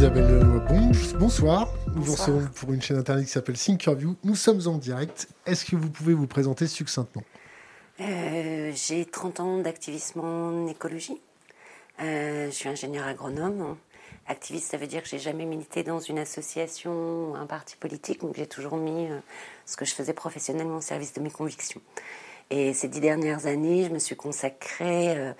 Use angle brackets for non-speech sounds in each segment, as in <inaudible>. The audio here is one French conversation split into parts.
Isabelle bon, bonsoir. Nous vous recevons pour une chaîne internet qui s'appelle Thinkerview. Nous sommes en direct. Est-ce que vous pouvez vous présenter succinctement? Euh, J'ai 30 ans d'activisme en écologie. Euh, je suis ingénieur agronome. Activiste, ça veut dire que j'ai jamais milité dans une association ou un parti politique, donc j'ai toujours mis euh, ce que je faisais professionnellement au service de mes convictions. Et ces dix dernières années, je me suis consacrée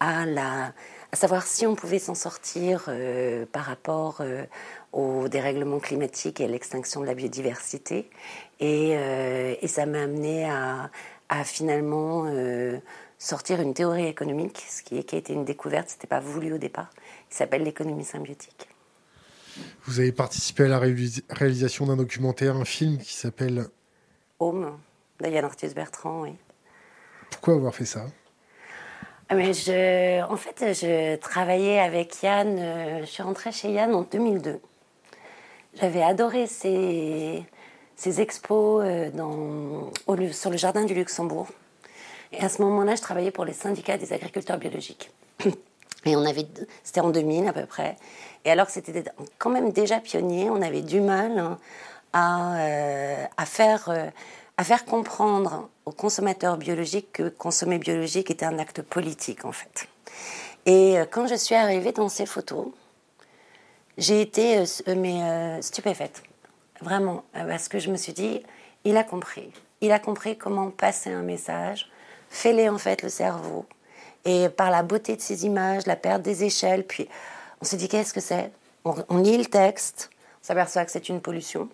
à la à savoir si on pouvait s'en sortir euh, par rapport euh, au dérèglement climatique et à l'extinction de la biodiversité. Et, euh, et ça m'a amené à, à finalement sortir une théorie économique, ce qui, qui a été une découverte, ce n'était pas voulu au départ, qui s'appelle l'économie symbiotique. Vous avez participé à la réalisation d'un documentaire, un film qui s'appelle Home, d'Yann Arthus Bertrand, oui. Pourquoi avoir fait ça? Mais je, en fait, je travaillais avec Yann. Euh, je suis rentrée chez Yann en 2002. J'avais adoré ces, ces expos euh, dans, sur le jardin du Luxembourg. Et à ce moment-là, je travaillais pour les syndicats des agriculteurs biologiques. Et on avait, c'était en 2000 à peu près. Et alors que c'était quand même déjà pionnier, on avait du mal hein, à, euh, à faire à faire comprendre aux consommateurs biologiques que consommer biologique était un acte politique en fait. Et euh, quand je suis arrivée dans ces photos, j'ai été euh, euh, mais, stupéfaite, vraiment, parce que je me suis dit, il a compris, il a compris comment passer un message, fêler en fait le cerveau, et par la beauté de ces images, la perte des échelles, puis on se dit qu'est-ce que c'est? On, on lit le texte, on s'aperçoit que c'est une pollution,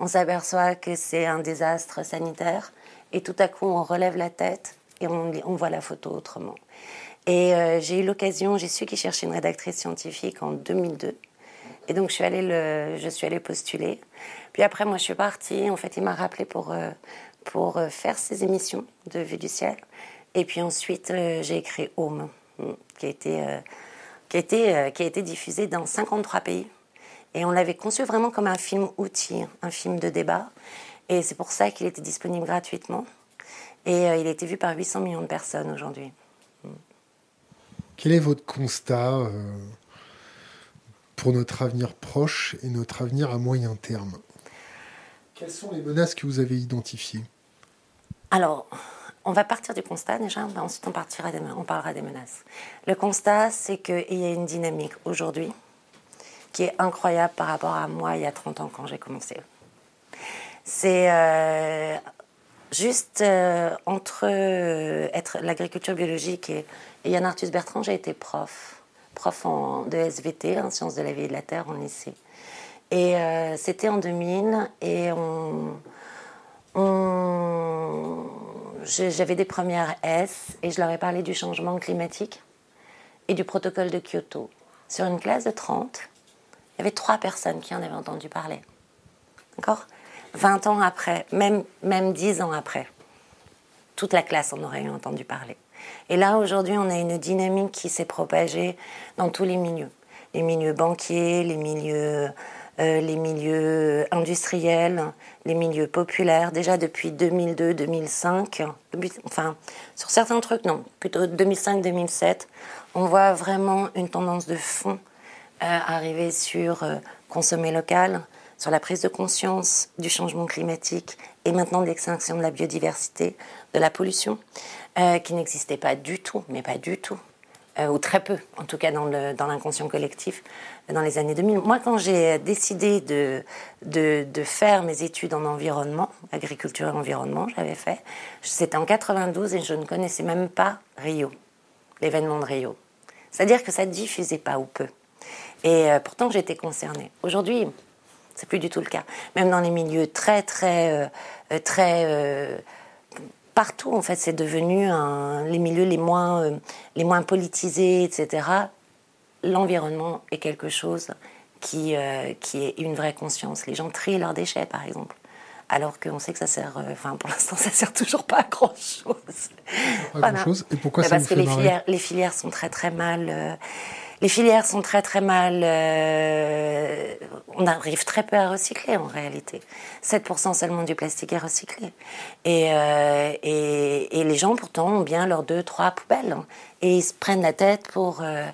on s'aperçoit que c'est un désastre sanitaire et tout à coup on relève la tête et on, voit la photo autrement. Et euh, j'ai eu l'occasion, j'ai su qu'il cherchait une rédactrice scientifique en 2002. Et donc je suis allée, postuler. Puis après, moi je suis partie. En fait, il m'a rappelé pour, euh, euh, faire ses émissions de Vue du ciel. Et puis ensuite, j'ai écrit Home, qui a été, qui qui a été diffusé dans 53 pays. Et on l'avait conçu vraiment comme un film outil, un film de débat. Et c'est pour ça qu'il était disponible gratuitement. Et euh, il a été vu par 800 millions de personnes aujourd'hui. Quel est votre constat euh, pour notre avenir proche et notre avenir à moyen terme? Quelles sont les menaces que vous avez identifiées? Alors, on va partir du constat déjà, ensuite on, partira on parlera des menaces. Le constat, c'est qu'il y a une dynamique aujourd'hui qui est incroyable par rapport à moi il y a 30 ans quand j'ai commencé. C'est euh, juste euh, entre euh, être l'agriculture biologique et, Yann Arthus Bertrand, j'ai été prof, prof en, de SVT, en sciences de la vie et de la terre, en lycée. Et c'était en 2000 et on j'avais des premières S et je leur ai parlé du changement climatique et du protocole de Kyoto sur une classe de 30 il y avait trois personnes qui en avaient entendu parler. D'accord? 20 ans après, même, même 10 ans après, toute la classe en aurait entendu parler. Et là, aujourd'hui, on a une dynamique qui s'est propagée dans tous les milieux. Les milieux banquiers, les milieux, euh, les milieux industriels, les milieux populaires. Déjà depuis 2002-2005, enfin, sur certains trucs, non, plutôt 2005-2007, on voit vraiment une tendance de fond arriver sur euh, consommer local, sur la prise de conscience du changement climatique et maintenant de l'extinction de la biodiversité, de la pollution, euh, qui n'existait pas du tout, mais pas du tout, ou très peu, en tout cas dans l'inconscient dans collectif, dans les années 2000. Moi, quand j'ai décidé de, de, de, faire mes études en environnement, agriculture et environnement, j'avais fait, c'était en 92 et je ne connaissais même pas Rio, l'événement de Rio. C'est-à-dire que ça ne diffusait pas ou peu. Et euh, pourtant, j'étais concernée. Aujourd'hui, c'est plus du tout le cas. Même dans les milieux très, très, euh, euh, très partout, en fait, c'est devenu un, les milieux les moins, les moins politisés, etc. L'environnement est quelque chose qui, qui est une vraie conscience. Les gens trient leurs déchets, par exemple. Alors qu'on sait que ça sert, enfin pour l'instant <laughs> ça sert toujours pas à grand chose. Pas grand chose. Et pourquoi ça Parce que les filières, les filières sont très très mal les filières sont très très mal. Euh, on arrive très peu à recycler en réalité. 7% seulement du plastique est recyclé. Euh, et, et, les gens pourtant ont bien leurs deux, trois poubelles. Et ils se prennent la tête pour, euh,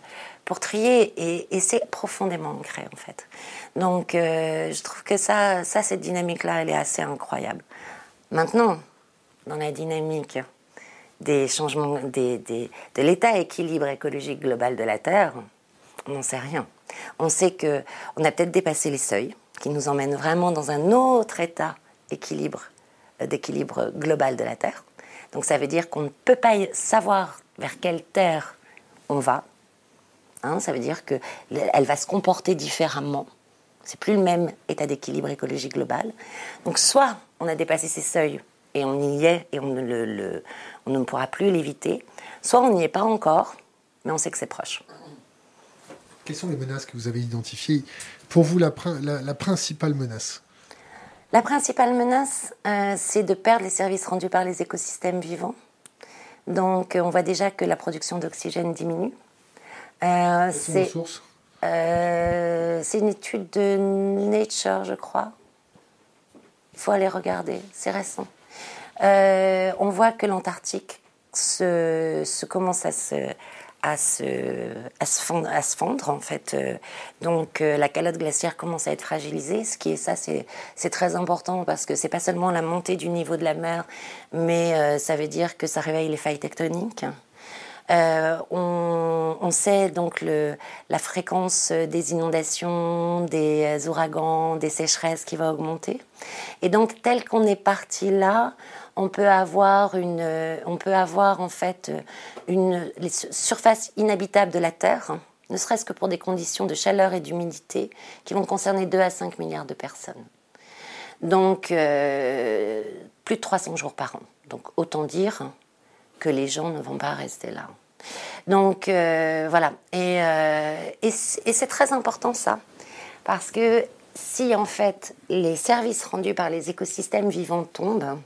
pour trier et, c'est profondément ancré en fait. Donc euh, je trouve que ça, ça cette dynamique-là, elle est assez incroyable. Maintenant, dans la dynamique des changements, des, des, de l'état équilibre écologique global de la Terre, on n'en sait rien. On sait que on a peut-être dépassé les seuils qui nous emmènent vraiment dans un autre état euh, d'équilibre global de la Terre. Donc ça veut dire qu'on ne peut pas savoir vers quelle terre on va. Hein, ça veut dire qu'elle va se comporter différemment. C'est plus le même état d'équilibre écologique global. Donc soit on a dépassé ces seuils et on y est et on ne, le, on ne pourra plus l'éviter, soit on n'y est pas encore, mais on sait que c'est proche. Quelles sont les menaces que vous avez identifiées Pour vous, la, la, principale menace? La principale menace, euh, c'est de perdre les services rendus par les écosystèmes vivants. Donc, on voit déjà que la production d'oxygène diminue. Euh, c'est euh, une étude de Nature, je crois. Il faut aller regarder, c'est récent. Euh, on voit que l'Antarctique se, se, commence à se, à se, à se, fondre, en fait. Euh, donc euh, la calotte glaciaire commence à être fragilisée, ce qui est ça, c'est très important parce que c'est pas seulement la montée du niveau de la mer, mais ça veut dire que ça réveille les failles tectoniques. Euh, on, on, sait donc le, la fréquence des inondations, des ouragans, des sécheresses qui va augmenter. Et donc, tel qu'on est parti là, on peut avoir une, on peut en fait une les surfaces de la Terre, ne serait-ce que pour des conditions de chaleur et d'humidité qui vont concerner 2 à 5 milliards de personnes. Donc, euh, plus de 300 jours par an. Donc, autant dire que les gens ne vont pas rester là. Donc euh, voilà, euh, et, c'est très important ça, parce que si en fait les services rendus par les écosystèmes vivants tombent,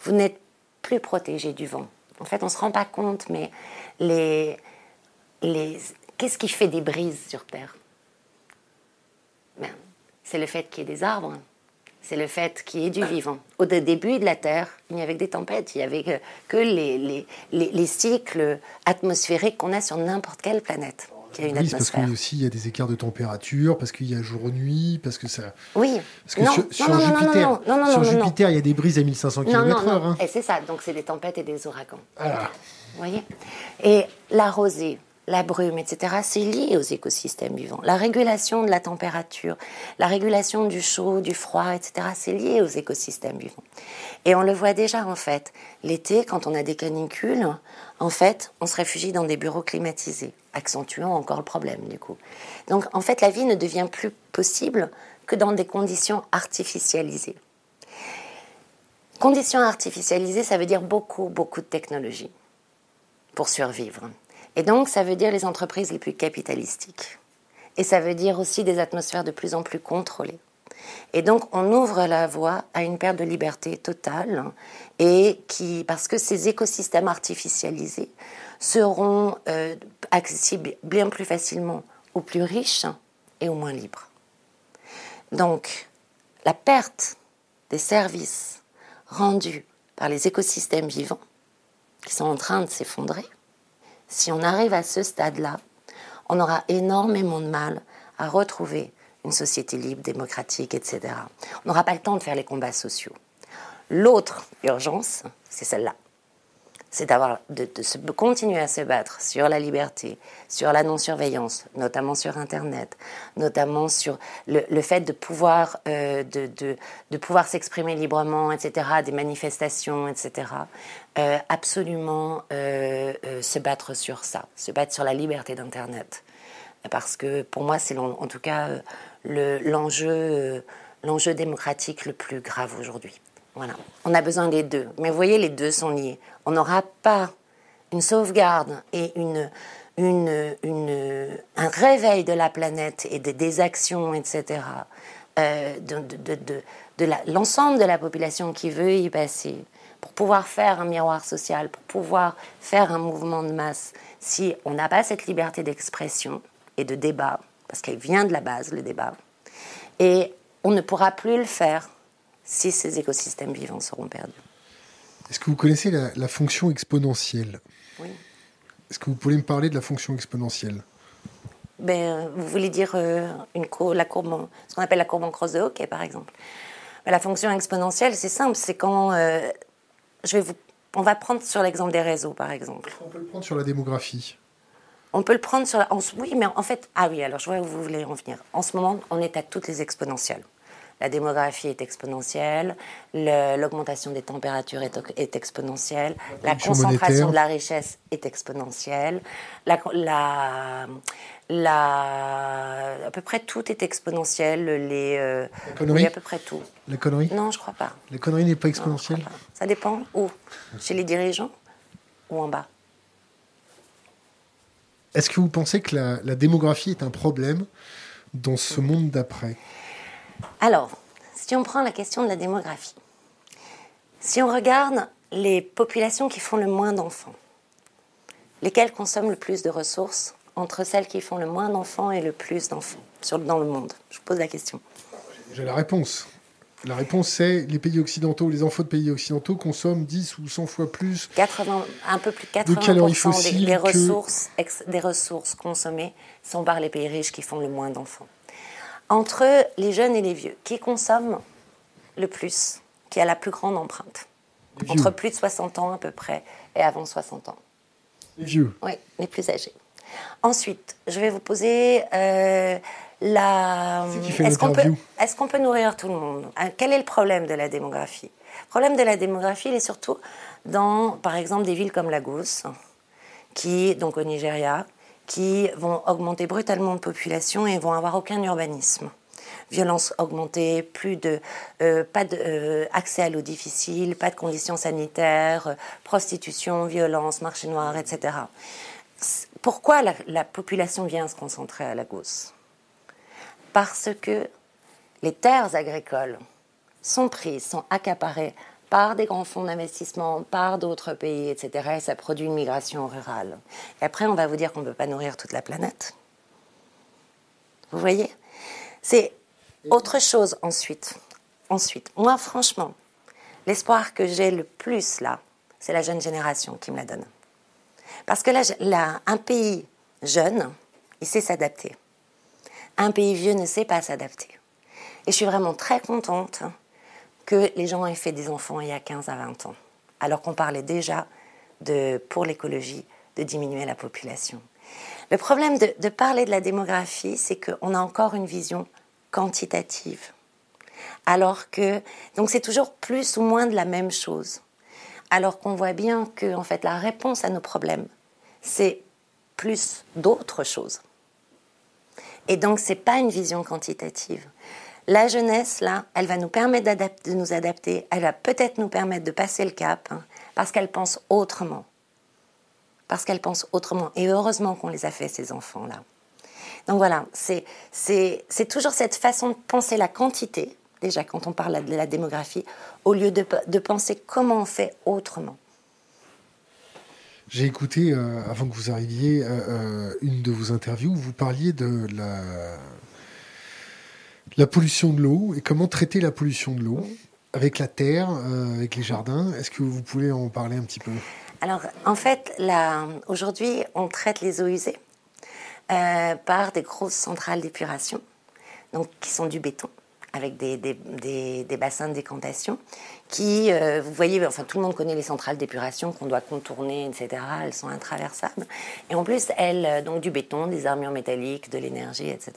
vous n'êtes plus protégé du vent. En fait, on ne se rend pas compte, mais les, les... qu'est-ce qui fait des brises sur Terre? Ben, C'est le fait qu'il y ait des arbres, c'est le fait qu'il y ait du vivant. Au début de la Terre, il n'y avait que des tempêtes, il n'y avait que, les, les, cycles atmosphériques qu'on a sur n'importe quelle planète. Qui a une oui, parce qu'il aussi il y a des écarts de température, parce qu'il y a jour-nuit, parce que ça. Oui. Parce que sur, Jupiter, sur Jupiter, il y a des brises à 1500 km/h. Hein. Et c'est ça, donc c'est des tempêtes et des ouragans. Vous voyez? Et la rosée, la brume, etc., c'est lié aux écosystèmes vivants. La régulation de la température, la régulation du chaud, du froid, etc., c'est lié aux écosystèmes vivants. Et on le voit déjà, en fait. L'été, quand on a des canicules, en fait, on se réfugie dans des bureaux climatisés, accentuant encore le problème, du coup. Donc, en fait, la vie ne devient plus possible que dans des conditions artificialisées. Conditions artificialisées, ça veut dire beaucoup, beaucoup de technologie pour survivre. Et donc, ça veut dire les entreprises les plus capitalistiques. Et ça veut dire aussi des atmosphères de plus en plus contrôlées. Et donc, on ouvre la voie à une perte de liberté totale, et qui, parce que ces écosystèmes artificialisés seront euh, accessibles bien plus facilement aux plus riches et aux moins libres. Donc, la perte des services rendus par les écosystèmes vivants, qui sont en train de s'effondrer, si on arrive à ce stade-là, on aura énormément de mal à retrouver une société libre, démocratique, etc. On n'aura pas le temps de faire les combats sociaux. L'autre urgence, c'est celle-là. C'est d'avoir de, continuer à se battre sur la liberté, sur la non-surveillance, notamment sur Internet, notamment sur le, fait de pouvoir, euh, de, de, pouvoir s'exprimer librement, etc., des manifestations, etc. Euh, absolument euh, se battre sur ça, se battre sur la liberté d'Internet. Parce que pour moi, c'est en tout cas l'enjeu l'enjeu démocratique le plus grave aujourd'hui. On a besoin des deux. Mais vous voyez, les deux sont liés. On n'aura pas une sauvegarde et un réveil de la planète et des, actions, etc., de, de, de l'ensemble de la population qui veut y passer pour pouvoir faire un miroir social, pour pouvoir faire un mouvement de masse, si on n'a pas cette liberté d'expression et de débat, parce qu'elle vient de la base, le débat, et on ne pourra plus le faire si ces écosystèmes vivants seront perdus. Est-ce que vous connaissez la, fonction exponentielle? Oui. Est-ce que vous pouvez me parler de la fonction exponentielle? Ben, Vous voulez dire une la courbe, ce qu'on appelle la courbe en crosse de hockey, par exemple. Ben, la fonction exponentielle, c'est simple, c'est quand je vais vous, on va prendre sur l'exemple des réseaux, par exemple. On peut le prendre sur la démographie. On peut le prendre sur la, oui, mais en fait, ah oui, alors je vois où vous voulez en venir. En ce moment, on est à toutes les exponentielles. La démographie est exponentielle, l'augmentation des températures est, exponentielle, la, concentration de la richesse est exponentielle, la, la, à peu près tout est exponentiel. Les, euh, la connerie? à peu près tout. La connerie? Non, je crois pas. La connerie n'est pas exponentielle? Ça dépend où. Chez les dirigeants ou en bas? Est-ce que vous pensez que la démographie est un problème dans ce monde d'après? Alors, si on prend la question de la démographie, si on regarde les populations qui font le moins d'enfants, lesquelles consomment le plus de ressources entre celles qui font le moins d'enfants et le plus d'enfants dans le monde? Je vous pose la question. J'ai la réponse. La réponse c'est les pays occidentaux, les enfants de pays occidentaux consomment 10 ou 100 fois plus 80, un peu plus de 80 de calories fossiles des, ressources, des ressources consommées sont par les pays riches qui font le moins d'enfants entre les jeunes et les vieux, qui consomment le plus, qui a la plus grande empreinte Entre plus de 60 ans à peu près et avant 60 ans. Les vieux Oui, les plus âgés. Ensuite, je vais vous poser euh, la. Est-ce qu'on peut, est qu'on peut nourrir tout le monde? Euh, Quel est le problème de la démographie? Le problème de la démographie, il est surtout dans, par exemple, des villes comme Lagos, qui, donc au Nigeria, qui vont augmenter brutalement de population et vont avoir aucun urbanisme. Violence augmentée, plus de, euh, pas de euh, à l'eau difficile, pas de conditions sanitaires, prostitution, violence, marché noir, etc. Pourquoi la, la population vient se concentrer à Lagos Parce que les terres agricoles sont prises, sont accaparées par des grands fonds d'investissement, par d'autres pays, etc. Et ça produit une migration rurale. Et après, on va vous dire qu'on ne peut pas nourrir toute la planète. Vous voyez? C'est autre chose ensuite. Ensuite, moi, franchement, l'espoir que j'ai le plus là, c'est la jeune génération qui me la donne. Parce que là, un pays jeune, il sait s'adapter. Un pays vieux ne sait pas s'adapter. Et je suis vraiment très contente que les gens aient fait des enfants il y a 15 à 20 ans, alors qu'on parlait déjà de, pour l'écologie de diminuer la population. Le problème de, parler de la démographie, c'est qu'on a encore une vision quantitative. Alors que, donc c'est toujours plus ou moins de la même chose. Alors qu'on voit bien que, en fait, la réponse à nos problèmes, c'est plus d'autres choses. Et donc, ce n'est pas une vision quantitative. La jeunesse, là, elle va nous permettre de nous adapter, elle va peut-être nous permettre de passer le cap, hein, parce qu'elle pense autrement. Parce qu'elle pense autrement. Et heureusement qu'on les a fait, ces enfants-là. Donc voilà, c'est toujours cette façon de penser la quantité, déjà quand on parle de la démographie, au lieu de, de penser comment on fait autrement. J'ai écouté, euh, avant que vous arriviez, euh, euh, une de vos interviews où vous parliez de la la pollution de l'eau et comment traiter la pollution de l'eau avec la terre, euh, avec les jardins. Est-ce que vous pouvez en parler un petit peu? Alors, en fait, aujourd'hui, on traite les eaux usées euh, par des grosses centrales d'épuration, donc qui sont du béton avec des, des, bassins de décantation qui, euh, vous voyez, enfin tout le monde connaît les centrales d'épuration qu'on doit contourner, etc. Elles sont intraversables. Et en plus, elles, euh, donc du béton, des armures métalliques, de l'énergie, etc.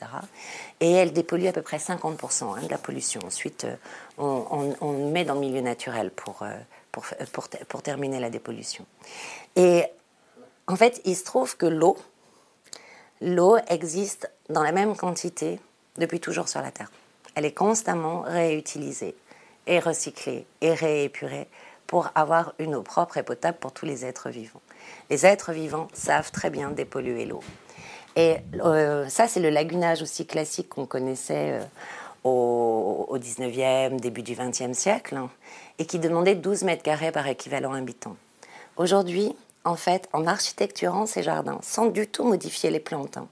Et elles dépolluent à peu près 50% hein, de la pollution. Ensuite, euh, on, on, met dans le milieu naturel pour, pour, pour, pour terminer la dépollution. Et en fait, il se trouve que l'eau, l'eau existe dans la même quantité depuis toujours sur la Terre elle est constamment réutilisée et recyclée et réépurée pour avoir une eau propre et potable pour tous les êtres vivants. Les êtres vivants savent très bien dépolluer l'eau. Et euh, ça, c'est le lagunage aussi classique qu'on connaissait euh, au, au, 19e, début du 20e siècle, hein, et qui demandait 12 mètres carrés par équivalent habitant. Aujourd'hui, en fait, en architecturant ces jardins, sans du tout modifier les plantes, hein,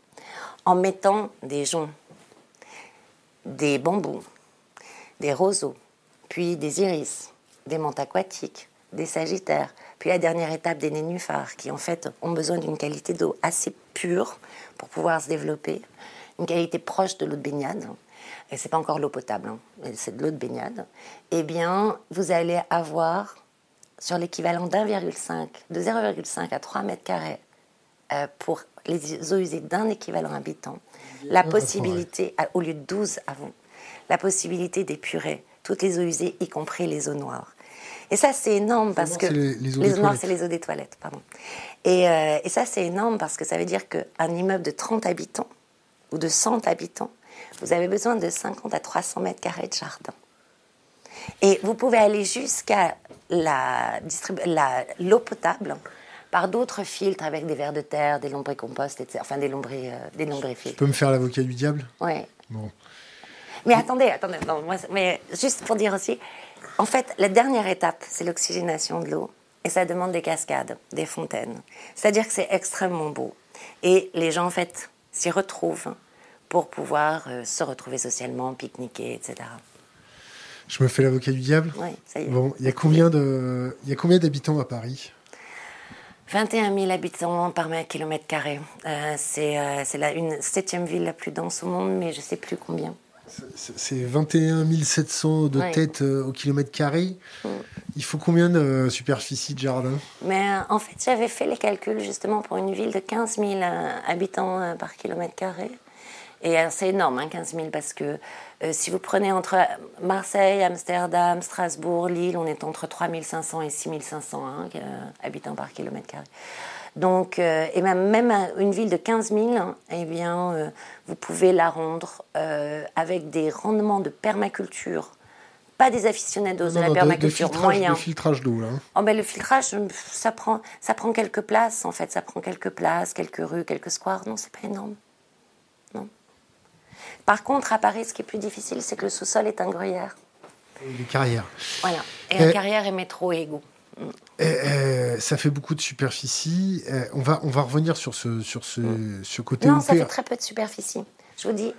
en mettant des joncs des bambous, des roseaux, puis des iris, des menthes aquatiques, des sagittaires, Puis la dernière étape des nénuphars, qui en fait ont besoin d'une qualité d'eau assez pure pour pouvoir se développer, une qualité proche de l'eau de baignade, et c'est pas encore l'eau potable, hein, c'est de l'eau de baignade, eh bien, vous allez avoir sur l'équivalent d'1,5, de 0,5 à 3 mètres carrés euh, pour les eaux usées d'un équivalent habitant, la possibilité, au lieu de 12 avant, la possibilité d'épurer toutes les eaux usées, y compris les eaux noires. Et ça, c'est énorme parce que. Les, eaux, noires, c'est les eaux des toilettes, pardon. Et, euh, et ça, c'est énorme parce que ça veut dire qu'un immeuble de 30 habitants ou de 100 habitants, vous avez besoin de 50 à 300 mètres carrés de jardin. Et vous pouvez aller jusqu'à l'eau la, potable par d'autres filtres avec des vers de terre, des lombricompost, etc. Enfin, des, lombris, euh, des. Tu peux me faire l'avocat du diable? Oui. Bon. Mais attendez, attendez, mais juste pour dire aussi, en fait, la dernière étape, c'est l'oxygénation de l'eau. Et ça demande des cascades, des fontaines. C'est-à-dire que c'est extrêmement beau. Et les gens, en fait, s'y retrouvent pour pouvoir euh, se retrouver socialement, pique-niquer, etc. Je me fais l'avocat du diable Oui, ça y est. Bon, il y a combien de, il y a combien d'habitants à Paris? 21 000 habitants par mètre kilomètre carré. Euh, c'est euh, la une septième ville la plus dense au monde, mais je ne sais plus combien. C'est 21 700 de têtes euh, au kilomètre carré. Mm. Il faut combien de superficie de jardin? Mais en fait, j'avais fait les calculs justement pour une ville de 15 000 habitants par kilomètre carré. Et c'est énorme, 15 hein, 000, parce que euh, si vous prenez entre Marseille, Amsterdam, Strasbourg, Lille, on est entre 3500 et 6500 hein, euh, habitants par kilomètre carré. Donc, euh, et même, même une ville de 15 000, hein, eh bien, vous pouvez la rendre avec des rendements de permaculture pas des aficionados de la permaculture moyen. Le filtrage d'eau, là. Oh, ben, le filtrage, ça prend, ça prend quelques places, en fait. Ça prend quelques places, quelques rues, quelques squares. Non, c'est pas énorme. Par contre, à Paris, ce qui est plus difficile, c'est que le sous-sol est un gruyère. Des carrières. Voilà. Et un carrière et métro et égout. Ça fait beaucoup de superficie. on, va, on va revenir sur ce, sur ce, mm. ce côté. Non, ça fait très peu de superficie. Je vous dis.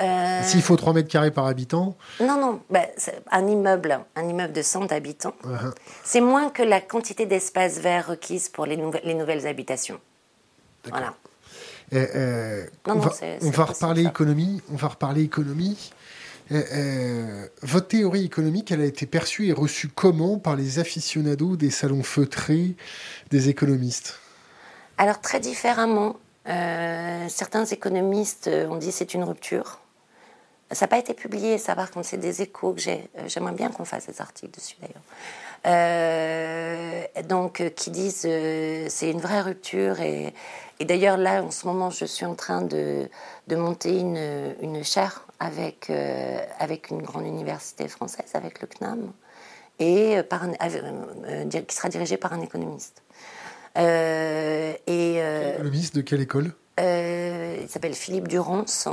Euh, S'il faut 3 mètres carrés par habitant Non, non. Ben, un immeuble, un immeuble de 100 habitants, uh-huh. c'est moins que la quantité d'espace vert requise pour les, les nouvelles habitations. Voilà. Euh, on, va, reparler économie. On va reparler économie. Votre théorie économique, elle a été perçue et reçue comment par les aficionados des salons feutrés des économistes? Alors très différemment. Euh, certains économistes ont dit c'est une rupture. Ça n'a pas été publié, ça par contre c'est des échos que j'ai. Euh, j'aimerais bien qu'on fasse des articles dessus d'ailleurs. donc qui disent c'est une vraie rupture et et d'ailleurs, là, en ce moment, je suis en train de, de monter une, une chaire avec, euh, avec une grande université française, avec le CNAM, et par un, euh, qui sera dirigée par un économiste. Euh, et, économiste de quelle école? Il s'appelle Philippe Durance.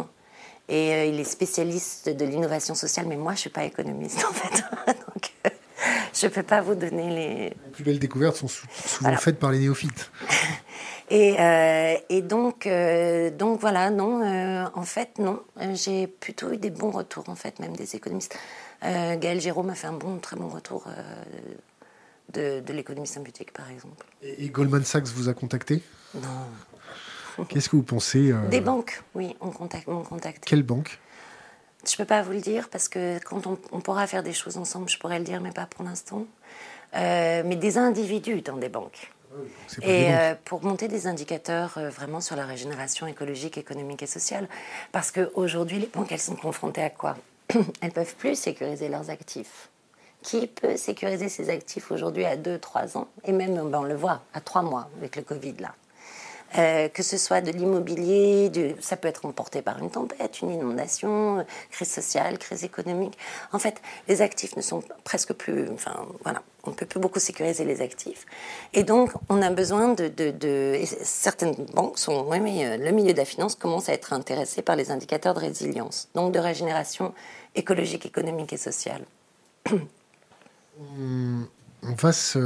Et il est spécialiste de l'innovation sociale, mais moi, je ne suis pas économiste, <laughs> en fait. Donc, je ne peux pas vous donner les... Les plus belles découvertes sont souvent faites par les néophytes. <laughs> Et, euh, et donc, euh, donc voilà, non, euh, en fait, non. J'ai plutôt eu des bons retours, en fait, même des économistes. Gaël Jérôme a fait un bon, très bon retour de, de l'économie symbiotique, par exemple. Et, Goldman Sachs vous a contacté? Non. <laughs> Qu'est-ce que vous pensez Des banques, oui, on contacte, m'ont contacté. Quelle banque? Je ne peux pas vous le dire parce que quand on, on, pourra faire des choses ensemble, je pourrais le dire, mais pas pour l'instant. mais des individus dans des banques. Et euh, pour monter des indicateurs euh, vraiment sur la régénération écologique, économique et sociale. Parce qu'aujourd'hui, les banques, elles sont confrontées à quoi? <clears throat> Elles peuvent plus sécuriser leurs actifs. Qui peut sécuriser ses actifs aujourd'hui à 2-3 ans? Et même, ben, on le voit, à 3 mois avec le Covid là. Euh, que ce soit de l'immobilier, ça peut être emporté par une tempête, une inondation, crise sociale, crise économique. En fait, les actifs ne sont presque plus, enfin voilà, on ne peut plus beaucoup sécuriser les actifs. Et donc, on a besoin de, de, certaines banques sont, oui, mais euh, le milieu de la finance commence à être intéressé par les indicateurs de résilience, donc de régénération écologique, économique et sociale. <coughs> On va se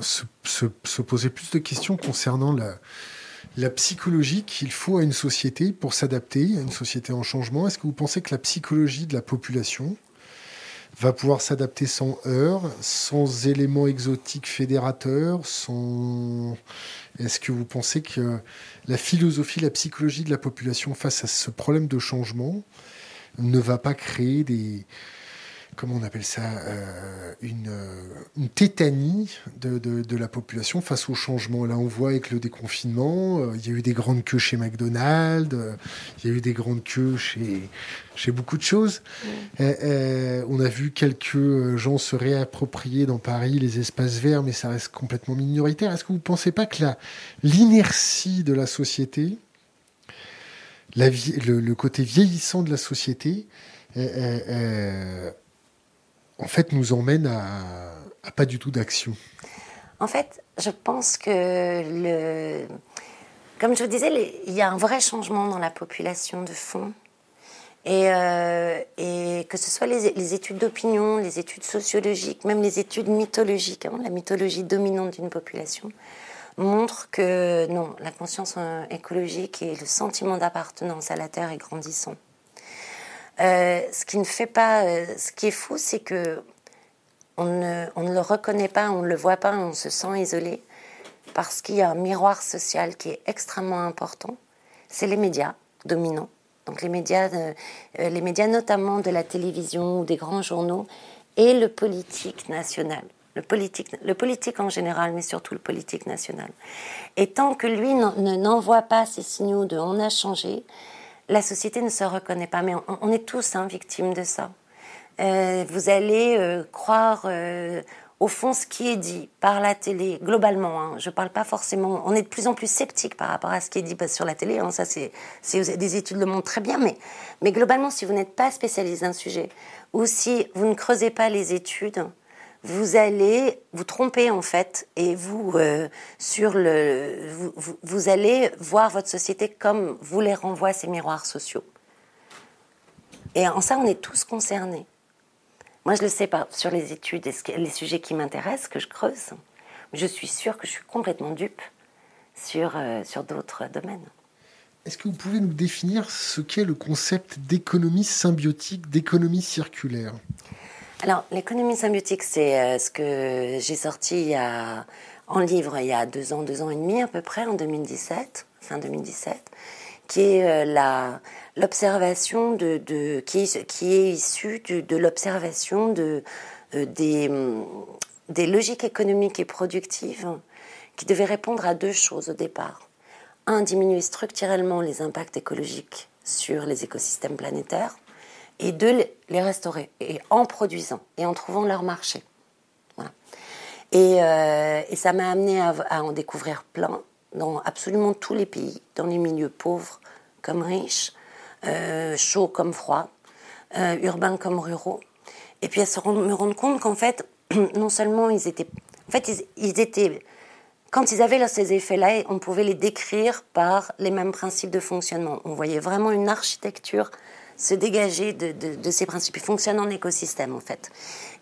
se, poser plus de questions concernant la, psychologie qu'il faut à une société pour s'adapter à une société en changement. Est-ce que vous pensez que la psychologie de la population va pouvoir s'adapter sans heurts, sans éléments exotiques fédérateurs, sans... Est-ce que vous pensez que la philosophie, la psychologie de la population face à ce problème de changement ne va pas créer des, comment on appelle ça, euh, une, une, tétanie de, de, la population face au changement. Là, on voit avec le déconfinement, euh, il y a eu des grandes queues chez McDonald's, euh, il y a eu des grandes queues chez, chez beaucoup de choses. on a vu quelques gens se réapproprier dans Paris les espaces verts, mais ça reste complètement minoritaire. Est-ce que vous ne pensez pas que l'inertie de la société, la, le, le, côté vieillissant de la société, en fait, nous emmène à, pas du tout d'action En fait, je pense que le, comme je vous disais, il y a un vrai changement dans la population de fond. Et, euh, que ce soit les, études d'opinion, les études sociologiques, même les études mythologiques, hein, la mythologie dominante d'une population, montrent que non, la conscience euh, écologique et le sentiment d'appartenance à la Terre est grandissant. Euh, ce qui ne fait pas, euh, ce qui est fou, c'est que on ne, le reconnaît pas, on ne le voit pas, on se sent isolé parce qu'il y a un miroir social qui est extrêmement important. C'est les médias dominants. Donc les médias, euh, les médias notamment de la télévision ou des grands journaux et le politique national. Le politique, le politique en général, mais surtout le politique national. Et tant que lui n'envoie pas ces signaux de on a changé, la société ne se reconnaît pas, mais on, est tous hein, victimes de ça. Euh, vous allez euh, croire euh, au fond ce qui est dit par la télé, globalement. Hein, je ne parle pas forcément. On est de plus en plus sceptique par rapport à ce qui est dit sur la télé. Hein, ça, c'est des études le montrent très bien. Mais, mais globalement, si vous n'êtes pas spécialiste d'un sujet ou si vous ne creusez pas les études, vous allez vous tromper en fait et vous euh, sur le vous, allez voir votre société comme vous les renvoie ces miroirs sociaux. Et en ça, on est tous concernés. Moi, je le sais pas sur les études et les sujets qui m'intéressent que je creuse. Je suis sûre que je suis complètement dupe sur euh, sur d'autres domaines. Est-ce que vous pouvez nous définir ce qu'est le concept d'économie symbiotique, d'économie circulaire? Alors, l'économie symbiotique, c'est euh, ce que j'ai sorti en livre il y a deux ans, deux ans et demi à peu près, en 2017, fin 2017, qui est euh, l'observation qui, est issue de, l'observation euh, des, des logiques économiques et productives qui devaient répondre à deux choses au départ. Un, diminuer structurellement les impacts écologiques sur les écosystèmes planétaires et de les restaurer et en produisant et en trouvant leur marché. Et, euh, et ça m'a amené à, en découvrir plein dans absolument tous les pays, dans les milieux pauvres comme riches, euh, chauds comme froids, euh, urbains comme ruraux. Et puis à se rendre, me rendre compte qu'en fait, <clears throat> non seulement ils étaient, en fait ils, ils étaient, quand ils avaient ces effets-là, on pouvait les décrire par les mêmes principes de fonctionnement. On voyait vraiment une architecture se dégager de, ces principes. Ils fonctionnent en écosystème, en fait.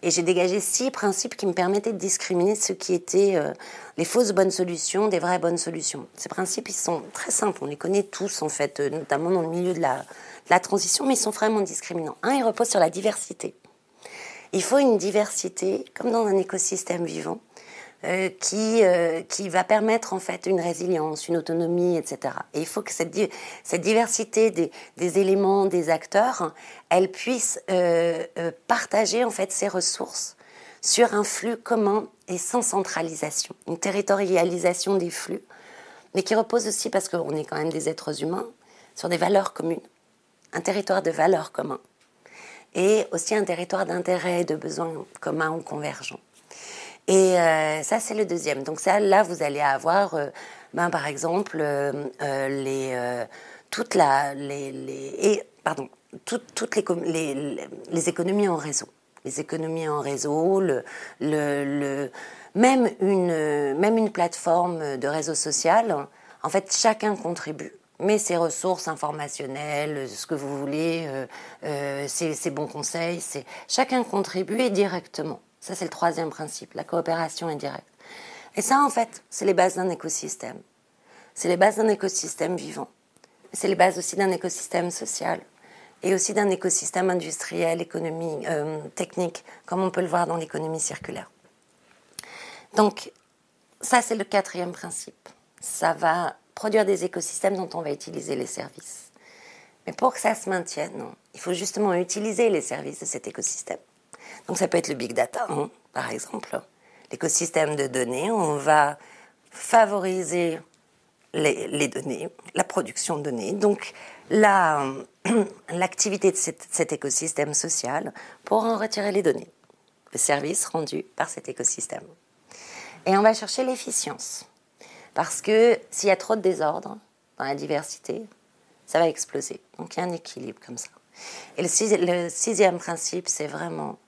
Et j'ai dégagé six principes qui me permettaient de discriminer ce qui étaient euh, les fausses bonnes solutions des vraies bonnes solutions. Ces principes, ils sont très simples. On les connaît tous, en fait, euh, notamment dans le milieu de la, de la transition, mais ils sont vraiment discriminants. Un, ils reposent sur la diversité. Il faut une diversité, comme dans un écosystème vivant, euh, qui, euh, qui va permettre en fait une résilience, une autonomie, etc. Et il faut que cette, diversité des, des, éléments, des acteurs, elle puisse euh, partager en fait ses ressources sur un flux commun et sans centralisation, une territorialisation des flux, mais qui repose aussi parce qu'on est quand même des êtres humains sur des valeurs communes, un territoire de valeurs communs et aussi un territoire d'intérêts et de besoins communs ou convergents. Et euh, ça, c'est le deuxième. Donc ça, là, vous allez avoir, euh, ben, par exemple, euh, les, toute la, les, les pardon, toutes les, les, les, économies en réseau. Les économies en réseau, le, le, le, même, une, même une plateforme de réseau social, en fait, chacun contribue mais ses ressources informationnelles, ce que vous voulez, euh, ses, ses, bons conseils, chacun contribue directement. Ça, c'est le troisième principe, la coopération indirecte. Et ça, en fait, c'est les bases d'un écosystème. C'est les bases d'un écosystème vivant. C'est les bases aussi d'un écosystème social. et aussi d'un écosystème industriel, économique, euh, technique, comme on peut le voir dans l'économie circulaire. Donc, ça, c'est le quatrième principe. Ça va produire des écosystèmes dont on va utiliser les services. Mais pour que ça se maintienne, il faut justement utiliser les services de cet écosystème. Donc, ça peut être le big data, hein, par exemple. L'écosystème de données, on va favoriser les, données, la production de données, donc <clears throat> l'activité de cet, écosystème social pour en retirer les données, le service rendu par cet écosystème. Et on va chercher l'efficience, parce que s'il y a trop de désordre dans la diversité, ça va exploser. Donc il y a un équilibre comme ça. Et le, sixième principe, c'est vraiment,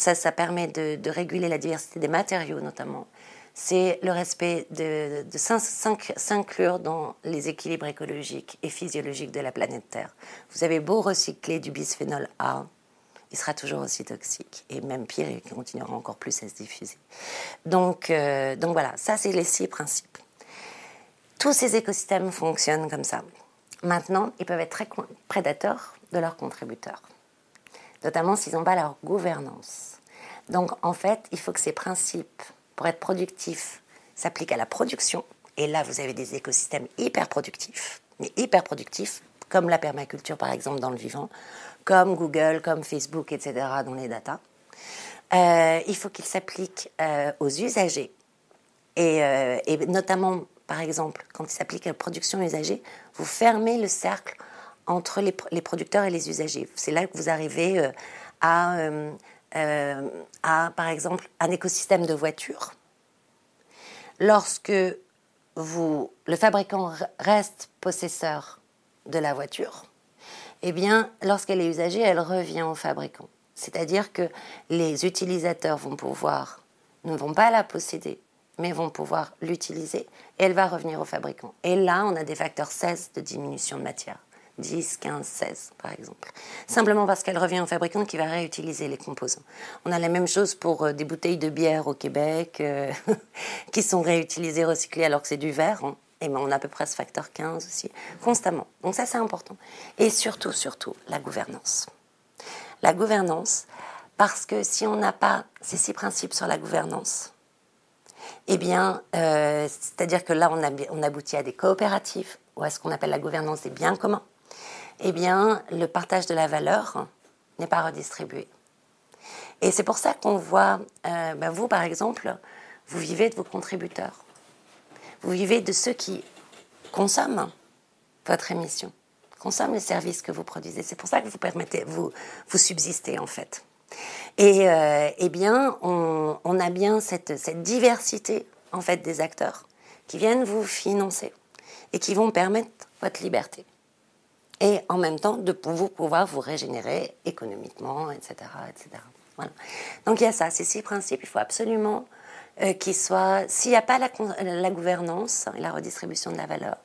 ça, ça permet de réguler la diversité des matériaux notamment, c'est le respect de, s'inclure dans les équilibres écologiques et physiologiques de la planète Terre. Vous avez beau recycler du bisphénol A, il sera toujours aussi toxique. Et même pire, il continuera encore plus à se diffuser. Donc, euh, donc voilà, ça c'est les six principes. Tous ces écosystèmes fonctionnent comme ça. Maintenant, ils peuvent être très prédateurs de leurs contributeurs, notamment s'ils n'ont pas leur gouvernance. Donc en fait, il faut que ces principes pour être productif, s'applique à la production. Et là, vous avez des écosystèmes hyper productifs, mais hyper productifs, comme la permaculture par exemple dans le vivant, comme Google, comme Facebook, etc. dans les data. Euh, il faut qu'il s'applique euh, aux usagers. Euh, et, notamment, par exemple, quand il s'applique à la production usagée, vous fermez le cercle entre les producteurs et les usagers. C'est là que vous arrivez à euh, à, par exemple, un écosystème de voitures, lorsque vous, le fabricant reste possesseur de la voiture, eh bien, lorsqu'elle est usagée, elle revient au fabricant. C'est-à-dire que les utilisateurs vont pouvoir, ne vont pas la posséder, mais vont pouvoir l'utiliser et elle va revenir au fabricant. Et là, on a des facteurs 16 de diminution de matière. 10, 15, 16 par exemple. Simplement parce qu'elle revient au fabricant qui va réutiliser les composants. On a la même chose pour euh, des bouteilles de bière au Québec euh, <laughs> qui sont réutilisées, recyclées alors que c'est du verre. Hein. Et ben, on a à peu près ce facteur 15 aussi, constamment. Donc ça c'est important. Et surtout, surtout, la gouvernance. La gouvernance, parce que si on n'a pas ces six principes sur la gouvernance, eh bien, euh, c'est-à-dire que là, on, on aboutit à des coopératives ou à ce qu'on appelle la gouvernance des biens communs eh bien, le partage de la valeur n'est pas redistribué. Et c'est pour ça qu'on voit, euh, ben vous par exemple, vous vivez de vos contributeurs. Vous vivez de ceux qui consomment votre émission, consomment les services que vous produisez. C'est pour ça que vous permettez, vous, vous subsistez en fait. Et euh, eh bien, on, a bien cette, cette diversité en fait des acteurs qui viennent vous financer et qui vont permettre votre liberté et en même temps de pouvoir vous régénérer économiquement, etc. etc. Voilà. Donc il y a ça, ces six principes, il faut absolument euh, qu'ils soient... S'il n'y a pas la, la gouvernance et la redistribution de la valeur,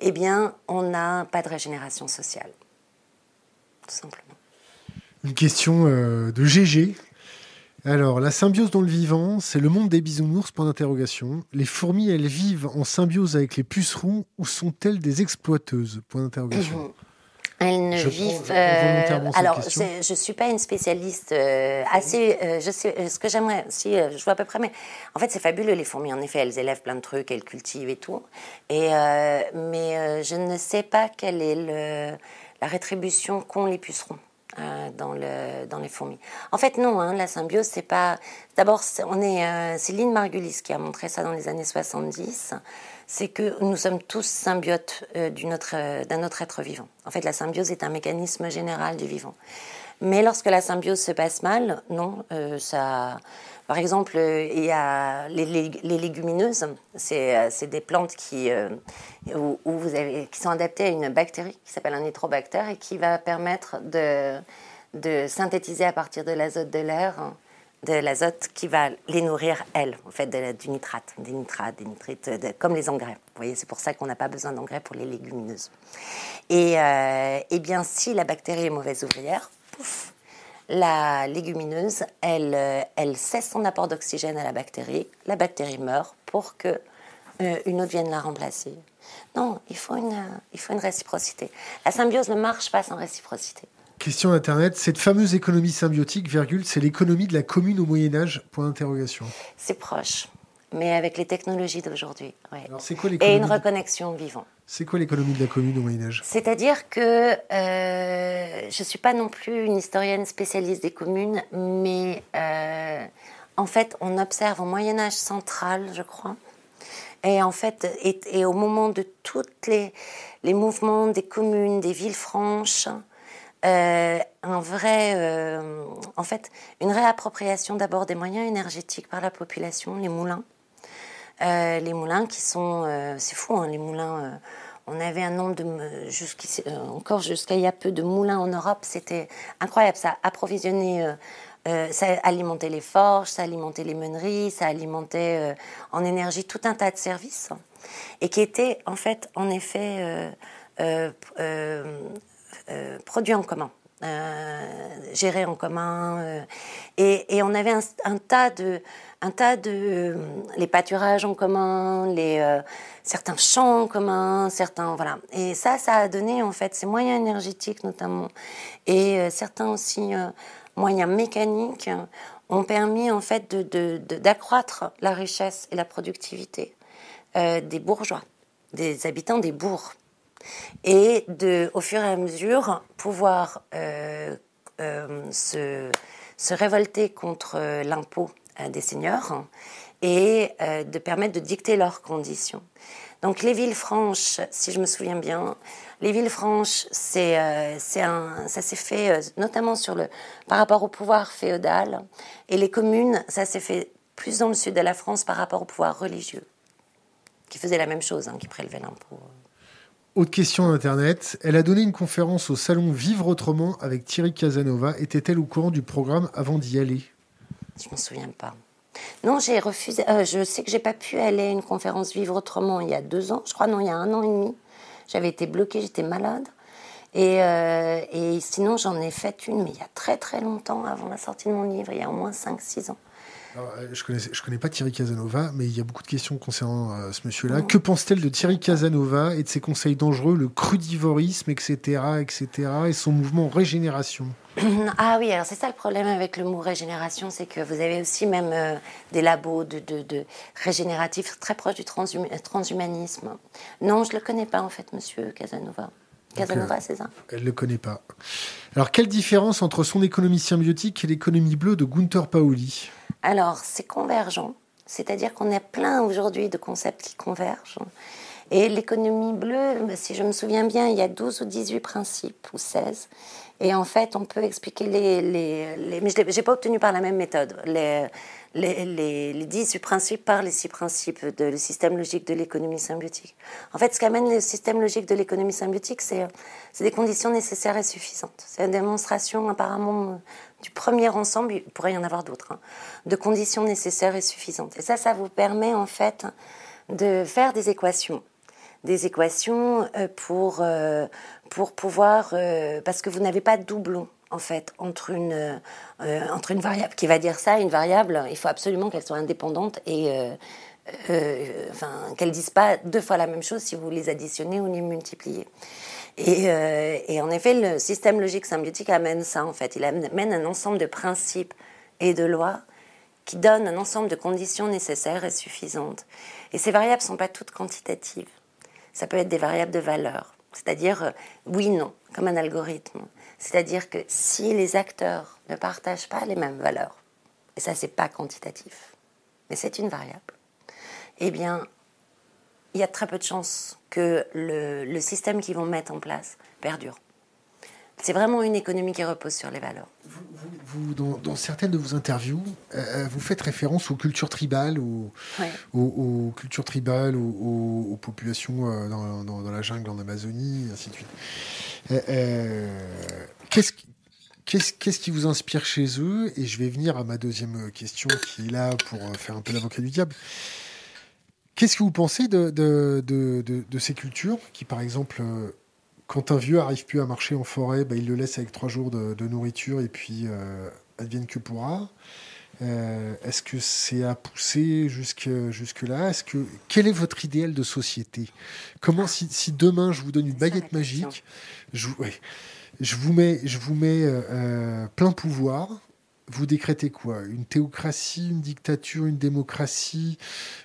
eh bien, on n'a pas de régénération sociale, tout simplement. Une question euh, de GG. Alors, la symbiose dans le vivant, c'est le monde des bisounours, point d'interrogation. Les fourmis, elles vivent en symbiose avec les pucerons ou sont-elles des exploiteuses Point d'interrogation. Elles ne vivent. Euh, alors, je ne suis pas une spécialiste euh, assez. Euh, je sais ce que j'aimerais. Si je vois à peu près, mais en fait, c'est fabuleux les fourmis. En effet, elles élèvent plein de trucs, elles cultivent et tout. Et mais je ne sais pas quelle est le, la rétribution qu'ont les pucerons. dans, le, dans les fourmis. En fait, non, hein, la symbiose, c'est pas. D'abord, on est, c'est Lynn Margulis qui a montré ça dans les années 70 c'est que nous sommes tous symbiotes euh, euh, d'un autre, être vivant. En fait, la symbiose est un mécanisme général du vivant. Mais lorsque la symbiose se passe mal, non, euh, ça. Par exemple, il y a les, légumineuses, c'est des plantes qui, vous avez, qui sont adaptées à une bactérie qui s'appelle un nitrobactère et qui va permettre de, de synthétiser à partir de l'azote de l'air de l'azote qui va les nourrir, elles, en fait, du nitrate, des nitrates, des nitrites, comme les engrais. Vous voyez, c'est pour ça qu'on n'a pas besoin d'engrais pour les légumineuses. Et, euh, eh bien, si la bactérie est mauvaise ouvrière, pouf, la légumineuse, elle, euh, elle cesse son apport d'oxygène à la bactérie, la bactérie meurt pour que une autre vienne la remplacer. Non, il faut une, il faut une réciprocité. La symbiose ne marche pas sans réciprocité. Question d'Internet, cette fameuse économie symbiotique, virgule, c'est l'économie de la commune au Moyen Âge? Point d'interrogation. C'est proche, mais avec les technologies d'aujourd'hui. Et une reconnexion vivant. C'est quoi l'économie de la commune au Moyen Âge? C'est-à-dire que euh, je ne suis pas non plus une historienne spécialiste des communes, mais euh, en fait, on observe au Moyen Âge central, je crois, et en fait, et, au moment de tous les, les mouvements des communes, des villes franches, euh, un vrai, euh, en fait, une réappropriation d'abord des moyens énergétiques par la population, les moulins. Euh, les moulins qui sont, c'est fou, hein, les moulins. on avait un nombre de, encore jusqu'à il y a peu, de moulins en Europe. C'était incroyable. Ça approvisionnait, ça alimentait les forges, ça alimentait les meuneries, ça alimentait en énergie tout un tas de services et qui étaient en fait, en effet. Produits en commun. Euh, gérés en commun. Euh, et, on avait un, tas de, un tas de les pâturages en commun, les certains champs en commun, certains voilà. Et ça, ça a donné en fait ces moyens énergétiques notamment et certains aussi moyens mécaniques ont permis en fait d'accroître la richesse et la productivité des bourgeois, des habitants des bourgs et de, au fur et à mesure, pouvoir euh, euh, se, révolter contre l'impôt euh, des seigneurs et de permettre de dicter leurs conditions. Donc les villes franches, si je me souviens bien, les villes franches, c'est, un, ça s'est fait notamment sur le, par rapport au pouvoir féodal, et les communes, ça s'est fait plus dans le sud de la France par rapport au pouvoir religieux, qui faisait la même chose, hein, qui prélevait l'impôt. Autre question d'Internet. Elle a donné une conférence au salon Vivre Autrement avec Thierry Casanova. Était-elle au courant du programme avant d'y aller? Je ne me souviens pas. Non, j'ai refusé. Euh, je sais que j'ai pas pu aller à une conférence Vivre Autrement il y a deux ans. Je crois, non, il y a un an et demi. J'avais été bloquée, j'étais malade. Et, euh, et sinon, j'en ai fait une, mais il y a très très longtemps, avant la sortie de mon livre, il y a au moins 5-6 ans. Euh, je ne je connais pas Thierry Casanova, mais il y a beaucoup de questions concernant euh, ce monsieur-là. Que pense-t-elle de Thierry Casanova et de ses conseils dangereux, le crudivorisme, etc., etc., et son mouvement régénération? <clears throat> Ah oui, alors c'est ça le problème avec le mot régénération, c'est que vous avez aussi même euh, des labos de, de, régénératifs très proches du transhumanisme. Non, je ne le connais pas en fait, monsieur Casanova. Casanova, c'est ça Elle ne le connaît pas. Alors, quelle différence entre son économie symbiotique et l'économie bleue de Gunther Paoli? Alors, c'est convergent, c'est-à-dire qu'on a plein aujourd'hui de concepts qui convergent. Et l'économie bleue, si je me souviens bien, il y a 12 ou 18 principes, ou 16. Et en fait, on peut expliquer les... mais je n'ai pas obtenu par la même méthode. Les, les, les, les 18 principes par les 6 principes le système logique de l'économie symbiotique. En fait, ce qu'amène le système logique de l'économie symbiotique, c'est des conditions nécessaires et suffisantes. C'est une démonstration apparemment du premier ensemble, il pourrait y en avoir d'autres, hein, de conditions nécessaires et suffisantes. Et ça, ça vous permet en fait de faire des équations. Des équations euh, pour, euh, pour pouvoir... Euh, parce que vous n'avez pas de doublon en fait, entre une, entre une variable qui va dire ça une variable, il faut absolument qu'elle soit indépendante et enfin, qu'elle ne dise pas deux fois la même chose si vous les additionnez ou les multipliez. Euh, et, en effet, le système logique symbiotique amène ça, en fait. Il amène un ensemble de principes et de lois qui donnent un ensemble de conditions nécessaires et suffisantes. Et ces variables ne sont pas toutes quantitatives. Ça peut être des variables de valeur, c'est-à-dire euh, oui, non, comme un algorithme. C'est-à-dire que si les acteurs ne partagent pas les mêmes valeurs, et ça, c'est pas quantitatif, mais c'est une variable, eh bien, il y a très peu de chances que le, système qu'ils vont mettre en place perdure. C'est vraiment une économie qui repose sur les valeurs. Vous, dans, certaines de vos interviews, euh, euh, vous faites référence aux cultures tribales, aux, aux, cultures tribales, aux, populations euh, dans, la jungle en Amazonie, ainsi de suite. Qu'est-ce Qu'est-ce qui vous inspire chez eux? Et je vais venir à ma deuxième question qui est là pour faire un peu l'avocat du diable. Qu'est-ce que vous pensez de, de, de, ces cultures qui, par exemple, euh, quand un vieux arrive plus à marcher en forêt, bah, il le laisse avec trois jours de, nourriture et puis euh, advienne que pourra Euh, est-ce que c'est à pousser jusque, là Est-ce que quel est votre idéal de société? Comment si, si, demain je vous donne une baguette magique, je, je, vous mets, je vous mets euh, plein pouvoir. Vous décrétez quoi? Une théocratie, une dictature, une démocratie?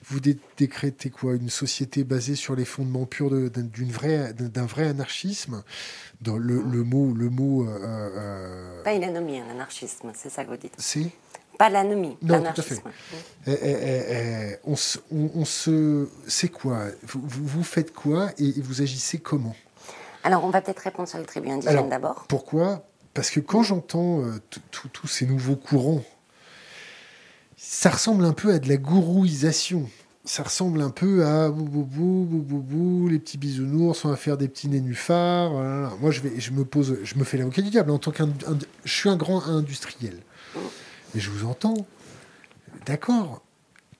Vous décrétez quoi? Une société basée sur les fondements purs d'une vraie, d'un vrai anarchisme? Dans le, le mot, le mot. Pas une anomie, un anarchisme, c'est ça que vous dites. C'est? Pas l'anomie, l'anarchisme. Eh, eh, eh, on, on, se, c'est quoi? Vous, vous, faites quoi et vous agissez comment? Alors, on va peut-être répondre sur les tribus indigènes d'abord. Pourquoi Parce que quand j'entends euh, tous ces nouveaux courants, ça ressemble un peu à de la gourouisation. Ça ressemble un peu à bou, les petits bisounours, on va faire des petits nénuphars. Moi, je, vais, je me pose, je me fais l'avocat du diable en tant qu'un, je suis un grand industriel. Mais je vous entends. D'accord.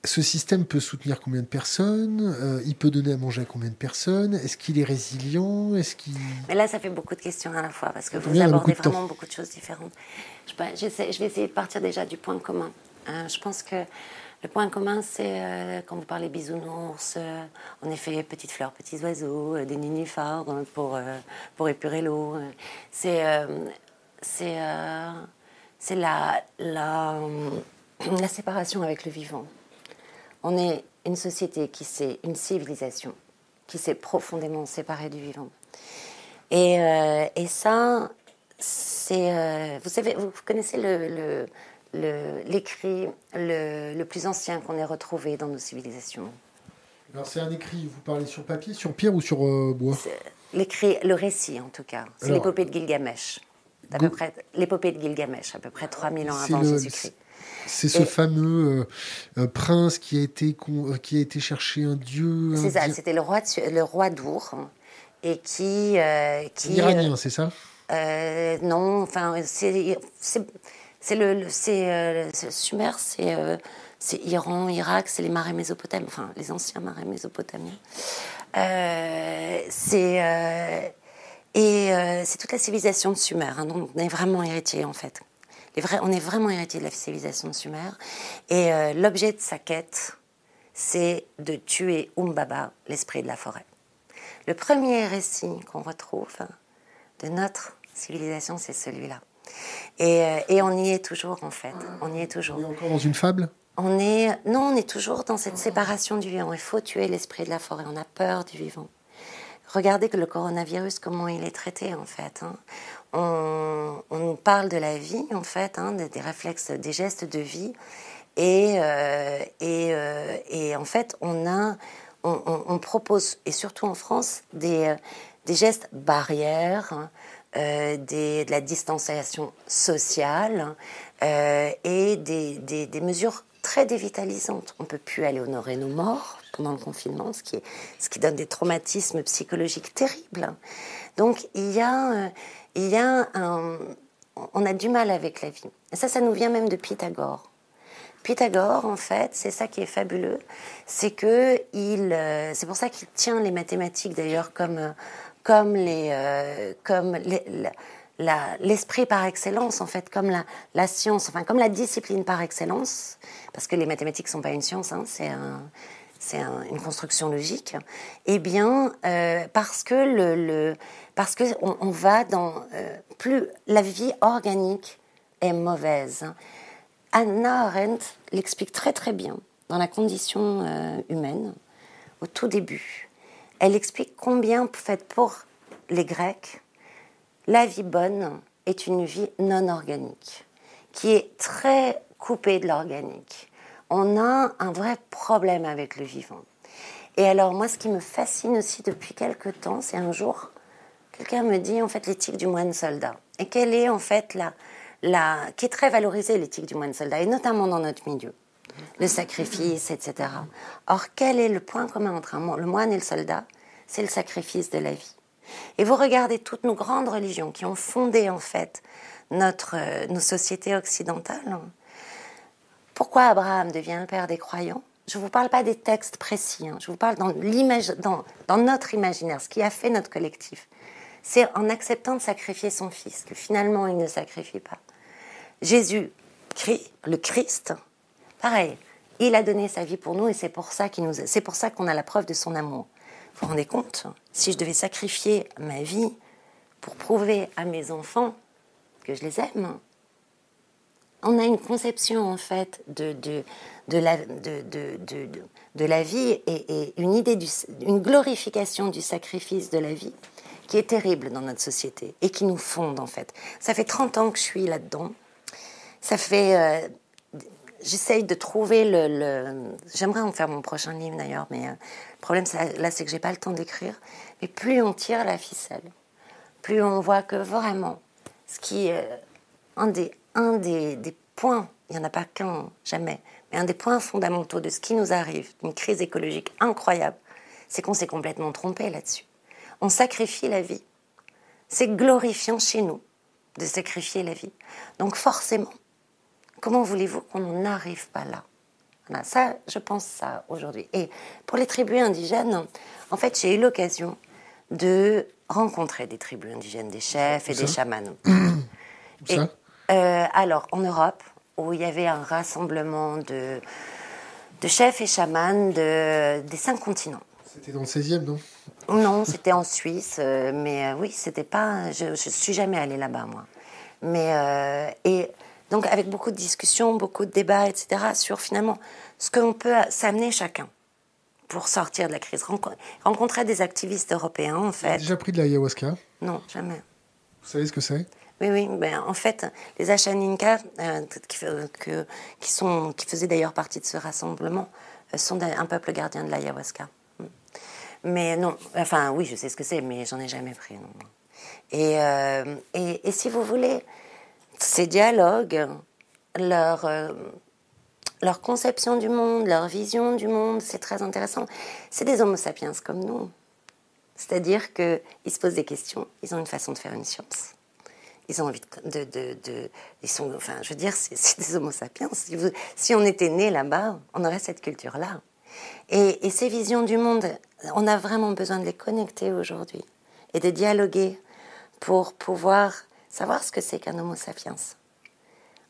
Ce système peut soutenir combien de personnes euh, Il peut donner à manger à combien de personnes Est-ce qu'il est résilient Est-ce qu'il Mais là, ça fait beaucoup de questions à la fois parce que vous abordez vraiment beaucoup de choses différentes. Je, je, vais essayer de partir déjà du point commun. Hein. je pense que le point commun, c'est euh, quand vous parlez bisounours, euh, en effet, petites fleurs, petits oiseaux, des nénuphars pour, pour épurer l'eau. C'est c'est c'est la, la, la, séparation avec le vivant. On est une société qui s'est, une civilisation qui s'est profondément séparée du vivant. Et, euh, et ça, c'est. Euh, vous savez, vous connaissez le, le, l'écrit le, le, plus ancien qu'on ait retrouvé dans nos civilisations? Alors c'est un écrit, vous parlez sur papier, sur pierre ou sur euh, bois? L'écrit, le récit en tout cas. C'est l'épopée de Gilgamesh à peu près l'épopée de Gilgamesh, à peu près 3000 ans avant Jésus-Christ. C'est ce fameux euh, euh, prince qui a été euh, qui a été chercher un dieu. C'est ça, c'était le roi le roi d'Our et qui qui iranien, c'est ça? Non, enfin c'est c'est le c'est Sumer, c'est c'est Iran, Irak, c'est les marais mésopotamiens, enfin les anciens marais mésopotamiens. c'est et euh, c'est toute la civilisation de Sumer. Hein, donc on est vraiment héritier en fait. On est vraiment héritier de la civilisation Sumer. Et euh, l'objet de sa quête, c'est de tuer Umbaba, l'esprit de la forêt. Le premier récit qu'on retrouve de notre civilisation, c'est celui-là. Et, euh, et, on y est toujours en fait. On y est toujours. On est encore dans une fable? On est, non, on est toujours dans cette séparation du vivant. Il faut tuer l'esprit de la forêt. On a peur du vivant. Regardez que le coronavirus, comment il est traité en fait. Hein. On, nous parle de la vie en fait, hein, des, réflexes, des gestes de vie. Et, euh, euh, et, en fait, on, a, on, propose, et surtout en France, des, des gestes barrières, euh, de la distanciation sociale et des, mesures très dévitalisante. On ne peut plus aller honorer nos morts pendant le confinement, ce qui, est, ce qui donne des traumatismes psychologiques terribles. Donc il y a, on a du mal avec la vie. Et ça, ça nous vient même de Pythagore. Pythagore, en fait, c'est ça qui est fabuleux, c'est que il, euh, c'est pour ça qu'il tient les mathématiques d'ailleurs comme, comme les, euh, comme les, l'esprit par excellence, en fait, comme la, la, science, enfin, comme la discipline par excellence, parce que les mathématiques ne sont pas une science, hein, c'est un, c'est une construction logique, eh bien, euh, parce que parce que on, va dans euh, plus la vie organique est mauvaise. Anna Arendt l'explique très très bien dans la condition euh, humaine au tout début. Elle explique combien, fait pour les Grecs, la vie bonne est une vie non organique, qui est très coupée de l'organique. On a un vrai problème avec le vivant. Et alors moi, ce qui me fascine aussi depuis quelque temps, c'est un jour, quelqu'un me dit en fait l'éthique du moine soldat. Et quelle est en fait la, la qui est très valorisée l'éthique du moine soldat, et notamment dans notre milieu, le sacrifice, etc. Or, quel est le point commun entre le moine et le soldat? C'est le sacrifice de la vie. Et vous regardez toutes nos grandes religions qui ont fondé en fait notre, nos sociétés occidentales. Pourquoi Abraham devient le père des croyants? Je ne vous parle pas des textes précis, hein. je vous parle dans, dans, dans notre imaginaire, ce qui a fait notre collectif. C'est en acceptant de sacrifier son fils que finalement il ne sacrifie pas. Jésus, le Christ, pareil, il a donné sa vie pour nous et c'est pour ça c'est pour ça qu'on a la preuve de son amour. Vous vous rendez compte? Si je devais sacrifier ma vie pour prouver à mes enfants que je les aime, on a une conception en fait de, de, de, la, de, la vie et, une idée, du, une glorification du sacrifice de la vie qui est terrible dans notre société et qui nous fonde en fait. Ça fait 30 ans que je suis là-dedans. Ça fait... Euh, j'essaye de trouver le... J'aimerais en faire mon prochain livre d'ailleurs, mais euh, le problème là c'est que j'ai pas le temps d'écrire. Mais plus on tire la ficelle, plus on voit que vraiment, ce qui est euh, un des, des points, il n'y en a pas qu'un, jamais, mais un des points fondamentaux de ce qui nous arrive, une crise écologique incroyable, c'est qu'on s'est complètement trompé là-dessus. On sacrifie la vie. C'est glorifiant chez nous de sacrifier la vie. Donc forcément, comment voulez-vous qu'on n'arrive pas là? Voilà, Ça, je pense ça aujourd'hui. Et pour les tribus indigènes, en fait, j'ai eu l'occasion de rencontrer des tribus indigènes, des chefs et des chamans. et, euh, alors, en Europe, où il y avait un rassemblement de, de chefs et chamans de, des cinq continents. C'était dans le 16e, non? Non, c'était en Suisse, euh, mais euh, oui, c'était pas. Je, ne suis jamais allée là-bas, moi. Mais et donc avec beaucoup de discussions, beaucoup de débats, etc. sur finalement ce qu'on peut s'amener chacun pour sortir de la crise. Rencontrer des activistes européens, en fait. Vous avez déjà pris de l'ayahuasca? Non, jamais. Vous savez ce que c'est? Oui, oui. Ben, en fait, les Achaninka, euh, qui, sont, qui faisaient d'ailleurs partie de ce rassemblement, euh, sont un peuple gardien de l'ayahuasca. Mm. Mais non, enfin oui, je sais ce que c'est, mais j'en ai jamais pris. Euh, et, si vous voulez, ces dialogues, leur, leur conception du monde, leur vision du monde, c'est très intéressant. C'est des homo sapiens comme nous. C'est-à-dire qu'ils se posent des questions, ils ont une façon de faire une science ils ont envie de, ils sont, enfin, je veux dire, c'est des Homo sapiens. Si, on était né là-bas, on aurait cette culture-là. Et, ces visions du monde, on a vraiment besoin de les connecter aujourd'hui et de dialoguer pour pouvoir savoir ce que c'est qu'un Homo sapiens.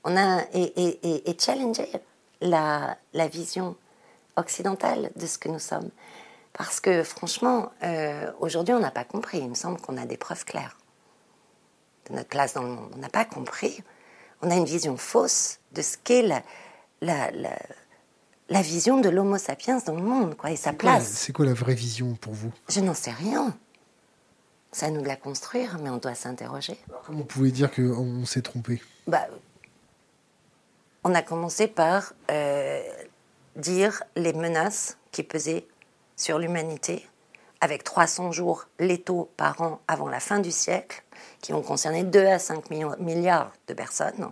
On a et, challenger la, la, vision occidentale de ce que nous sommes. Parce que franchement, euh, aujourd'hui, on n'a pas compris. Il me semble qu'on a des preuves claires de notre place dans le monde. On n'a pas compris. On a une vision fausse de ce qu'est la, la, la, vision de l'Homo sapiens dans le monde, quoi, et sa place. C'est quoi la vraie vision pour vous? Je n'en sais rien. À nous de la construire, mais on doit s'interroger. Comment vous pouvez dire qu'on s'est trompé? Bah, On a commencé par euh, dire les menaces qui pesaient sur l'humanité, avec 300 jours létaux par an avant la fin du siècle, qui vont concerner 2 à 5 milliards de personnes.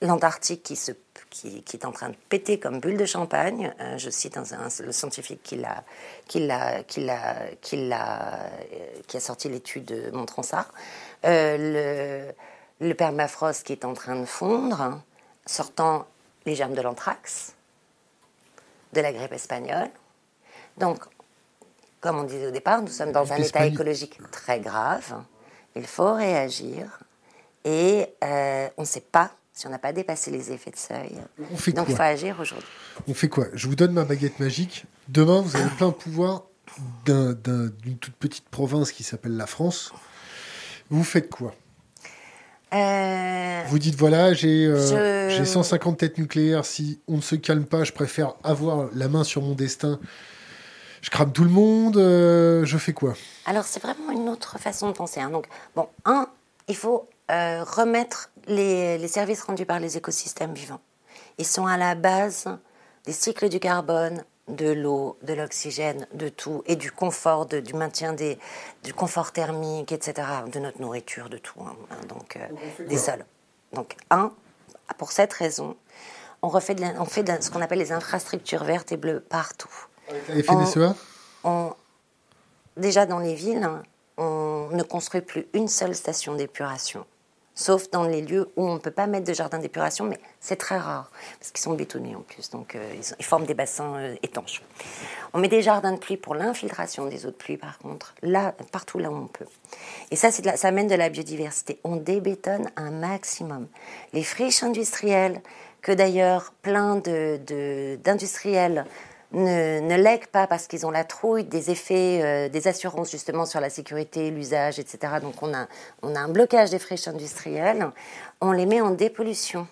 L'Antarctique qui, se, qui, qui, est en train de péter comme bulle de champagne. Euh, je cite un, le scientifique qui, qui, qui, qui, euh, qui a sorti l'étude montrant ça. Euh, le, le permafrost qui est en train de fondre, sortant les germes de l'anthrax, de la grippe espagnole. Donc, comme on disait au départ, nous sommes dans un état écologique très grave. Il faut réagir et euh, on ne sait pas si on n'a pas dépassé les effets de seuil. On fait Donc il faut agir aujourd'hui. On fait quoi? Je vous donne ma baguette magique. Demain, vous avez plein pouvoir d'une toute petite province qui s'appelle la France. Vous faites quoi? Euh, Vous dites voilà, j'ai 150 euh, têtes nucléaires. Si on ne se calme pas, je préfère avoir la main sur mon destin je crame tout le monde, euh, je fais quoi Alors c'est vraiment une autre façon de penser. Hein. Donc, bon, un, il faut euh, remettre les, services rendus par les écosystèmes vivants. Ils sont à la base des cycles du carbone, de l'eau, de l'oxygène, de tout, et du confort, du maintien des, du confort thermique, etc., de notre nourriture, de tout, hein. donc euh, des sols. Donc, un, pour cette raison, on, refait on fait de ce qu'on appelle les infrastructures vertes et bleues partout. Avec la on, Déjà dans les villes, on ne construit plus une seule station d'épuration sauf dans les lieux où on ne peut pas mettre de jardin d'épuration, mais c'est très rare, parce qu'ils sont bétonnés en plus, donc euh, ils, forment des bassins euh, étanches. On met des jardins de pluie pour l'infiltration des eaux de pluie, par contre, là, partout là où on peut. Et ça, de ça amène de la biodiversité. On débétonne un maximum. Les friches industrielles, que d'ailleurs plein d'industriels ne, ne lèguent pas parce qu'ils ont la trouille des effets, euh, des assurances justement sur la sécurité, l'usage, etc. Donc on a, on a un blocage des friches industrielles. On les met en dépollution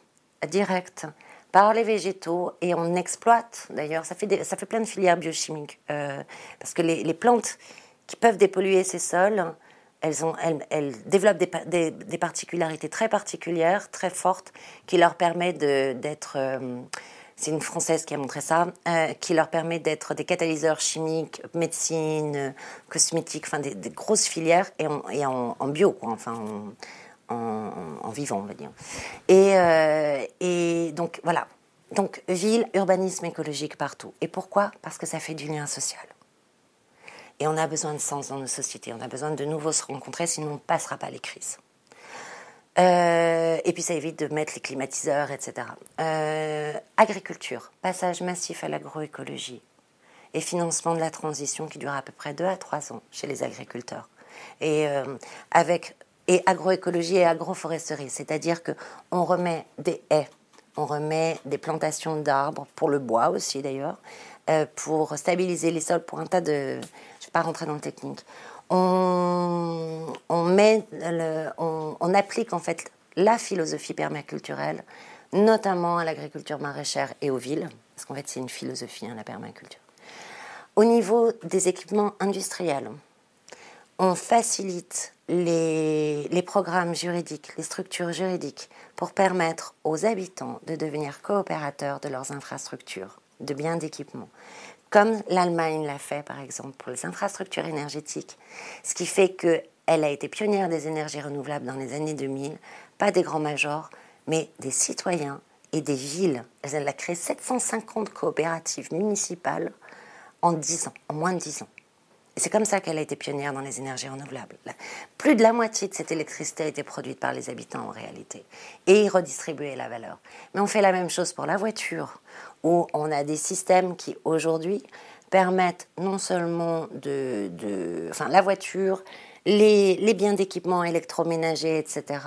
directe par les végétaux et on exploite d'ailleurs, ça fait, ça fait plein de filières biochimiques euh, parce que les, plantes qui peuvent dépolluer ces sols, elles, ont, elles, elles développent des, des, particularités très particulières, très fortes, qui leur permettent d'être... Euh, c'est une Française qui a montré ça, euh, qui leur permet d'être des catalyseurs chimiques, médecine, cosmétiques, enfin des, grosses filières et en, bio, enfin en, vivant, on va dire. Euh, et donc voilà. Donc ville, urbanisme écologique partout. Et pourquoi? Parce que ça fait du lien social. Et on a besoin de sens dans nos sociétés. On a besoin de nouveau se rencontrer, sinon on ne passera pas les crises. Euh, et puis ça évite de mettre les climatiseurs, etc. Euh, agriculture, passage massif à l'agroécologie et financement de la transition qui dure à peu près 2 à 3 ans chez les agriculteurs. Et euh, avec et agroécologie et agroforesterie, c'est-à-dire que on remet des haies, on remet des plantations d'arbres pour le bois aussi d'ailleurs, pour stabiliser les sols pour un tas de, je ne vais pas rentrer dans le technique on, applique en fait la philosophie permaculturelle, notamment à l'agriculture maraîchère et aux villes, parce qu'en fait c'est une philosophie, hein, la permaculture. Au niveau des équipements industriels, on facilite les, les, programmes juridiques, les structures juridiques, pour permettre aux habitants de devenir coopérateurs de leurs infrastructures, de biens d'équipement comme l'Allemagne l'a fait par exemple pour les infrastructures énergétiques, ce qui fait qu'elle a été pionnière des énergies renouvelables dans les années 2000, pas des grands majors, mais des citoyens et des villes. Elle a créé 750 coopératives municipales en 10 ans, en moins de 10 ans. C'est comme ça qu'elle a été pionnière dans les énergies renouvelables. Plus de la moitié de cette électricité a été produite par les habitants en réalité et redistribuée la valeur. Mais on fait la même chose pour la voiture où on a des systèmes qui aujourd'hui permettent non seulement de, enfin la voiture, les, les biens d'équipement électroménagers, etc.,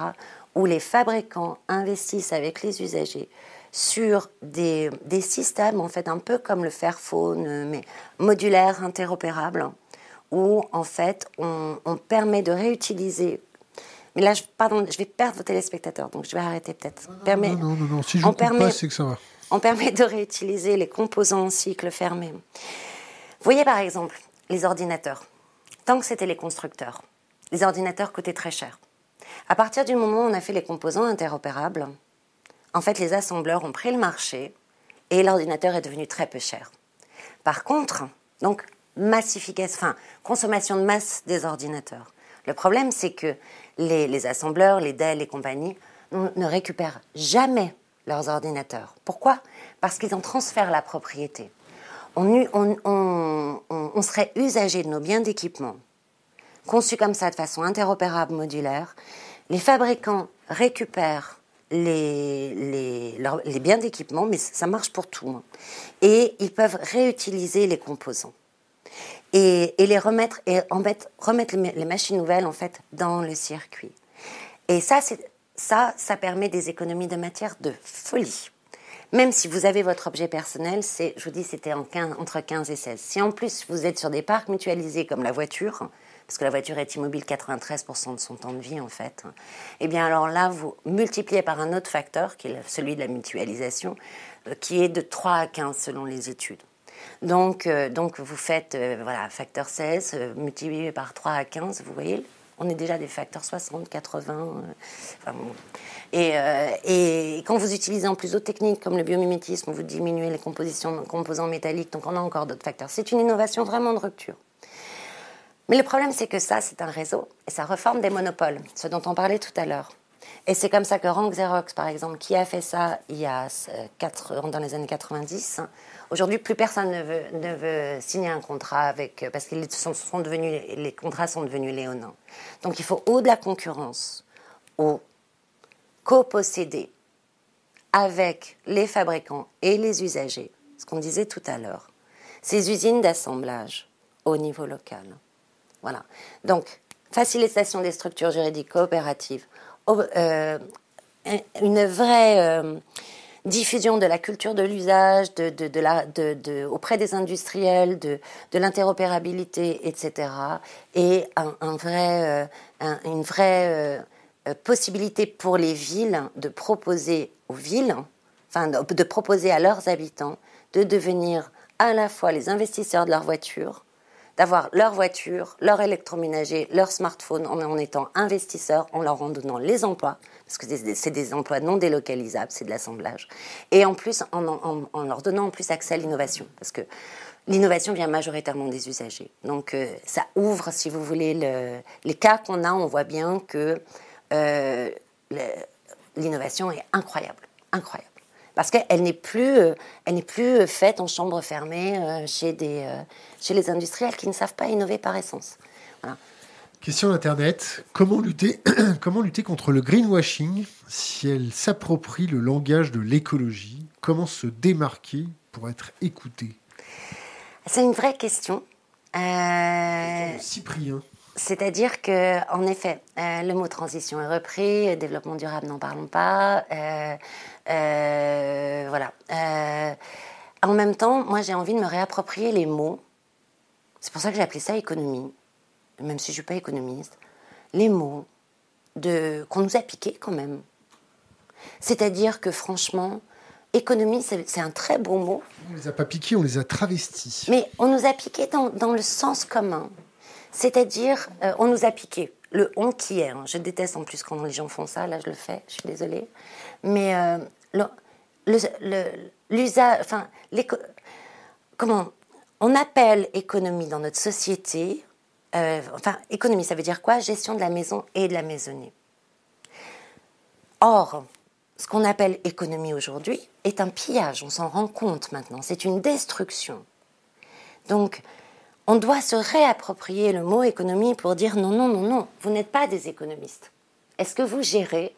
où les fabricants investissent avec les usagers sur des, des, systèmes, en fait, un peu comme le Fairphone, mais modulaires, interopérables, où, en fait, on, on permet de réutiliser mais là, je, pardon, je vais perdre vos téléspectateurs, donc je vais arrêter peut-être. Non, non, non, non, si je ne pas, c'est que ça va on permet de réutiliser les composants en cycle fermé. Voyez par exemple les ordinateurs. Tant que c'était les constructeurs, les ordinateurs coûtaient très cher. À partir du moment où on a fait les composants interopérables, en fait les assembleurs ont pris le marché et l'ordinateur est devenu très peu cher. Par contre, donc massification, consommation de masse des ordinateurs. Le problème c'est que les, assembleurs, les Dell et compagnie ne récupèrent jamais leurs ordinateurs. Pourquoi? Parce qu'ils en transfèrent la propriété. On, serait usager de nos biens d'équipement, conçus comme ça de façon interopérable, modulaire. Les fabricants récupèrent les, biens d'équipement, mais ça marche pour tout. Hein. Et ils peuvent réutiliser les composants. Et, les remettre, et remettre les machines nouvelles en fait dans le circuit. Et ça, c'est ça, ça permet des économies de matière de folie. Même si vous avez votre objet personnel, c'est, je vous dis, c'était entre 15 et 16. Si en plus vous êtes sur des parcs mutualisés comme la voiture, parce que la voiture est immobile 93% de son temps de vie en fait, eh bien alors là, vous multipliez par un autre facteur, qui est celui de la mutualisation, euh, qui est de 3 à 15 selon les études. Donc, euh, donc vous faites, euh, voilà, facteur 16 multiplié par 3 à 15, vous voyez on est déjà des facteurs 60, 80. Euh, euh, et, quand vous utilisez en plus d'autres techniques comme le biomimétisme, vous diminuez les compositions, composants métalliques, donc on a encore d'autres facteurs. C'est une innovation vraiment de rupture. Mais le problème, c'est que ça, c'est un réseau et ça reforme des monopoles, ce dont on parlait tout à l'heure. Et c'est comme ça que Rank Xerox, par exemple, qui a fait ça il y a 4, dans les années 90, Aujourd'hui, plus personne ne veut, ne veut, signer un contrat avec parce que sont, les contrats sont devenus léonins. Donc, il faut au de la concurrence, au coposséder avec les fabricants et les usagers, ce qu'on disait tout à l'heure, ces usines d'assemblage au niveau local. Voilà. Donc, facilitation des structures juridiques coopératives, euh, une vraie euh, diffusion de la culture de l'usage, auprès des industriels, de, l'interopérabilité, etc. Et euh, une vraie possibilité pour les villes de proposer aux villes, enfin de proposer à leurs habitants de devenir à la fois les investisseurs de leur voiture, d'avoir leur voiture, leur électroménager, leur smartphone en, étant investisseurs, en leur en donnant les emplois, parce que c'est des emplois non délocalisables, c'est de l'assemblage, et en plus en, leur donnant en plus accès à l'innovation, parce que l'innovation vient majoritairement des usagers. Donc euh, ça ouvre, si vous voulez, le, les cas qu'on a, on voit bien que euh, l'innovation est incroyable, incroyable. Parce qu'elle n'est plus, euh, elle n'est plus faite en chambre fermée chez, des, chez les industriels qui ne savent pas innover par essence. Question d'Internet. Comment lutter, <clears throat> comment lutter contre le greenwashing si elle s'approprie le langage de l'écologie? Comment se démarquer pour être écouté C'est une vraie question. Cyprien. C'est-à-dire que, en effet, le mot transition est repris, développement durable, n'en parlons pas. Euh, voilà. Euh, en même temps, moi, j'ai envie de me réapproprier les mots. C'est pour ça que j'ai appelé ça économie, même si je ne suis pas économiste. Les mots de qu'on nous a piqués quand même. C'est-à-dire que franchement, économie, c'est un très beau mot. On ne les a pas piqués, on les a travestis. Mais on nous a piqués dans, dans le sens commun. C'est-à-dire, euh, on nous a piqué le on qui est. Hein. Je déteste en plus quand les gens font ça, là je le fais, je suis désolée. Mais euh, l'usage, enfin, comment? On appelle économie dans notre société, euh, enfin, économie, ça veut dire quoi? Gestion de la maison et de la maisonnée. Or, ce qu'on appelle économie aujourd'hui est un pillage, on s'en rend compte maintenant, c'est une destruction. Donc, on doit se réapproprier le mot économie pour dire non, non, non, non, vous n'êtes pas des économistes. Est-ce que vous gérez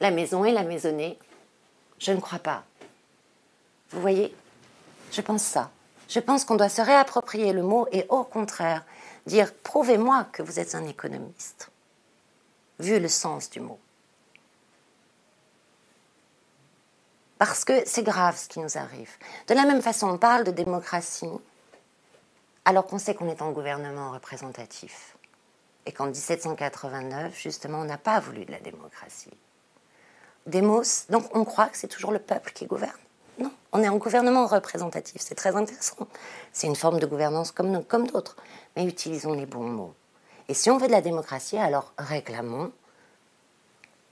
la maison et la maisonnée? Je ne crois pas. Vous voyez? Je pense ça. Je pense qu'on doit se réapproprier le mot et au contraire dire prouvez-moi que vous êtes un économiste, vu le sens du mot. Parce que c'est grave ce qui nous arrive. De la même façon, on parle de démocratie alors qu'on sait qu'on est en gouvernement représentatif. Et qu'en 1789, justement, on n'a pas voulu de la démocratie. Demos, donc on croit que c'est toujours le peuple qui gouverne. On est en gouvernement représentatif, c'est très intéressant. C'est une forme de gouvernance comme, comme d'autres, mais utilisons les bons mots. Et si on veut de la démocratie, alors réclamons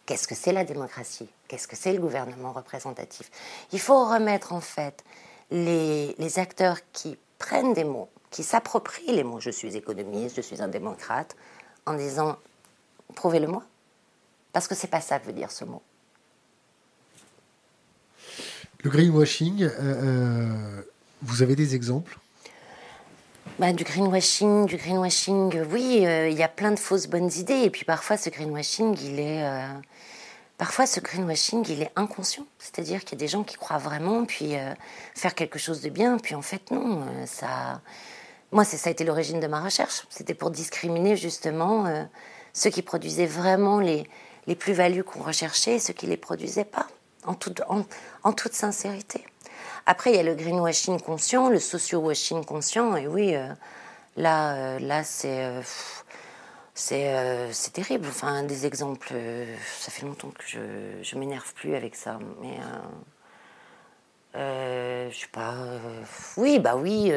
qu'est-ce que c'est la démocratie? Qu'est-ce que c'est le gouvernement représentatif? Il faut remettre en fait les, les acteurs qui prennent des mots qui s'approprient les mots je suis économiste, je suis un démocrate, en disant prouvez-le-moi. Parce que c'est pas ça que veut dire ce mot. Le greenwashing, euh, euh, vous avez des exemples? Bah, du greenwashing, du greenwashing, oui, euh, il y a plein de fausses bonnes idées. Et puis parfois, ce greenwashing, il est, Parfois, ce greenwashing, il est inconscient. C'est-à-dire qu'il y a des gens qui croient vraiment, puis faire quelque chose de bien, puis en fait, non. ça, moi, ça a été l'origine de ma recherche. C'était pour discriminer justement ceux qui produisaient vraiment les, les plus-values qu'on recherchait et ceux qui ne les produisaient pas, en toute, en, toute sincérité. Après, il y a le greenwashing conscient, le socio-washing conscient, et oui, euh, là, euh, là c'est. c'est terrible. Enfin, des exemples, ça fait longtemps que je ne m'énerve plus avec ça. Mais euh, je sais pas. oui, bah oui,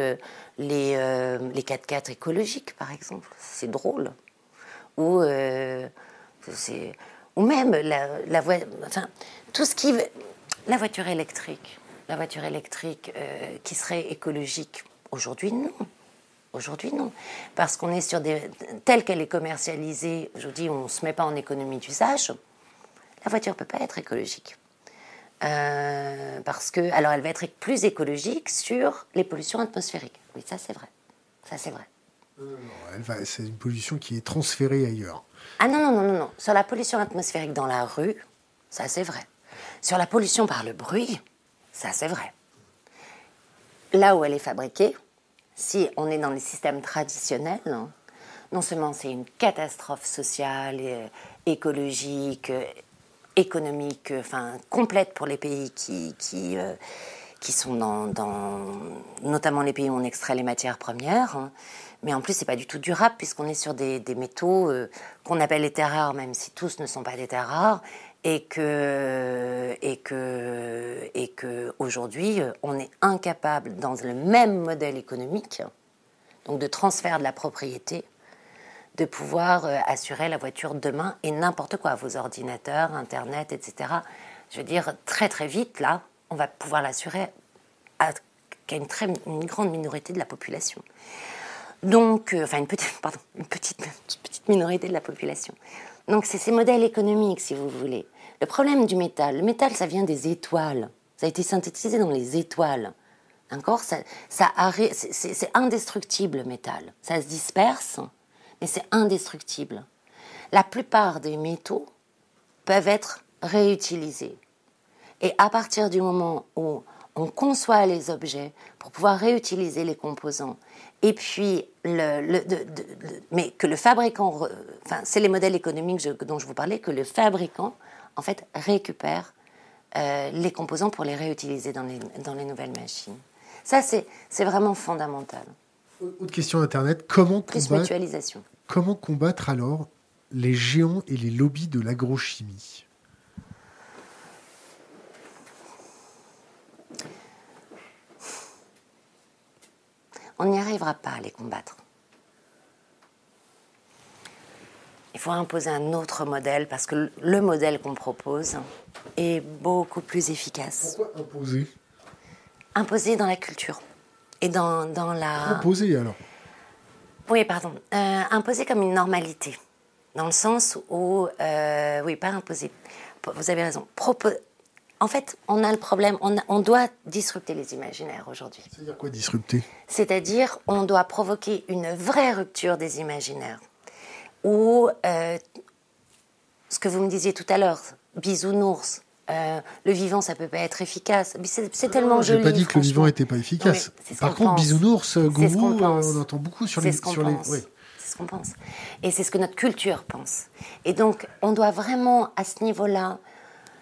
les, euh, les 4x4 écologiques, par exemple. C'est drôle. Ou, euh, ou même la, la voiture. Enfin, tout ce qui. La voiture électrique. La voiture électrique euh, qui serait écologique. Aujourd'hui, non. Aujourd'hui, non. Parce qu'on est sur des. Telle qu'elle est commercialisée, aujourd'hui, on ne se met pas en économie d'usage. La voiture ne peut pas être écologique. Euh, parce que, alors, elle va être plus écologique sur les pollutions atmosphériques. Oui, ça c'est vrai. Ça c'est vrai. c'est une pollution qui est transférée ailleurs. Ah non, non, non, non, non. Sur la pollution atmosphérique dans la rue, Ça, c'est vrai. Sur la pollution par le bruit, ça, c'est vrai. Là où elle est fabriquée, si on est dans les systèmes traditionnels, non seulement c'est une catastrophe sociale, euh, écologique, euh, économique, euh, enfin complète pour les pays qui, qui, qui sont dans, notamment les pays où on extrait les matières premières. Hein. Mais en plus, c'est pas du tout durable puisqu'on est sur des métaux qu'on appelle les terres rares, même si tous ne sont pas des terres rares, et que et que et que aujourd'hui, on est incapable dans le même modèle économique, donc de transfert de la propriété, de pouvoir euh, assurer la voiture demain et n'importe quoi, vos ordinateurs, Internet, etc. Je veux dire, très très vite, là, on va pouvoir l'assurer à, une, très, une grande minorité de la population. Donc, euh, enfin, une petite, <laughs> pardon, une petite, petite minorité de la population. Donc, c'est ces modèles économiques, si vous voulez. Le problème du métal, le métal, ça vient des étoiles. Ça a été synthétisé dans les étoiles. D'accord? Ça, ça C'est indestructible, le métal. Ça se disperse mais c'est indestructible. La plupart des métaux peuvent être réutilisés. Et à partir du moment où on conçoit les objets pour pouvoir réutiliser les composants, et puis le, mais que le fabricant, enfin c'est les modèles économiques dont je vous parlais, que le fabricant en fait récupère euh, les composants pour les réutiliser dans les, dans les nouvelles machines. Ça c'est vraiment fondamental. Autre question Internet, comment combattre, comment combattre alors les géants et les lobbies de l'agrochimie? On n'y arrivera pas à les combattre. Il faut imposer un autre modèle parce que le modèle qu'on propose est beaucoup plus efficace. Pourquoi imposer? Imposer dans la culture et dans, dans la... Imposer alors? Oui, pardon. Euh, imposer comme une normalité. Dans le sens où... Euh, oui, pas imposer. Vous avez raison. En fait, on a le problème, on, on doit disrupter les imaginaires aujourd'hui. C'est-à-dire quoi disrupter? C'est-à-dire, on doit provoquer une vraie rupture des imaginaires. Ou euh, ce que vous me disiez tout à l'heure, bisounours, euh, le vivant, ça peut pas être efficace. C'est tellement joli. J'ai pas dit que le vivant était pas efficace. Par contre, bisounours, gourou, on, on, entend beaucoup sur les. Ce sur les... C'est ce qu'on pense. Et c'est ce que notre culture pense. Et donc, on doit vraiment, à ce niveau-là,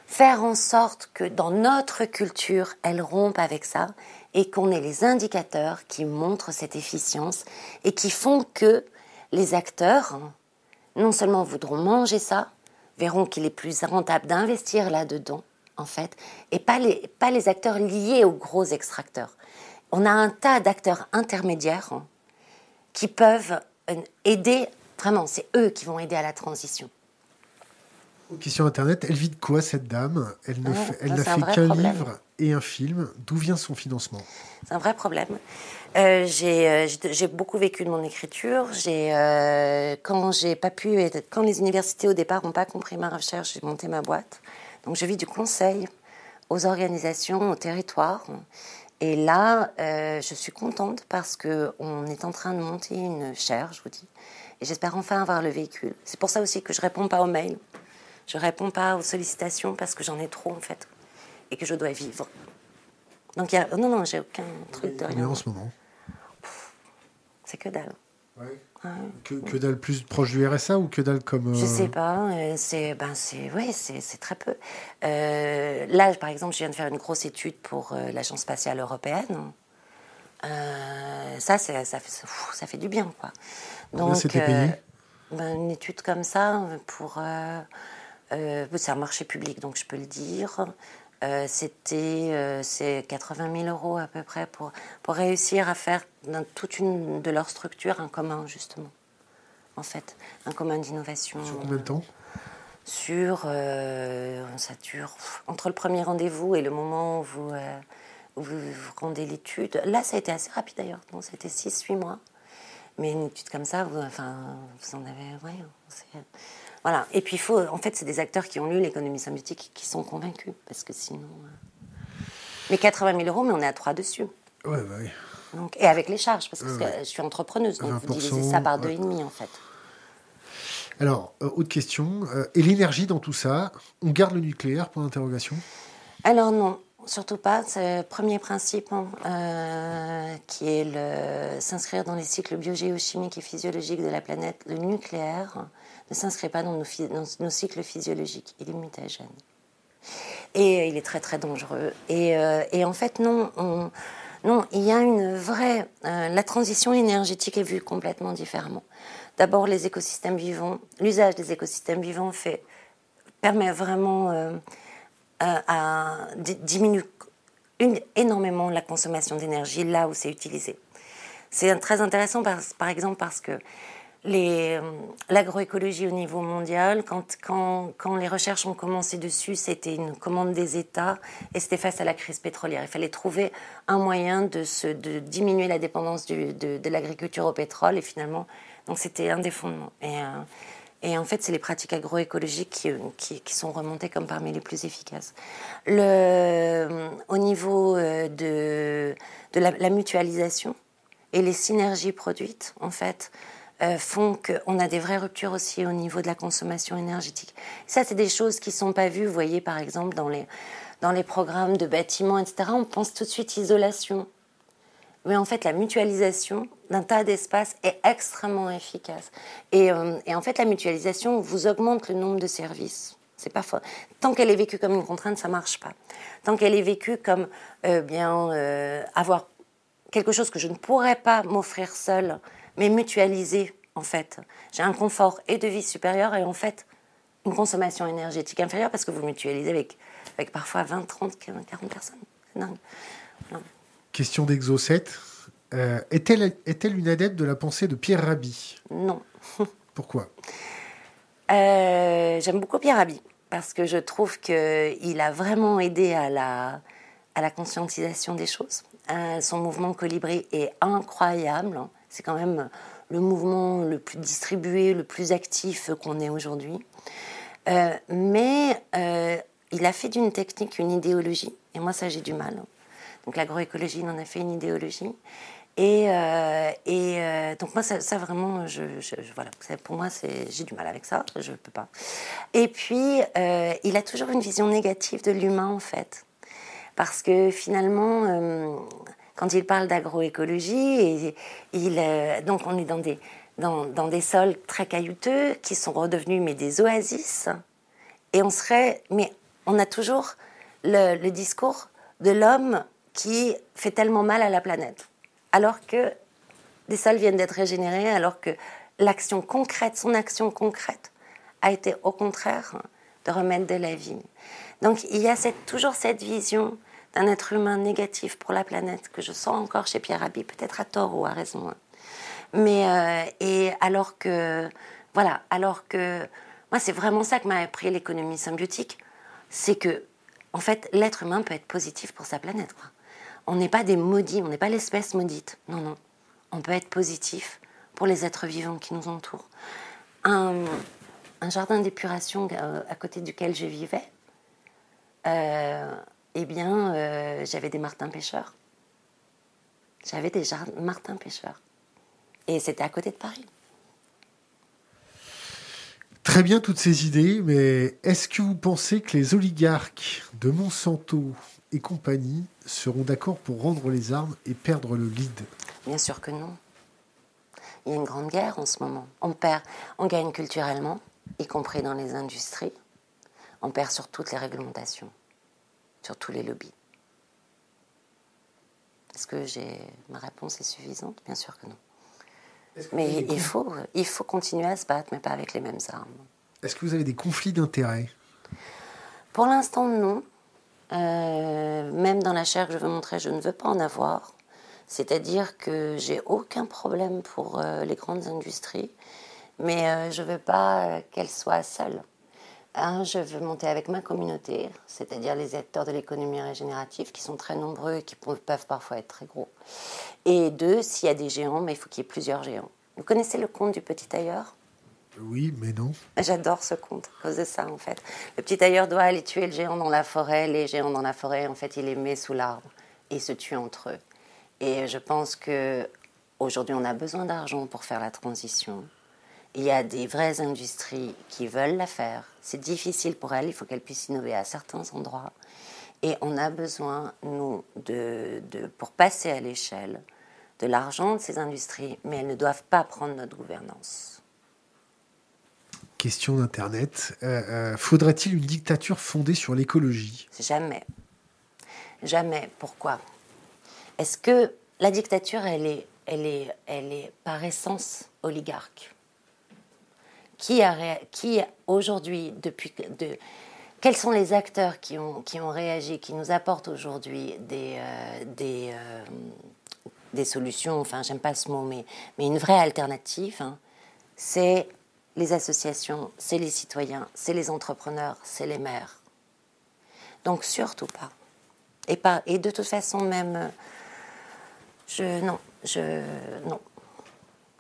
faire en sorte que dans notre culture, elle rompe avec ça et qu'on ait les indicateurs qui montrent cette efficience et qui font que les acteurs, non seulement voudront manger ça, verront qu'il est plus rentable d'investir là-dedans, en fait, et pas les, pas les acteurs liés aux gros extracteurs. On a un tas d'acteurs intermédiaires hein, qui peuvent euh, aider, vraiment, c'est eux qui vont aider à la transition. Question Internet, elle vit de quoi cette dame? Elle ne fait, elle n'a fait qu'un livre? Et un film. D'où vient son financement? C'est un vrai problème. Euh, euh, j'ai beaucoup vécu de mon écriture. Euh, quand pas pu, quand les universités au départ n'ont pas compris ma recherche, j'ai monté ma boîte. Donc je vis du conseil aux organisations, aux territoires. Et là, euh, je suis contente parce que on est en train de monter une chaire, je vous dis. Et j'espère enfin avoir le véhicule. C'est pour ça aussi que je réponds pas aux mails. Je réponds pas aux sollicitations parce que j'en ai trop en fait et que je dois vivre. Donc il y a... non non, j'ai aucun truc de rien. en ce moment c'est que dalle. Que, dalle plus proche du RSA ou que dalle comme. Je sais pas. Euh, c'est ben c'est oui c'est très peu. Euh, là par exemple je viens de faire une grosse étude pour euh, l'agence spatiale européenne. ça c'est ça fait ça fait du bien quoi. Donc payé ben, une étude comme ça pour c'est un marché public donc je peux le dire. Euh, c'était euh, c'est 80 000 euros à peu près pour, pour réussir à faire dans toute une de leurs structures un commun, justement. En fait, un commun d'innovation. Sur combien de temps? Sur. Euh, ça dure. Entre le premier rendez-vous et le moment où vous, vous, rendez l'étude. Là, ça a été assez rapide d'ailleurs. Bon, c'était 6-8 mois. Mais une étude comme ça, vous, enfin, vous en avez. Ouais, voilà. Et puis, il faut, en fait, c'est des acteurs qui ont lu l'économie symbiotique qui sont convaincus. Parce que sinon. Euh, mais 80 000 euros, mais on est à 3 dessus. Ouais, bah oui. Donc, et avec les charges, parce que je suis entrepreneuse, donc vous divisez ça par 2,5 en fait. Alors, autre question. et l'énergie dans tout ça On garde le nucléaire pour l'interrogation Alors non. Surtout pas. C'est le premier principe hein, euh, qui est s'inscrire dans les cycles biogéochimiques et physiologiques de la planète. Le nucléaire ne s'inscrit pas dans nos, cycles physiologiques. Il est mutagène. Et il est très très dangereux. Et, euh, en fait, non, non, il y a une vraie. Euh, la transition énergétique est vue complètement différemment. D'abord, les écosystèmes vivants, l'usage des écosystèmes vivants fait, permet vraiment à, diminue énormément la consommation d'énergie là où c'est utilisé. C'est très intéressant par, exemple parce que euh, l'agroécologie au niveau mondial, quand, les recherches ont commencé dessus, c'était une commande des États et c'était face à la crise pétrolière. Il fallait trouver un moyen de, diminuer la dépendance de, l'agriculture au pétrole et finalement, c'était un des fondements. Et, euh, et en fait, c'est les pratiques agroécologiques qui, qui, sont remontées comme parmi les plus efficaces. Au niveau euh, de la, mutualisation et les synergies produites, en fait, euh, font qu'on a des vraies ruptures aussi au niveau de la consommation énergétique. Ça, c'est des choses qui ne sont pas vues, vous voyez, par exemple, dans les, dans les programmes de bâtiments, etc. On pense tout de suite isolation. Mais en fait, la mutualisation d'un tas d'espaces est extrêmement efficace. Et, euh, et, en fait, la mutualisation vous augmente le nombre de services. C'est pas faux. Tant qu'elle est vécue comme une contrainte, ça marche pas. Tant qu'elle est vécue comme euh, bien avoir quelque chose que je ne pourrais pas m'offrir seule, mais mutualiser en fait. J'ai un confort et de vie supérieur et en fait une consommation énergétique inférieure parce que vous mutualisez avec, avec parfois 20, 30, 40 personnes. C'est dingue. Question d'Exocet. Euh, est-elle, est-elle une adepte de la pensée de Pierre Rabhi? Non. <laughs> Pourquoi? Euh, J'aime beaucoup Pierre Rabhi parce que je trouve qu'il a vraiment aidé à la, à la conscientisation des choses. Euh, son mouvement Colibri est incroyable. C'est quand même le mouvement le plus distribué, le plus actif qu'on ait aujourd'hui. mais il a fait d'une technique une idéologie. Et moi, ça, j'ai du mal. Donc l'agroécologie, il en a fait une idéologie. Et, euh, euh, donc moi, ça, vraiment, je, voilà, pour moi, j'ai du mal avec ça, je ne peux pas. Et puis, euh, il a toujours une vision négative de l'humain, en fait. Parce que finalement, quand il parle d'agroécologie, il, donc on est dans des, dans, des sols très caillouteux qui sont redevenus mais des oasis. Et on serait, mais on a toujours le, le discours de l'homme qui fait tellement mal à la planète. Alors que des sols viennent d'être régénérés, alors que l'action concrète, son action concrète, a été au contraire de remettre de la vie. Donc il y a toujours cette vision d'un être humain négatif pour la planète que je sens encore chez Pierre Rabhi, peut-être à tort ou à raison. Hein. Mais euh, et alors que voilà, alors que moi c'est vraiment ça que m'a appris l'économie symbiotique, c'est que en fait l'être humain peut être positif pour sa planète. On n'est pas des maudits, on n'est pas l'espèce maudite. Non, non. On peut être positif pour les êtres vivants qui nous entourent. Un, jardin d'épuration euh, à côté duquel je vivais, euh, eh bien, euh, j'avais des martins pêcheurs. J'avais des martins pêcheurs. Et c'était à côté de Paris. Très bien toutes ces idées, mais est-ce que vous pensez que les oligarques de Monsanto et compagnie seront d'accord pour rendre les armes et perdre le lead? Bien sûr que non. Il y a une grande guerre en ce moment. On perd, on gagne culturellement, y compris dans les industries. On perd sur toutes les réglementations, sur tous les lobbies. Est-ce que j'ai ma réponse est suffisante? Bien sûr que non. Mais il faut, il faut continuer à se battre, mais pas avec les mêmes armes. Est-ce que vous avez des conflits d'intérêts? Pour l'instant, non. Euh, même dans la chair que je veux montrer, je ne veux pas en avoir. C'est-à-dire que j'ai aucun problème pour euh, les grandes industries, mais euh, je ne veux pas qu'elles soient seules. Un, je veux monter avec ma communauté, c'est-à-dire les acteurs de l'économie régénérative qui sont très nombreux et qui peuvent parfois être très gros. Et deux, s'il y a des géants, mais il faut qu'il y ait plusieurs géants. Vous connaissez le conte du petit tailleur oui, mais non. J'adore ce conte à cause de ça, en fait. Le petit tailleur doit aller tuer le géant dans la forêt. Les géants dans la forêt, en fait, il les met sous l'arbre et se tuent entre eux. Et je pense que aujourd'hui, on a besoin d'argent pour faire la transition. Il y a des vraies industries qui veulent la faire. C'est difficile pour elles, il faut qu'elles puissent innover à certains endroits. Et on a besoin, nous, de, de pour passer à l'échelle, de l'argent de ces industries, mais elles ne doivent pas prendre notre gouvernance. Question d'Internet. Euh, euh, faudrait-il une dictature fondée sur l'écologie? Jamais. Jamais. Pourquoi? Est-ce que la dictature, elle est, elle est, elle est par essence oligarque? Qui, a, qui aujourd'hui, depuis... De, quels sont les acteurs qui ont, qui ont réagi, qui nous apportent aujourd'hui des, euh, des, des solutions, enfin j'aime pas ce mot, mais, mais une vraie alternative, hein, c'est les associations, c'est les citoyens, c'est les entrepreneurs, c'est les maires. Donc surtout pas. Et, pas, et de toute façon même, je non, je non.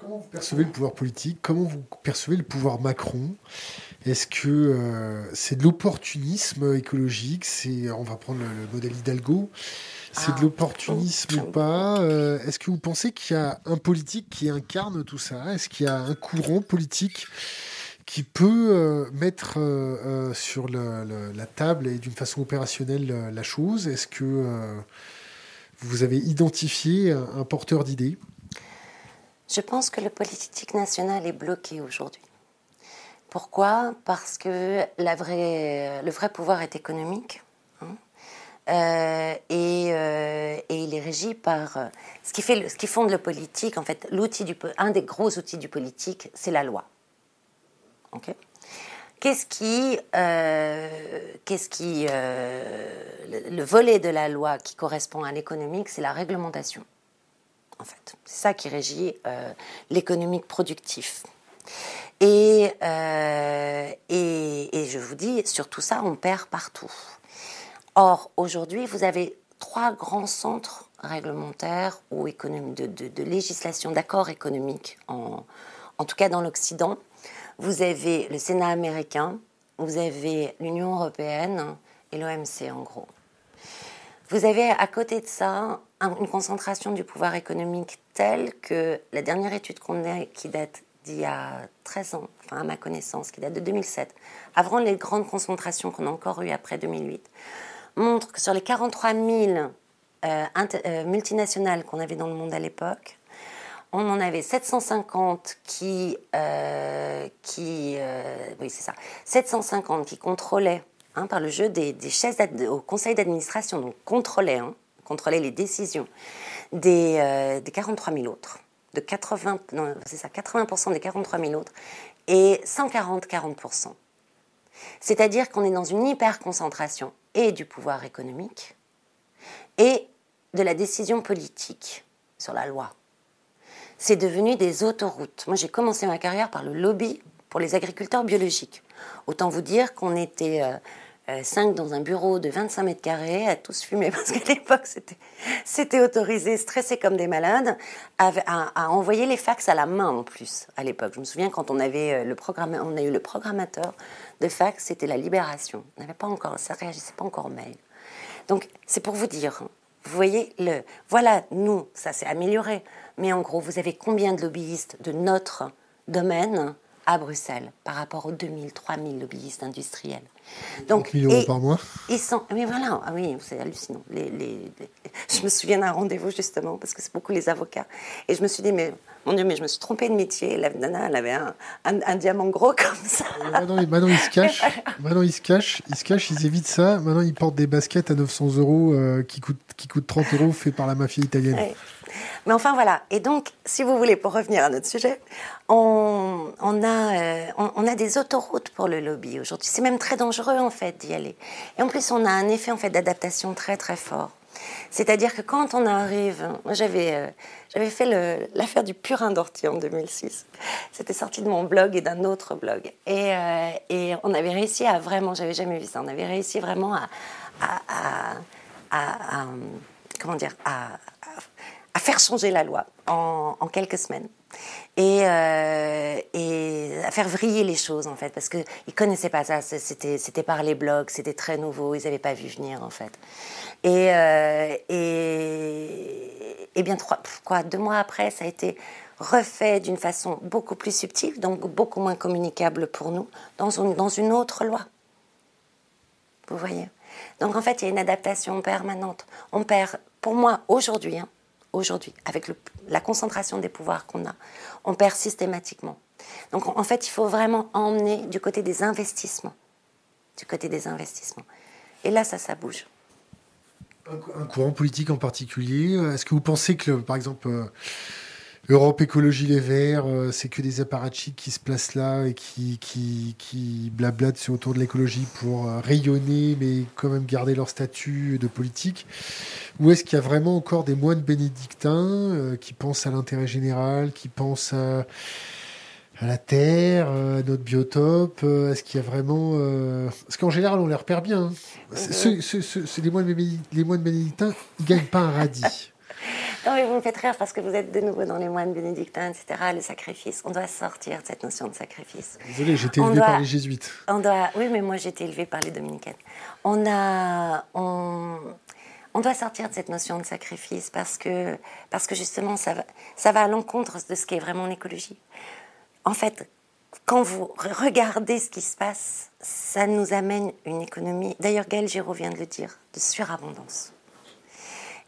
Comment vous percevez le pouvoir politique? Comment vous percevez le pouvoir Macron? Est-ce que euh, c'est de l'opportunisme écologique? C'est, on va prendre le, le modèle Hidalgo. C'est de ah. l'opportunisme ou pas? Euh, Est-ce que vous pensez qu'il y a un politique qui incarne tout ça? Est-ce qu'il y a un courant politique qui peut euh, mettre sur la table et d'une façon opérationnelle la chose? Est-ce que vous avez identifié un, porteur d'idées? Je pense que le politique national est bloqué aujourd'hui. Pourquoi? Parce que le vrai pouvoir est économique. Euh, euh, et, il est régi par euh, ce qui fait ce fonde le politique en fait l'outil un des gros outils du politique c'est la loi ok? Qu'est-ce qui qu'est-ce qui le, volet de la loi qui correspond à l'économique c'est la réglementation c'est ça qui régit l'économique productif et, et, et je vous dis sur tout ça on perd partout Or, aujourd'hui, vous avez trois grands centres réglementaires ou de, de, législation, d'accords économiques, en, en tout cas dans l'Occident. Vous avez le Sénat américain, vous avez l'Union européenne et l'OMC en gros. Vous avez à côté de ça une concentration du pouvoir économique telle que la dernière étude qu'on a, qui date d'il y a 13 ans, enfin à ma connaissance, qui date de 2007, avant les grandes concentrations qu'on a encore eues après 2008, montre que sur les 43 000 euh, euh, multinationales qu'on avait dans le monde à l'époque, on en avait 750 qui, euh, oui c'est ça, 750 qui contrôlaient hein, par le jeu des, des chaises au conseil d'administration, donc contrôlaient, hein, contrôlaient les décisions des, des 43 000 autres, de 80, c'est ça, 80% des 43 000 autres et 140 40%. C'est-à-dire qu'on est dans une hyper concentration et du pouvoir économique et de la décision politique sur la loi. C'est devenu des autoroutes. Moi, j'ai commencé ma carrière par le lobby pour les agriculteurs biologiques. Autant vous dire qu'on était euh, euh, cinq dans un bureau de 25 mètres carrés à tous fumer <laughs> parce qu'à l'époque c'était autorisé, stressé comme des malades, à, envoyer les fax à la main en plus à l'époque. Je me souviens quand on avait euh, le programme, on a eu le programmateur de fax, c'était la Libération. On n'avait pas encore, ça réagissait pas encore au mail. Donc c'est pour vous dire, vous voyez le, voilà nous ça s'est amélioré, mais en gros vous avez combien de lobbyistes de notre domaine à Bruxelles par rapport aux 2000, 3000 lobbyistes industriels. Donc, 000 euros par mois ils sont, Mais voilà, ah oui, c'est hallucinant. Les, les, je me souviens d'un rendez-vous justement, parce que c'est beaucoup les avocats. Et je me suis dit, mais mon Dieu, mais je me suis trompée de métier. La nana, elle avait un, un, diamant gros <laughs> comme ça. Maintenant, maintenant, ils se cachent. maintenant, ils se cachent. Ils se cachent, ils évitent ça. Maintenant, ils portent des baskets à 900 euros euh, qui, coûtent, qui coûtent 30 euros, fait par la mafia italienne. Mais enfin, voilà. Et donc, si vous voulez, pour revenir à notre sujet, on, a, euh, on, a des autoroutes pour le lobby aujourd'hui. C'est même très dangereux, en fait, d'y aller. Et en plus, on a un effet, en fait, d'adaptation très, très fort. C'est-à-dire que quand on arrive, moi j'avais euh, fait l'affaire du purin d'ortie en 2006. C'était sorti de mon blog et d'un autre blog. Et, euh, et, on avait réussi à vraiment, j'avais jamais vu ça, on avait réussi vraiment à, à comment dire, à, à faire changer la loi en, quelques semaines. Et, euh, et, à faire vriller les choses en fait parce qu'ils ne connaissaient pas ça c'était c'était par les blogs c'était très nouveau ils n'avaient pas vu venir en fait et euh, et bien trois quoi deux mois après ça a été refait d'une façon beaucoup plus subtile, donc beaucoup moins communicable pour nous, dans une, dans une autre loi. Vous voyez? Donc en fait, il y a une adaptation permanente. On perd, pour moi, aujourd'hui, hein, aujourd'hui, avec la concentration des pouvoirs qu'on a, on perd systématiquement. Donc en fait, il faut vraiment emmener du côté des investissements. Du côté des investissements. Et là, ça, ça bouge. Un, courant politique en particulier Est-ce que vous pensez que, par exemple, euh, Europe Écologie Les Verts, euh, c'est que des apparatchiks qui se placent là et qui, qui, qui blablatent autour de l'écologie pour euh, rayonner, mais quand même garder leur statut de politique Ou est-ce qu'il y a vraiment encore des moines bénédictins qui pensent à l'intérêt général, qui pensent à à la terre, à notre biotope euh, Est-ce qu'il y a vraiment... Euh, parce qu'en général, on les repère bien. Hein. C'est les moines, les moines bénédictins, ils ne gagnent pas un radis. <laughs> Non, mais vous me faites rire parce que vous êtes de nouveau dans les moines bénédictins, etc. Le sacrifice, on doit sortir de cette notion de sacrifice. Désolé, j'ai été élevé par les jésuites. On doit, oui, mais moi j'ai été élevé par les dominicaines. On a, on, on doit sortir de cette notion de sacrifice parce que, parce que justement ça va, ça va à l'encontre de ce qu'est vraiment l'écologie en fait, quand vous regardez ce qui se passe, ça nous amène une économie, d'ailleurs Gaël Giraud vient de le dire, de surabondance.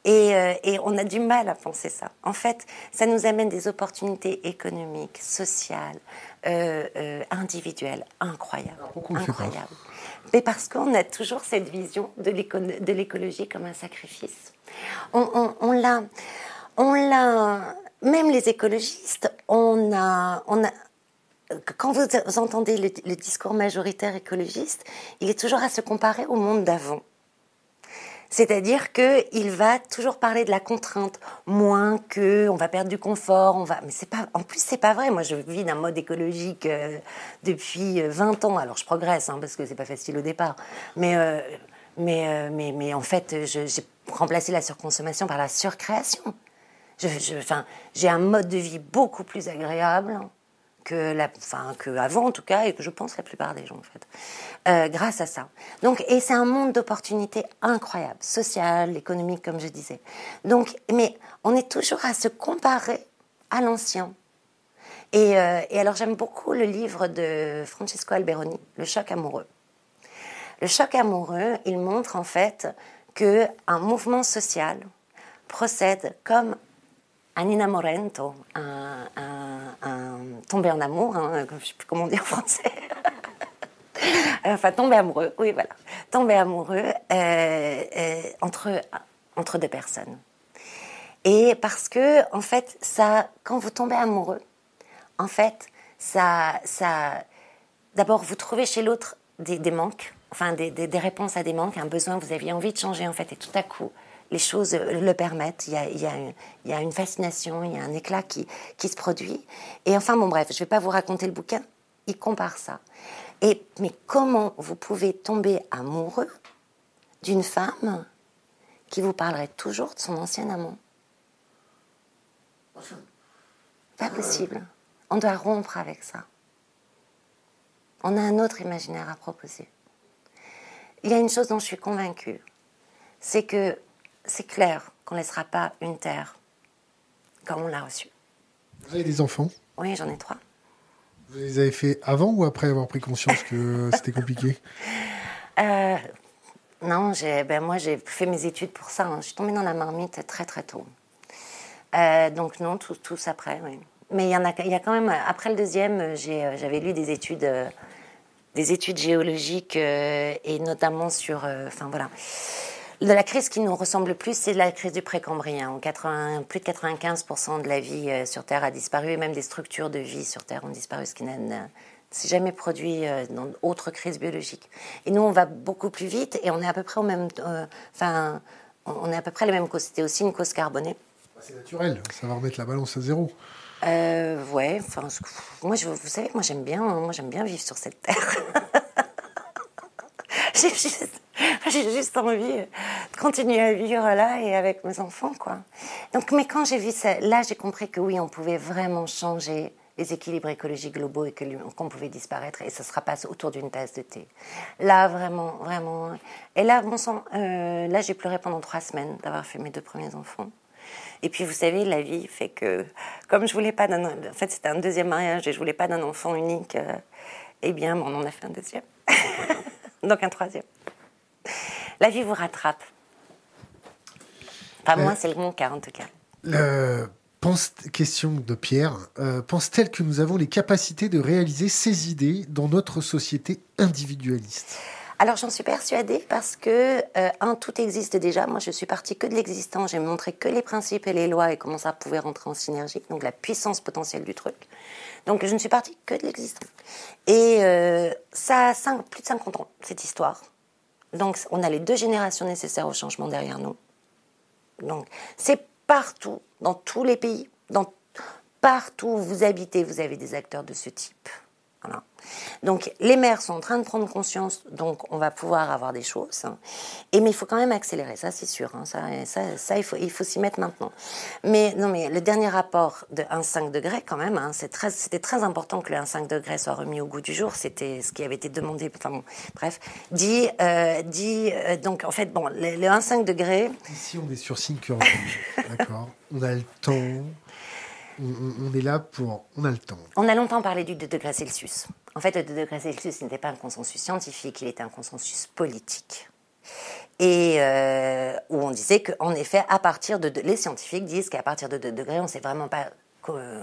Et, euh, on a du mal à penser ça. En fait, ça nous amène des opportunités économiques, sociales, euh, euh, individuelles, incroyables. incroyables. Mais parce qu'on a toujours cette vision de l'écologie comme un sacrifice. On, on l'a, on l'a, même les écologistes, on a, on a, quand vous entendez le, discours majoritaire écologiste, il est toujours à se comparer au monde d'avant. C'est-à-dire qu'il va toujours parler de la contrainte, moins que on va perdre du confort, on va. Mais c'est pas. En plus, c'est pas vrai. Moi, je vis d'un mode écologique euh, depuis 20 euh, ans. Alors, je progresse hein, parce que c'est pas facile au départ. Mais, euh, mais, mais, mais, en fait, j'ai remplacé la surconsommation par la surcréation. j'ai un mode de vie beaucoup plus agréable que avant en tout cas et que je pense la plupart des gens en fait, euh, grâce à ça. Donc et c'est un monde d'opportunités incroyables, social, économique comme je disais. Donc mais on est toujours à se comparer à l'ancien. Et, euh, alors j'aime beaucoup le livre de Francesco Alberoni, Le choc amoureux. Le choc amoureux, il montre en fait que un mouvement social procède comme un inamorento, un, tomber en amour, hein, je ne sais plus comment dire en français. <laughs> enfin, tomber amoureux, oui, voilà. Tomber amoureux euh, euh, entre, entre deux personnes. Et parce que, en fait, ça, quand vous tombez amoureux, en fait, ça, ça, d'abord, vous trouvez chez l'autre des, manques, enfin, des, des, réponses à des manques, un besoin, vous aviez envie de changer, en fait, et tout à coup, les choses le permettent. Il y a, une, fascination, il y a un éclat qui, se produit. Et enfin, bon, bref, je ne vais pas vous raconter le bouquin. Il compare ça. Mais comment vous pouvez tomber amoureux d'une femme qui vous parlerait toujours de son ancien amant? Pas possible. On doit rompre avec ça. On a un autre imaginaire à proposer. Il y a une chose dont je suis convaincue, c'est que c'est clair qu'on ne laissera pas une terre comme on l'a reçue. Vous avez des enfants? Oui, j'en ai trois. Vous les avez fait avant ou après avoir pris conscience que c'était compliqué? <laughs> Euh, Non, ben moi j'ai fait mes études pour ça. Hein. Je suis tombée dans la marmite très très tôt. Euh, donc non, tous après, oui. Mais il y en a, y a quand même, après le deuxième, euh, j'avais lu des études, des études géologiques et notamment sur, enfin voilà, la crise qui nous ressemble le plus, c'est la crise du précambrien. plus de 95% de la vie euh, sur Terre a disparu et même des structures de vie sur Terre ont disparu, ce qui n'a s'est jamais produit euh, dans d'autres crises biologiques. Et nous, on va beaucoup plus vite et on est à peu près au même, euh, enfin, on est à peu près les mêmes causes. C'était aussi une cause carbonée. Bah, c'est naturel, ça va remettre la balance à zéro. Euh, ouais, enfin, moi, je, vous savez, moi j'aime bien, moi j'aime bien vivre sur cette terre. <laughs> J'ai juste, <laughs> j'ai juste envie de continuer à vivre là et avec mes enfants, quoi. Donc, mais quand j'ai vu ça, là, j'ai compris que oui, on pouvait vraiment changer les équilibres écologiques globaux et qu'on pouvait disparaître et ça sera pas autour d'une tasse de thé. Là, vraiment, vraiment. Et là, bon sang, euh, là, j'ai pleuré pendant trois semaines d'avoir fait mes deux premiers enfants. Et puis, vous savez, la vie fait que, comme je voulais pas d'un. En fait, c'était un deuxième mariage et je voulais pas d'un enfant unique, euh, eh bien, on en a fait un deuxième. <laughs> Donc, un troisième. La vie vous rattrape. Pas moi, c'est mon cas, en tout cas. pense, question de Pierre. Euh, pense-t-elle que nous avons les capacités de réaliser ces idées dans notre société individualiste? Alors j'en suis persuadée parce que, euh, un, tout existe déjà. Moi, je suis partie que de l'existant. J'ai montré que les principes et les lois et comment ça pouvait rentrer en synergie. Donc la puissance potentielle du truc. Donc je ne suis partie que de l'existant. Et euh, ça a plus de 50 ans, cette histoire. Donc on a les deux générations nécessaires au changement derrière nous. Donc c'est partout, dans tous les pays, partout où vous habitez, vous avez des acteurs de ce type. Donc les maires sont en train de prendre conscience, donc on va pouvoir avoir des choses. Et mais il faut quand même accélérer, ça c'est sûr. Hein. ça, il faut, s'y mettre maintenant. Mais non, mais le dernier rapport de 1,5 degré quand même, hein, c'était très important que le 1,5 degré soit remis au goût du jour. C'était ce qui avait été demandé. Enfin bref, dit, euh, dit euh, donc en fait bon, le, 1,5 degré. Ici on est sur Sync d'accord. On a le temps on, est là pour. On a le temps. On a longtemps parlé du 2 degrés Celsius. En fait, le 2 degrés Celsius n'était pas un consensus scientifique, il était un consensus politique. Et euh, où on disait qu'en effet, à partir de. Les scientifiques disent qu'à partir de 2 degrés, on ne sait vraiment pas.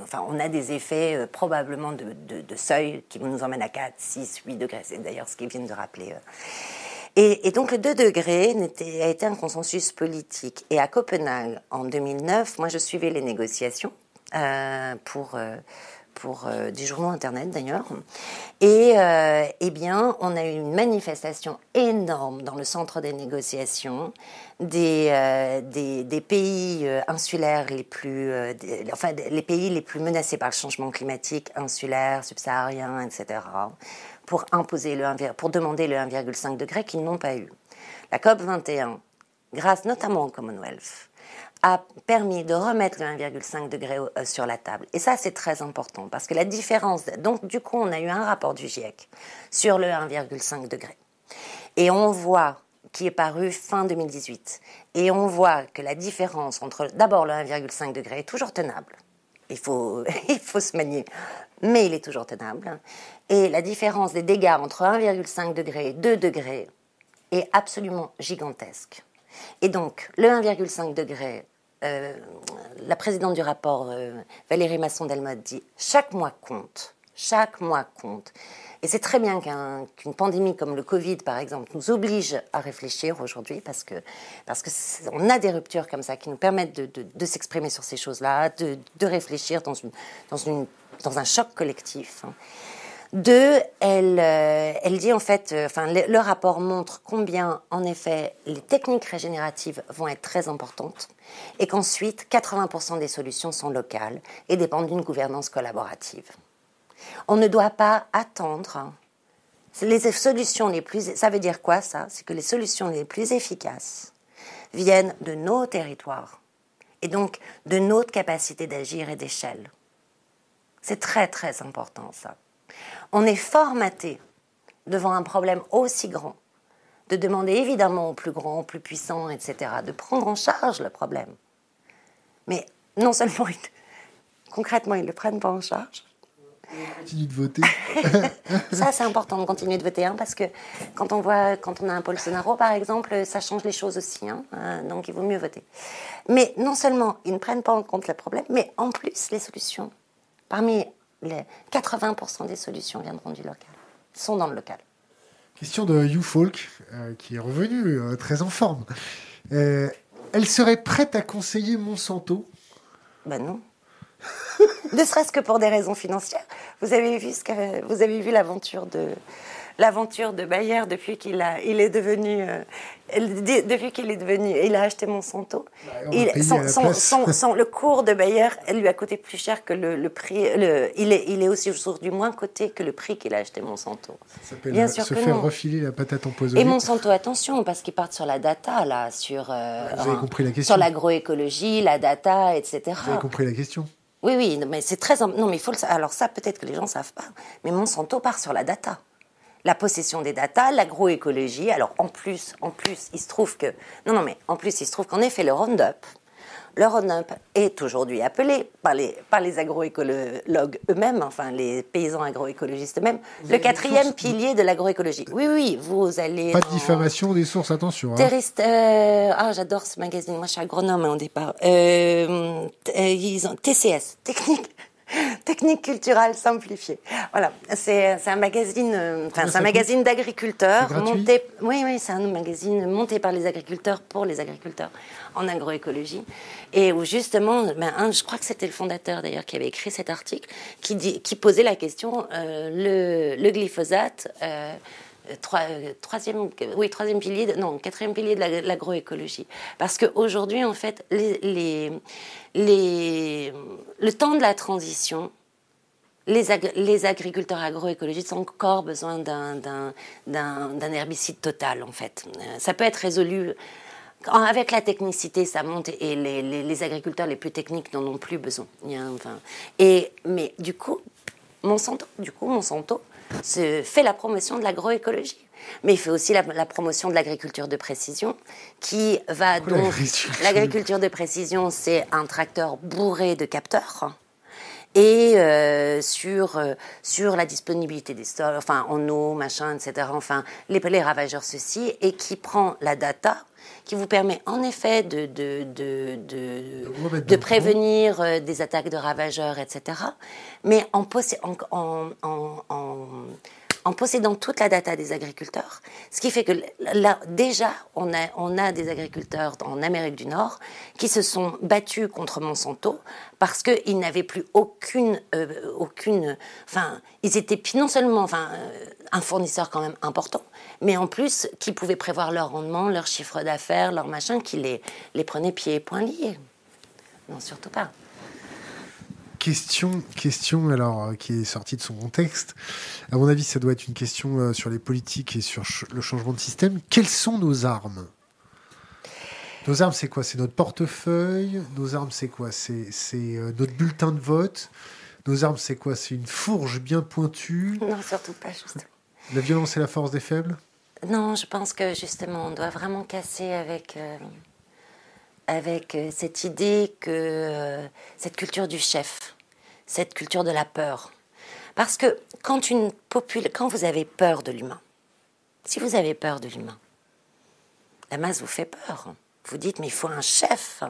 Enfin, on a des effets euh, probablement de, seuil qui nous emmènent à 4, 6, 8 degrés. C'est d'ailleurs ce qu'ils viennent de rappeler. Euh. Et, et, donc le 2 degrés a été un consensus politique. Et à Copenhague, en 2009, moi je suivais les négociations euh, pour, euh, pour euh, des journaux internet d'ailleurs. Et eh bien, on a eu une manifestation énorme dans le centre des négociations des, des, pays insulaires les plus, enfin les pays les plus menacés par le changement climatique, insulaire, subsaharien, etc., pour imposer le pour demander le 1,5 degré qu'ils n'ont pas eu. La COP 21, grâce notamment au Commonwealth, a permis de remettre le 1,5 degré euh, sur la table. Et ça, c'est très important parce que la différence. Donc, du coup, on a eu un rapport du GIEC sur le 1,5 degré. Et on voit, qui est paru fin 2018, et on voit que la différence entre d'abord le 1,5 degré est toujours tenable. Il faut, <laughs> il faut se manier, mais il est toujours tenable. Et la différence des dégâts entre 1,5 degré et 2 degrés est absolument gigantesque. Et donc, le 1,5 degré euh, la présidente du rapport, euh, Valérie Masson-Delmotte, dit chaque mois compte. Chaque mois compte. Et c'est très bien qu'une pandémie comme le Covid, par exemple, nous oblige à réfléchir aujourd'hui parce que parce que on a des ruptures comme ça qui nous permettent de, de, s'exprimer sur ces choses-là, de, de, réfléchir dans une dans une dans un choc collectif. Deux, elle, euh, elle dit en fait, euh, enfin, le, rapport montre combien, en effet, les techniques régénératives vont être très importantes et qu'ensuite, 80% des solutions sont locales et dépendent d'une gouvernance collaborative. On ne doit pas attendre. Les solutions les plus, ça veut dire quoi ça? C'est que les solutions les plus efficaces viennent de nos territoires et donc de notre capacité d'agir et d'échelle. C'est très très important ça. On est formaté devant un problème aussi grand, de demander évidemment aux plus grands, aux plus puissants, etc., de prendre en charge le problème. Mais non seulement, concrètement, ils ne le prennent pas en charge. On continue de voter. <laughs> ça, c'est important de continuer de voter, hein, parce que quand on voit, quand on a un Bolsonaro, par exemple, ça change les choses aussi. Hein, euh, donc, il vaut mieux voter. Mais non seulement ils ne prennent pas en compte le problème, mais en plus les solutions. Parmi les 80% des solutions viendront du local, sont dans le local. Question de YouFolk, euh, qui est revenu euh, très en forme. Euh, elle serait prête à conseiller Monsanto? Ben non. <laughs> ne serait-ce que pour des raisons financières. Vous avez vu, ce que, vous avez vu l'aventure de, l'aventure de Bayer depuis qu'il a, il est devenu, euh, depuis qu'il est devenu, il a acheté Monsanto. Bah, il, son, le cours de Bayer lui a coûté plus cher que le, prix. Le, il est, il est aussi du moins coté que le prix qu'il a acheté Monsanto. Ça Bien sûr se faire refiler la patate empoisonnée. Et Monsanto, attention, parce qu'ils partent sur la data là, sur. Euh, Vous avez compris la question. Sur l'agroécologie, la data, etc. Vous avez compris la question. Oui, oui, mais c'est très. Non, mais il faut le. Alors ça, peut-être que les gens savent pas, mais Monsanto part sur la data la possession des datas, l'agroécologie. Alors en plus, en plus, il se trouve que non, non, mais en plus, il se trouve qu'en effet, le Roundup, Le Roundup est aujourd'hui appelé par les, par les agroécologues eux-mêmes, enfin les paysans agroécologistes eux-mêmes, le quatrième pilier de l'agroécologie. Oui, oui, vous allez. Pas de diffamation des sources, attention. Hein. Euh, ah, j'adore ce magazine. Moi, je suis agronome hein, au départ. Euh, ils ont TCS, technique <laughs> Technique culturelle simplifiée. Voilà, c'est un magazine, euh, enfin c'est un magazine d'agriculteurs monté. Oui, oui, c'est un magazine monté par les agriculteurs pour les agriculteurs en agroécologie et où justement, ben, je crois que c'était le fondateur d'ailleurs qui avait écrit cet article qui dit, qui posait la question euh, le, le, glyphosate. Euh, troisième, oui, troisième pilier, non, quatrième pilier de l'agroécologie. Parce qu'aujourd'hui, en fait, les, les, le temps de la transition, les, les agriculteurs agroécologistes ont encore besoin d'un herbicide total, en fait. Euh, ça peut être résolu avec la technicité, ça monte et les, les, agriculteurs les plus techniques n'en ont plus besoin. enfin, et, mais du coup, Monsanto, du coup, Monsanto se fait la promotion de l'agroécologie. Mais il fait aussi la, promotion de l'agriculture de précision, qui va donc. L'agriculture de précision, c'est un tracteur bourré de capteurs et euh, sur euh, sur la disponibilité des sols, enfin en eau, machin, etc. Enfin les, les ravageurs ceci et qui prend la data qui vous permet en effet de, de, de, de, de prévenir euh, des attaques de ravageurs, etc. Mais en, en, en, en en possédant toute la data des agriculteurs, ce qui fait que là, déjà, on a, des agriculteurs en Amérique du Nord qui se sont battus contre Monsanto parce qu'ils n'avaient plus aucune, euh, aucune, ils étaient non seulement, euh, un fournisseur quand même important, mais en plus, qui pouvaient prévoir leur rendement, leur chiffre d'affaires, leur machin, qui les, les prenaient pieds et poings liés. Non, surtout pas. Question, question alors euh, qui est sortie de son contexte. À mon avis, ça doit être une question euh, sur les politiques et sur le changement de système. Quelles sont nos armes? Nos armes, c'est quoi? C'est notre portefeuille? Nos armes, c'est quoi? C'est euh, notre bulletin de vote? Nos armes, c'est quoi? C'est une fourche bien pointue? Non, surtout pas, justement. La violence et la force des faibles? Non, je pense que justement, on doit vraiment casser avec avec euh, cette idée que euh, cette culture du chef, cette culture de la peur. Parce que quand, une quand vous avez peur de l'humain, si vous avez peur de l'humain, la masse vous fait peur. Vous dites, mais il faut un chef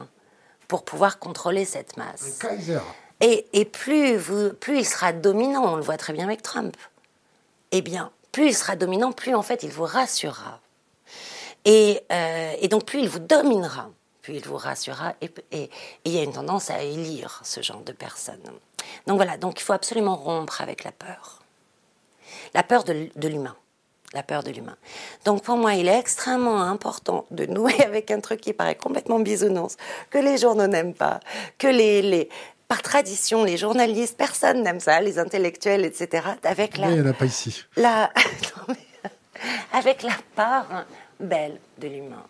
pour pouvoir contrôler cette masse. Un Kaiser. Et, et plus, vous, plus il sera dominant, on le voit très bien avec Trump, eh bien, plus il sera dominant, plus en fait il vous rassurera. Et, euh, et donc plus il vous dominera puis il vous rassurera. Et, il y a une tendance à élire ce genre de personnes. Donc voilà, donc il faut absolument rompre avec la peur. La peur de, l'humain. La peur de l'humain. Donc pour moi, il est extrêmement important de nouer <laughs> avec un truc qui paraît complètement bisounours, que les journaux n'aiment pas, que les, les, par tradition, les journalistes, personne n'aime ça, les intellectuels, etc. Avec la, il n'y en a pas ici. La, <laughs> avec la part belle de l'humain.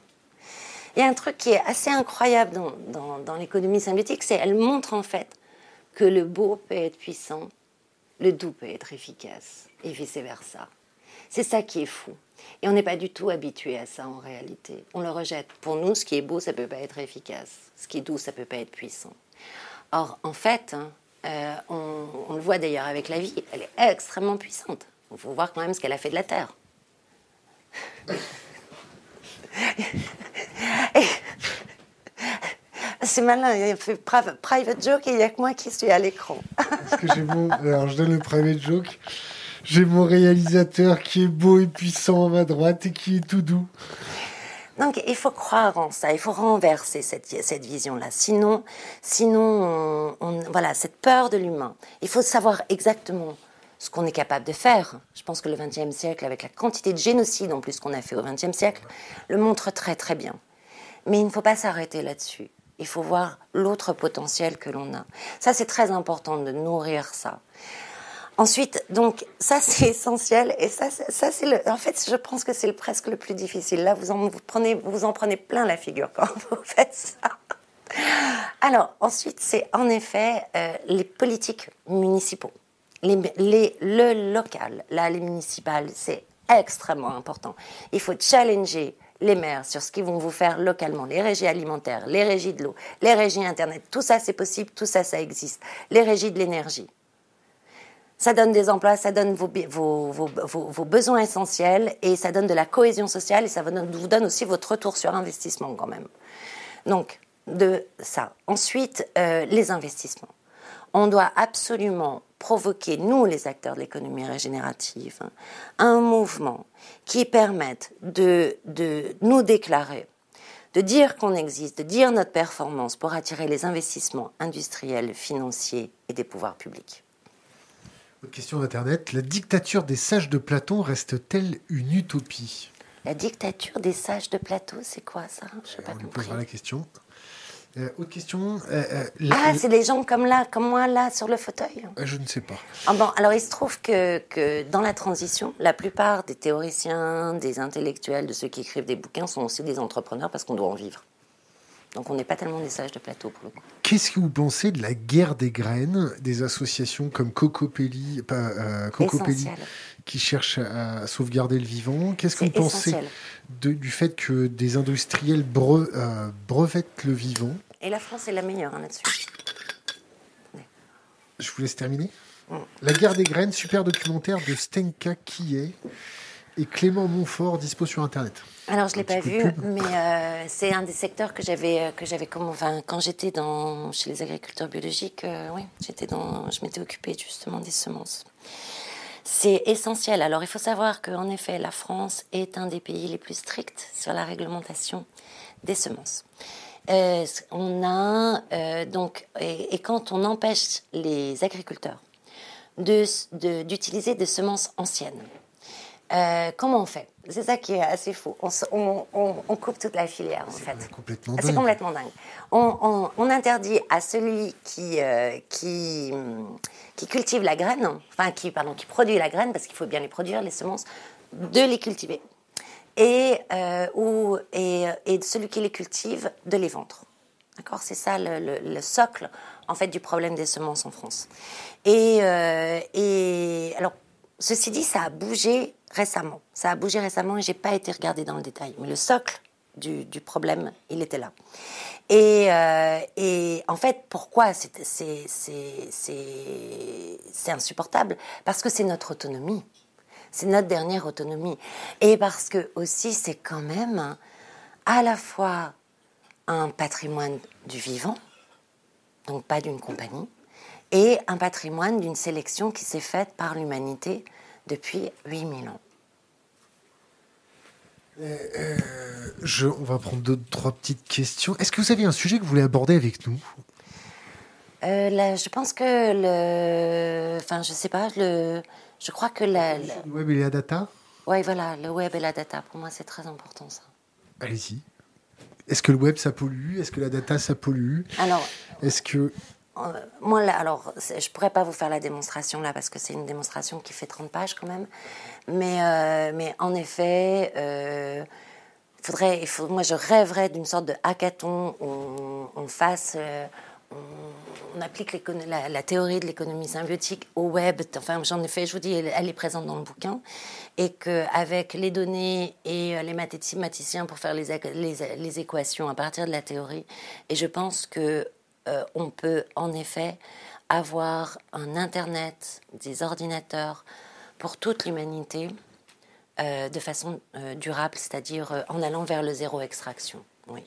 Il y a un truc qui est assez incroyable dans, l'économie symbiotique, c'est elle montre en fait que le beau peut être puissant, le doux peut être efficace, et vice-versa. C'est ça qui est fou. Et on n'est pas du tout habitué à ça en réalité. On le rejette. Pour nous, ce qui est beau, ça ne peut pas être efficace. Ce qui est doux, ça ne peut pas être puissant. Or, en fait, hein, euh, on, le voit d'ailleurs avec la vie, elle est extrêmement puissante. Il faut voir quand même ce qu'elle a fait de la Terre. <laughs> C'est malin, il fait private joke et il n'y a que moi qui suis à l'écran. Parce que j'ai mon. Alors, je donne le private joke. J'ai mon réalisateur qui est beau et puissant à ma droite et qui est tout doux. Donc, il faut croire en ça, il faut renverser cette, cette vision-là. Sinon, sinon on, voilà, cette peur de l'humain. Il faut savoir exactement ce qu'on est capable de faire. Je pense que le XXe siècle, avec la quantité de génocide en plus qu'on a fait au XXe siècle, le montre très très bien. Mais il ne faut pas s'arrêter là-dessus. Il faut voir l'autre potentiel que l'on a. Ça, c'est très important de nourrir ça. Ensuite, donc, ça, c'est essentiel. Et ça, ça c'est le. En fait, je pense que c'est presque le plus difficile. Là, vous en, prenez, vous en prenez plein la figure quand <laughs> vous faites ça. Alors, ensuite, c'est en effet euh, les politiques municipaux les, le local, là, les municipales, c'est extrêmement important. Il faut challenger les maires sur ce qu'ils vont vous faire localement, les régies alimentaires, les régies de l'eau, les régies Internet, tout ça c'est possible, tout ça ça existe, les régies de l'énergie. Ça donne des emplois, ça donne vos, besoins essentiels et ça donne de la cohésion sociale et ça vous donne, vous donne aussi votre retour sur investissement quand même. Donc, de ça. Ensuite, euh, les investissements. On doit absolument provoquer, nous les acteurs de l'économie régénérative, hein, un mouvement qui permette de, de nous déclarer, de dire qu'on existe, de dire notre performance pour attirer les investissements industriels, financiers et des pouvoirs publics. Autre question d'Internet. La dictature des sages de Platon reste-t-elle une utopie? La dictature des sages de Platon, c'est quoi ça? Je sais pas On lui posera la question. Euh, autre question. Euh, euh, ah, c'est des gens comme là, comme moi là, sur le fauteuil. je ne sais pas. Ah bon, alors il se trouve que, que, dans la transition, la plupart des théoriciens, des intellectuels, de ceux qui écrivent des bouquins sont aussi des entrepreneurs parce qu'on doit en vivre. Donc on n'est pas tellement des sages de plateau pour le coup. Qu'est-ce que vous pensez de la guerre des graines des associations comme Cocopelli, Cocopelli qui cherchent à, sauvegarder le vivant Qu'est-ce que vous pensez du fait que des industriels euh, brevettent le vivant? Et la France est la meilleure hein, là-dessus. Je vous laisse terminer. Mm. La guerre des graines, super documentaire de Stenka Kié et Clément Montfort, dispo sur Internet. Alors, je ne l'ai pas vu, mais euh, c'est un des secteurs que j'avais, euh, que j'avais comme, enfin, quand j'étais dans, chez les agriculteurs biologiques, oui, j'étais dans, je m'étais occupée justement des semences. C'est essentiel. Alors il faut savoir qu'en effet, la France est un des pays les plus stricts sur la réglementation des semences. Euh, on a euh, donc et, quand on empêche les agriculteurs d'utiliser des semences anciennes, euh, comment on fait? C'est ça qui est assez fou. On, coupe toute la filière, en fait. C'est complètement dingue. On, interdit à celui qui, euh, qui, qui, cultive la graine, enfin, qui, pardon, qui produit la graine, parce qu'il faut bien les produire, les semences, de les cultiver. Et, euh, ou, et, et, celui qui les cultive, de les vendre. D'accord? C'est ça le, le, socle, en fait, du problème des semences en France. Et, et alors, ceci dit, ça a bougé récemment. Ça a bougé récemment et j'ai pas été regardée dans le détail. Mais le socle du, problème, il était là. Et, euh, et en fait, pourquoi c'est insupportable? Parce que c'est notre autonomie. C'est notre dernière autonomie. Et parce que aussi, c'est quand même à la fois un patrimoine du vivant, donc pas d'une compagnie, et un patrimoine d'une sélection qui s'est faite par l'humanité depuis 8000 ans. Euh, je, on va prendre deux, trois petites questions. Est-ce que vous avez un sujet que vous voulez aborder avec nous? Euh, Je pense que le. Enfin, je sais pas, le, je crois que la, Le web et la data? Oui, voilà, le web et la data. Pour moi, c'est très important, ça. Allez-y. Est-ce que le web, ça pollue? Est-ce que la data, ça pollue? Alors. Est-ce que. Euh, moi, alors, je pourrais pas vous faire la démonstration là parce que c'est une démonstration qui fait 30 pages quand même. Mais, euh, mais en effet, euh, faudrait, moi, je rêverais d'une sorte de hackathon où on, fasse. applique la, théorie de l'économie symbiotique au web. Enfin, j'en ai fait, je vous dis, elle, est présente dans le bouquin. Et qu'avec les données et les mathématiciens pour faire les, équations à partir de la théorie, et je pense que euh, on peut en effet avoir un Internet, des ordinateurs pour toute l'humanité euh, de façon euh, durable, c'est-à-dire en allant vers le zéro extraction. Oui.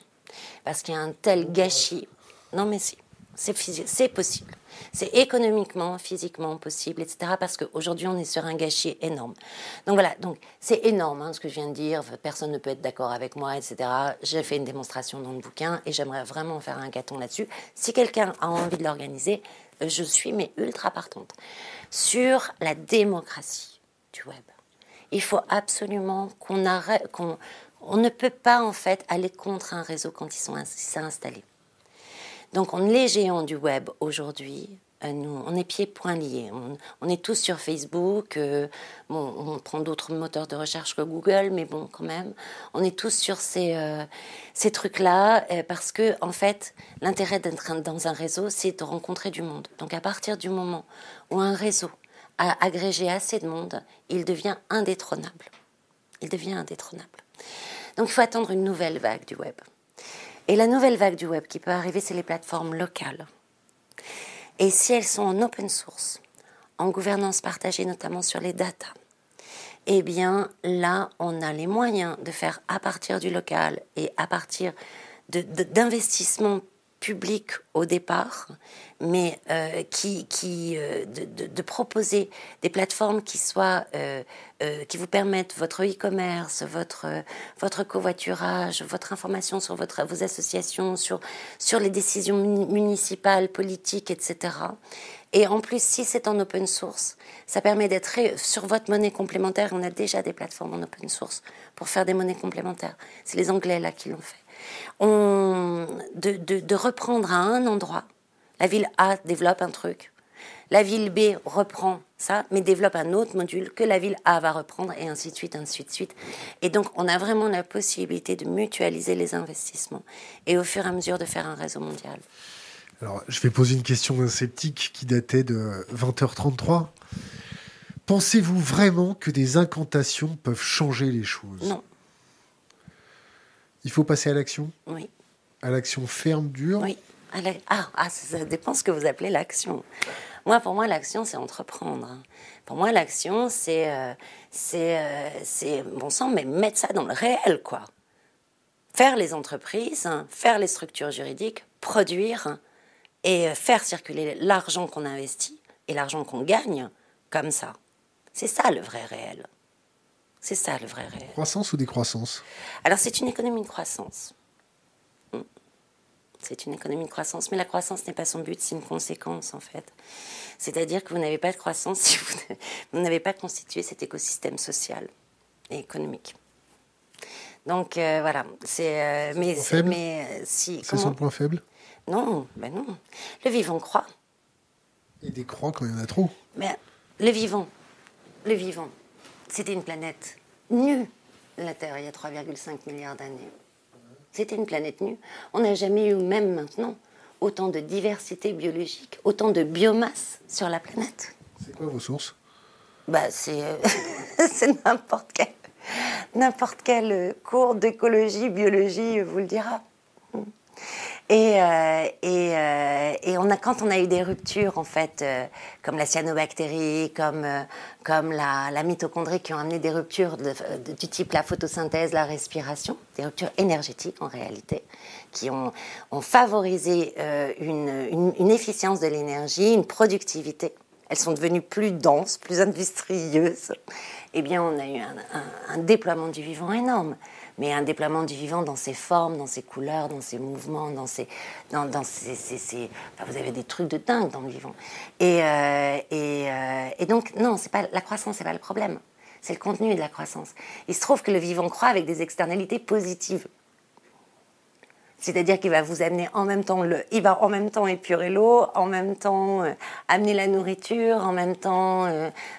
Parce qu'il y a un tel gâchis. Non, mais si. C'est possible. C'est économiquement, physiquement possible, etc. Parce qu'aujourd'hui, on est sur un gâchis énorme. Donc voilà, donc c'est énorme hein, ce que je viens de dire. Personne ne peut être d'accord avec moi, etc. J'ai fait une démonstration dans le bouquin et j'aimerais vraiment faire un gâton là-dessus. Si quelqu'un a envie de l'organiser, euh, je suis mais ultra partante. Sur la démocratie du web, il faut absolument qu'on arrête, qu'on on ne peut pas en fait aller contre un réseau quand ils sont installés. Donc on, les géants du web aujourd'hui, euh, nous, on est pieds poings liés. On, est tous sur Facebook. Euh, on prend d'autres moteurs de recherche que Google, mais bon, quand même, on est tous sur ces, euh, trucs-là parce que, en fait, l'intérêt d'être dans un réseau, c'est de rencontrer du monde. Donc, à partir du moment où un réseau a agrégé assez de monde, il devient indétrônable. Il devient indétrônable. Donc il faut attendre une nouvelle vague du web. Et la nouvelle vague du web qui peut arriver, c'est les plateformes locales. Et si elles sont en open source, en gouvernance partagée notamment sur les data, eh bien là, on a les moyens de faire à partir du local et à partir d'investissements publics au départ, mais euh, qui, qui euh, de, proposer des plateformes qui soient euh, qui vous permettent votre e-commerce, votre votre covoiturage, votre information sur votre vos associations, sur sur les décisions municipales, politiques, etc. Et en plus, si c'est en open source, ça permet d'être sur votre monnaie complémentaire. On a déjà des plateformes en open source pour faire des monnaies complémentaires. C'est les Anglais là qui l'ont fait. On, de, de, de reprendre à un endroit. La ville A développe un truc. La ville B reprend ça, mais développe un autre module que la ville A va reprendre, et ainsi de suite, ainsi de suite. Et donc, on a vraiment la possibilité de mutualiser les investissements et au fur et à mesure de faire un réseau mondial. Alors, je vais poser une question d'un sceptique qui datait de 20h33. Pensez-vous vraiment que des incantations peuvent changer les choses? Non. Il faut passer à l'action Oui. À l'action ferme, dure Oui. Ah, ah, ça dépend ce que vous appelez l'action. Moi, pour moi, l'action, c'est entreprendre. Pour moi, l'action, c'est, euh, c'est, euh, c'est, bon sang, mais mettre ça dans le réel, quoi. Faire les entreprises, faire les structures juridiques, produire, et faire circuler l'argent qu'on investit et l'argent qu'on gagne comme ça. C'est ça le vrai réel. C'est ça le vrai réel. Croissance ou décroissance? Alors c'est une économie de croissance. Hmm. C'est une économie de croissance, mais la croissance n'est pas son but, c'est une conséquence en fait. C'est-à-dire que vous n'avez pas de croissance si vous <laughs> n'avez pas constitué cet écosystème social et économique. Donc euh, voilà, c'est euh, mais, mais euh, si c'est son point faible? Non, ben non. Le vivant croit. Il décroît quand il y en a trop. Mais le vivant, le vivant, c'était une planète nue, la Terre, il y a 3,5 milliards d'années. C'était une planète nue. On n'a jamais eu, même maintenant, autant de diversité biologique, autant de biomasse sur la planète. C'est quoi vos sources? Bah, C'est euh, <laughs> n'importe quel, n'importe quel cours d'écologie, biologie vous le dira. Et, euh, et, euh, et, quand on a eu des ruptures, en fait, euh, comme la cyanobactérie, comme, comme la, mitochondrie, qui ont amené des ruptures du type la photosynthèse, la respiration, des ruptures énergétiques en réalité, qui ont, ont favorisé une, une, efficience de l'énergie, une productivité. Elles sont devenues plus denses, plus industrieuses. Eh bien, on a eu un, un déploiement du vivant énorme mais un déploiement du vivant dans ses formes, dans ses couleurs, dans ses mouvements, dans ses, vous avez des trucs de dingue dans le vivant. Et, euh, euh, donc non, pas la croissance, c'est pas le problème. C'est le contenu de la croissance. Il se trouve que le vivant croît avec des externalités positives. C'est-à-dire qu'il va vous amener en même temps le, il va en même temps épurer l'eau, en même temps euh, amener la nourriture, en même temps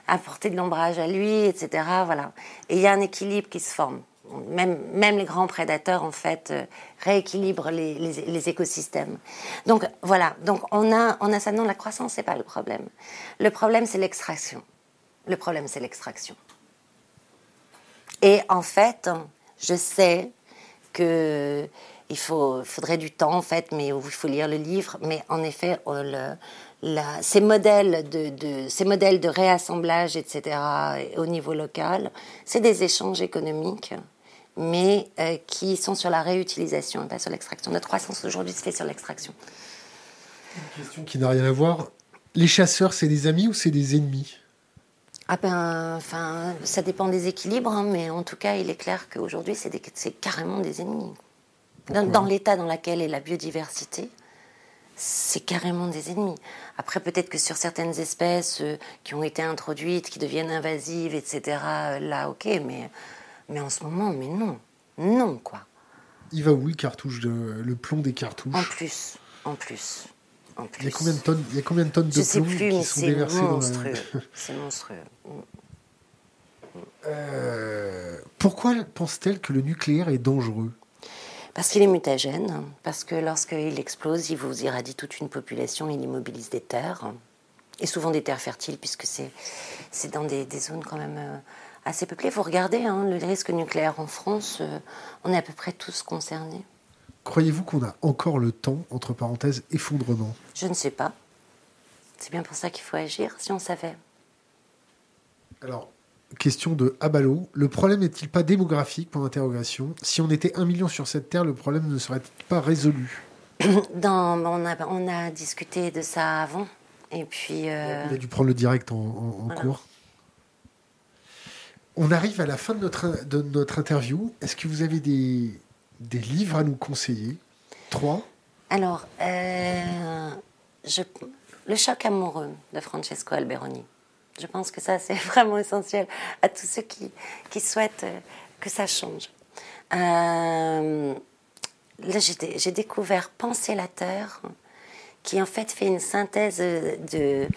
apporter de l'ombrage à lui, etc. Voilà. Et il y a un équilibre qui se forme même, les grands prédateurs, en fait, euh, rééquilibrent les, écosystèmes. Donc, voilà. Donc, on a, on a ça. Non, la croissance, c'est pas le problème. Le problème, c'est l'extraction. Le problème, c'est l'extraction. Et en fait, je sais que il faut, faudrait du temps, en fait, mais il faut lire le livre. Mais en effet, la, ces, modèles de, ces modèles de réassemblage, etc., au niveau local, c'est des échanges économiques mais euh, qui sont sur la réutilisation et pas sur l'extraction. Notre croissance aujourd'hui se fait sur l'extraction. Une question qui n'a rien à voir. Les chasseurs, c'est des amis ou c'est des ennemis? Ah ben, enfin, ça dépend des équilibres, hein, mais en tout cas, il est clair qu'aujourd'hui, c'est, carrément des ennemis. Dans, l'état dans lequel est la biodiversité, c'est carrément des ennemis. Après, peut-être que sur certaines espèces euh, qui ont été introduites, qui deviennent invasives, etc., euh, là, ok, mais mais en ce moment, mais non. Non, quoi. Il va où le cartouche, de, le plomb des cartouches? En plus, en plus. En plus. Il y a combien de tonnes, il y a combien de tonnes de plomb qui sont déversées dans la... <laughs> C'est monstrueux. Euh, pourquoi pense-t-elle que le nucléaire est dangereux? Parce qu'il est mutagène, parce que lorsqu'il explose, il vous irradie toute une population, il immobilise des terres, et souvent des terres fertiles, puisque c'est dans des, des, zones quand même euh, assez peuplée. Vous regardez hein, le risque nucléaire en France, on est à peu près tous concernés. Croyez-vous qu'on a encore le temps, entre parenthèses, effondrement? Je ne sais pas. C'est bien pour ça qu'il faut agir, si on savait. Alors, question de Abalo. Le problème n'est-il pas démographique? Pour l'interrogation. Si on était un million sur cette terre, le problème ne serait-il pas résolu? <coughs> Dans, on, a, on a discuté de ça avant. Et puis. Euh, il a dû prendre le direct en, cours. On arrive à la fin de notre, de notre interview. Est-ce que vous avez des, des livres à nous conseiller? Trois? Alors, euh, Le choc amoureux de Francesco Alberoni. Je pense que ça, c'est <laughs> vraiment essentiel à tous ceux qui, qui souhaitent euh, que ça change. Euh, là, j'ai découvert Penser la Terre, qui en fait fait une synthèse de,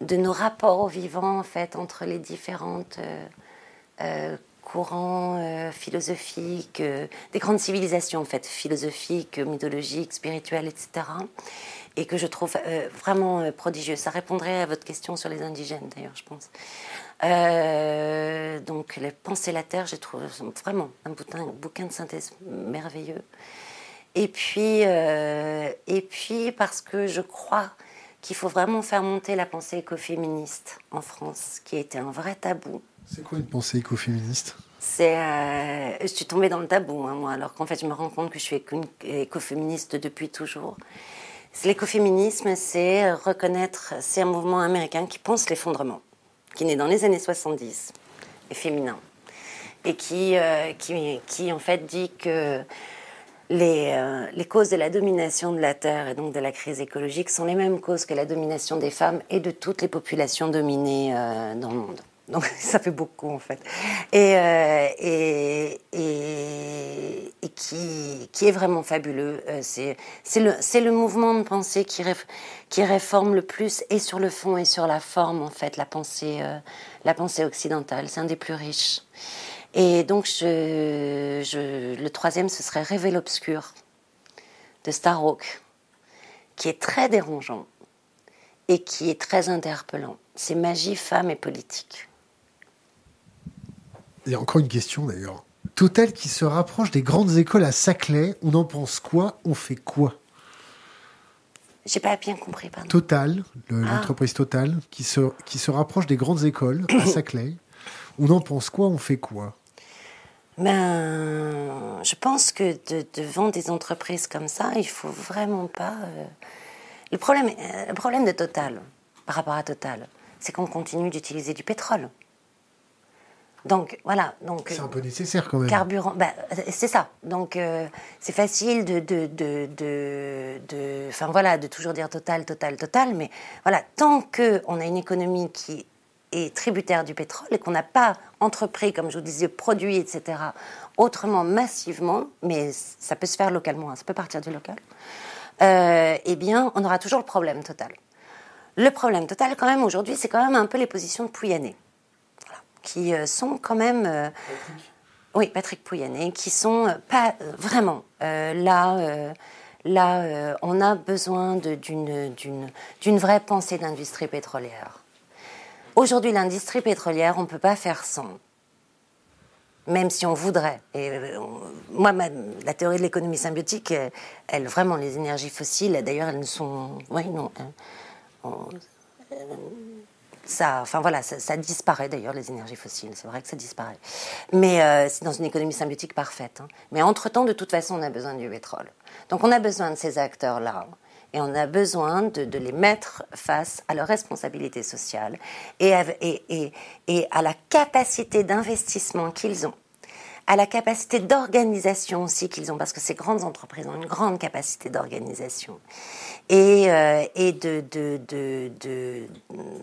de nos rapports au vivant, en fait, entre les différentes courants philosophiques, des grandes civilisations, en fait, philosophiques, mythologiques, spirituelles, etc et que je trouve euh, vraiment euh, prodigieux. Ça répondrait à votre question sur les indigènes, d'ailleurs, je pense. Euh, donc, les Pensées la Terre, j'ai trouvé vraiment un bouquin, un bouquin de synthèse merveilleux. Et puis, et puis, parce que je crois qu'il faut vraiment faire monter la pensée écoféministe en France, qui était un vrai tabou. C'est quoi une pensée écoféministe? C'est, je suis tombée dans le tabou, hein, moi, alors qu'en fait, je me rends compte que je suis écoféministe depuis toujours. L'écoféminisme, c'est reconnaître, c'est un mouvement américain qui pense l'effondrement, qui naît dans les années 70, et féminin, et qui, euh, qui, qui, en fait dit que les, euh, les, causes de la domination de la Terre et donc de la crise écologique sont les mêmes causes que la domination des femmes et de toutes les populations dominées euh, dans le monde. Donc <laughs> ça fait beaucoup en fait. Et, euh, qui, est vraiment fabuleux. Euh, c'est le, mouvement de pensée qui, réforme le plus et sur le fond et sur la forme en fait la pensée, euh, la pensée occidentale. C'est un des plus riches. Et donc le troisième ce serait Révél obscur de Starhawk, qui est très dérangeant et qui est très interpellant. C'est magie, femme et politique. Il y a encore une question d'ailleurs. Total qui se rapproche des grandes écoles à Saclay, on en pense quoi? On fait quoi? J'ai pas bien compris, pardon. Total, ah. l'entreprise Total, qui se, qui se rapproche des grandes écoles à <coughs> Saclay, on en pense quoi? On fait quoi? Ben, je pense que devant des entreprises comme ça, il faut vraiment pas. Euh, le problème, euh, le problème de Total, par rapport à Total, c'est qu'on continue d'utiliser du pétrole. Donc voilà. Donc c'est un peu nécessaire quand même. Carburant, bah, c'est ça. Donc euh, c'est facile de de, de, enfin voilà, de toujours dire total, total, total. Mais voilà, tant que on a une économie qui est tributaire du pétrole et qu'on n'a pas entrepris, comme je vous disais, produit, etc. Autrement, massivement, mais ça peut se faire localement, hein, ça peut partir du local. Euh, eh bien, on aura toujours le problème total. Le problème total, quand même, aujourd'hui, c'est quand même un peu les positions de Pouyanné qui euh, sont quand même... Euh, oui, Patrick Pouyanné, qui sont euh, pas vraiment là... là, on a besoin d'une vraie pensée d'industrie pétrolière. Aujourd'hui, l'industrie pétrolière, on ne peut pas faire sans même si on voudrait. Et moi, la théorie de l'économie symbiotique, elle, vraiment, les énergies fossiles, d'ailleurs, elles ne sont. Oui, non ça, enfin voilà, ça, disparaît d'ailleurs les énergies fossiles. C'est vrai que ça disparaît. Mais euh, c'est dans une économie symbiotique parfaite. Hein. Mais entre temps, de toute façon, on a besoin du pétrole. Donc on a besoin de ces acteurs-là. Et on a besoin de, les mettre face à leurs responsabilités sociales et à la capacité d'investissement qu'ils ont à la capacité d'organisation aussi qu'ils ont, parce que ces grandes entreprises ont une grande capacité d'organisation, et, euh, et de, de,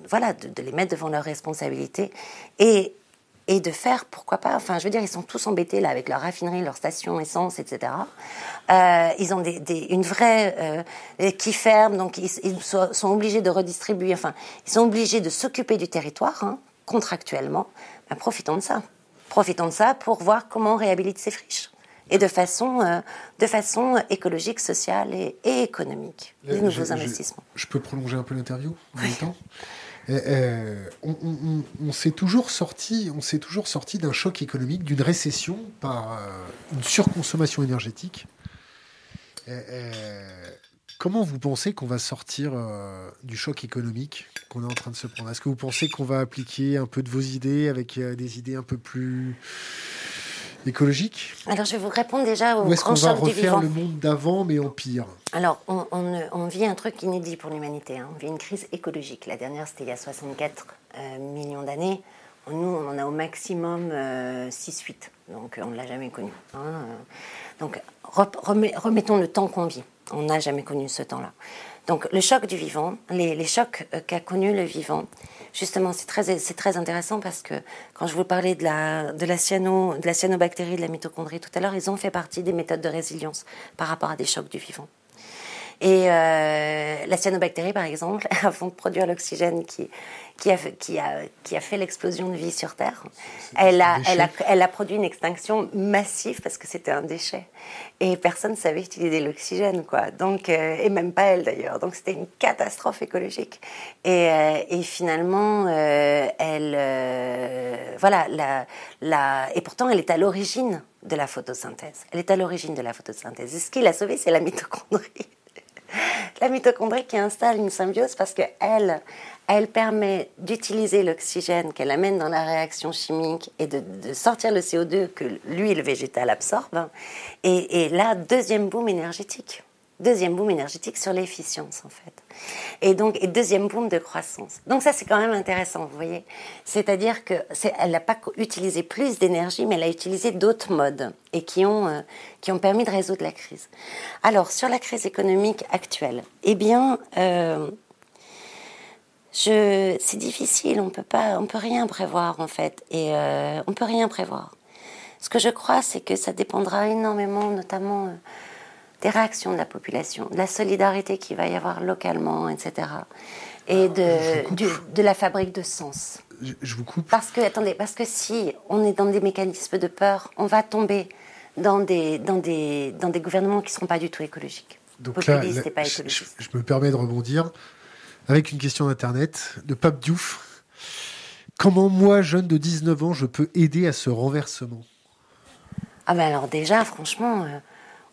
voilà, de, les mettre devant leurs responsabilités, et, de faire, pourquoi pas, enfin je veux dire, ils sont tous embêtés là avec leur raffinerie, leur station essence, etc. Euh, ils ont une vraie euh, qui ferme, donc ils, ils, sont obligés de redistribuer, enfin ils sont obligés de s'occuper du territoire hein, contractuellement. Ben, profitons de ça profitons de ça pour voir comment on réhabilite ces friches. Et de façon, euh, de façon écologique, sociale et, économique. Des nouveaux investissements. Je, peux prolonger un peu l'interview en <laughs> même temps on, s'est toujours sorti, on s'est toujours sorti d'un choc économique, d'une récession par une surconsommation énergétique. Comment vous pensez qu'on va sortir euh, du choc économique qu'on est en train de se prendre? Est-ce que vous pensez qu'on va appliquer un peu de vos idées avec euh, des idées un peu plus écologiques Alors je vais vous répondre déjà au Ou est-ce qu'on va refaire le monde d'avant mais en pire Alors on, vit un truc inédit pour l'humanité. Hein. On vit une crise écologique. La dernière c'était il y a 64 euh, millions d'années. Nous on en a au maximum 6-8. Donc on ne l'a jamais connu. Hein. Donc remettons le temps qu'on vit. On n'a jamais connu ce temps-là. Donc le choc du vivant, les, chocs euh, qu'a connu le vivant, justement, c'est très, très intéressant parce que quand je vous parlais de la, de, la de la cyanobactérie, de la mitochondrie tout à l'heure, ils ont fait partie des méthodes de résilience par rapport à des chocs du vivant. Et euh, la cyanobactérie, par exemple, <laughs> avant de produire l'oxygène qui, qui, a, qui, a, qui a fait l'explosion de vie sur Terre, elle a, elle, a, elle a produit une extinction massive parce que c'était un déchet. Et personne ne savait utiliser l'oxygène, quoi. Donc, euh, et même pas elle d'ailleurs. Donc c'était une catastrophe écologique. Et, euh, et finalement, elle, voilà, la, la, et pourtant, elle est à l'origine de la photosynthèse. Elle est à l'origine de la photosynthèse. Et ce qui l'a sauvée, c'est la mitochondrie <laughs> la mitochondrie qui installe une symbiose parce qu'elle, elle permet d'utiliser l'oxygène qu'elle amène dans la réaction chimique et de, sortir le CO2 que lui, le végétal, absorbe. Et, et là, deuxième boom énergétique. Deuxième boom énergétique sur l'efficience, en fait. Et donc, et deuxième boom de croissance. Donc ça, c'est quand même intéressant, vous voyez. C'est-à-dire que elle n'a pas utilisé plus d'énergie, mais elle a utilisé d'autres modes et qui ont, euh, qui ont permis de résoudre la crise. Alors, sur la crise économique actuelle, eh bien, euh, c'est difficile. On peut pas, on peut rien prévoir en fait, et euh, on peut rien prévoir. Ce que je crois, c'est que ça dépendra énormément, notamment. Euh, des réactions de la population, de la solidarité qu'il va y avoir localement, etc. Et de, de la fabrique de sens. Je, vous coupe. Parce que, attendez, parce que si on est dans des mécanismes de peur, on va tomber dans des, dans des, dans des gouvernements qui ne seront pas du tout écologiques. Donc là, pas je, je, me permets de rebondir avec une question d'Internet de Pape Diouf. Comment moi, jeune de 19 ans, je peux aider à ce renversement? Ah ben alors déjà, franchement... Euh,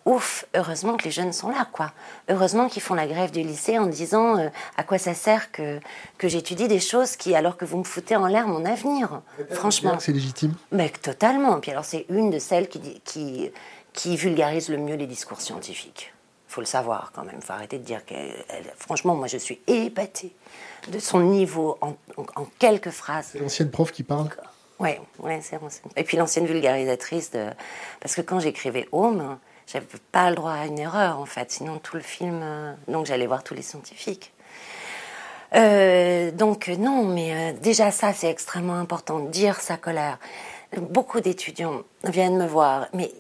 ouf, heureusement que les jeunes sont là, quoi. Heureusement qu'ils font la grève du lycée en disant euh, à quoi ça sert que, que j'étudie des choses qui, alors que vous me foutez en l'air mon avenir. Franchement. C'est légitime? Mais totalement. Puis alors, c'est une de celles qui, qui, qui vulgarise le mieux les discours scientifiques. Faut le savoir quand même. faut arrêter de dire que. Franchement, moi, je suis épatée de son niveau en, en, quelques phrases. C'est l'ancienne prof qui parle Oui, ouais, c'est l'ancienne. Et puis l'ancienne vulgarisatrice de. Parce que quand j'écrivais Home j'avais pas le droit à une erreur en fait, sinon tout le film. Euh, donc j'allais voir tous les scientifiques. Euh, donc non, mais euh, déjà ça c'est extrêmement important, dire sa colère. Beaucoup d'étudiants viennent me voir, mais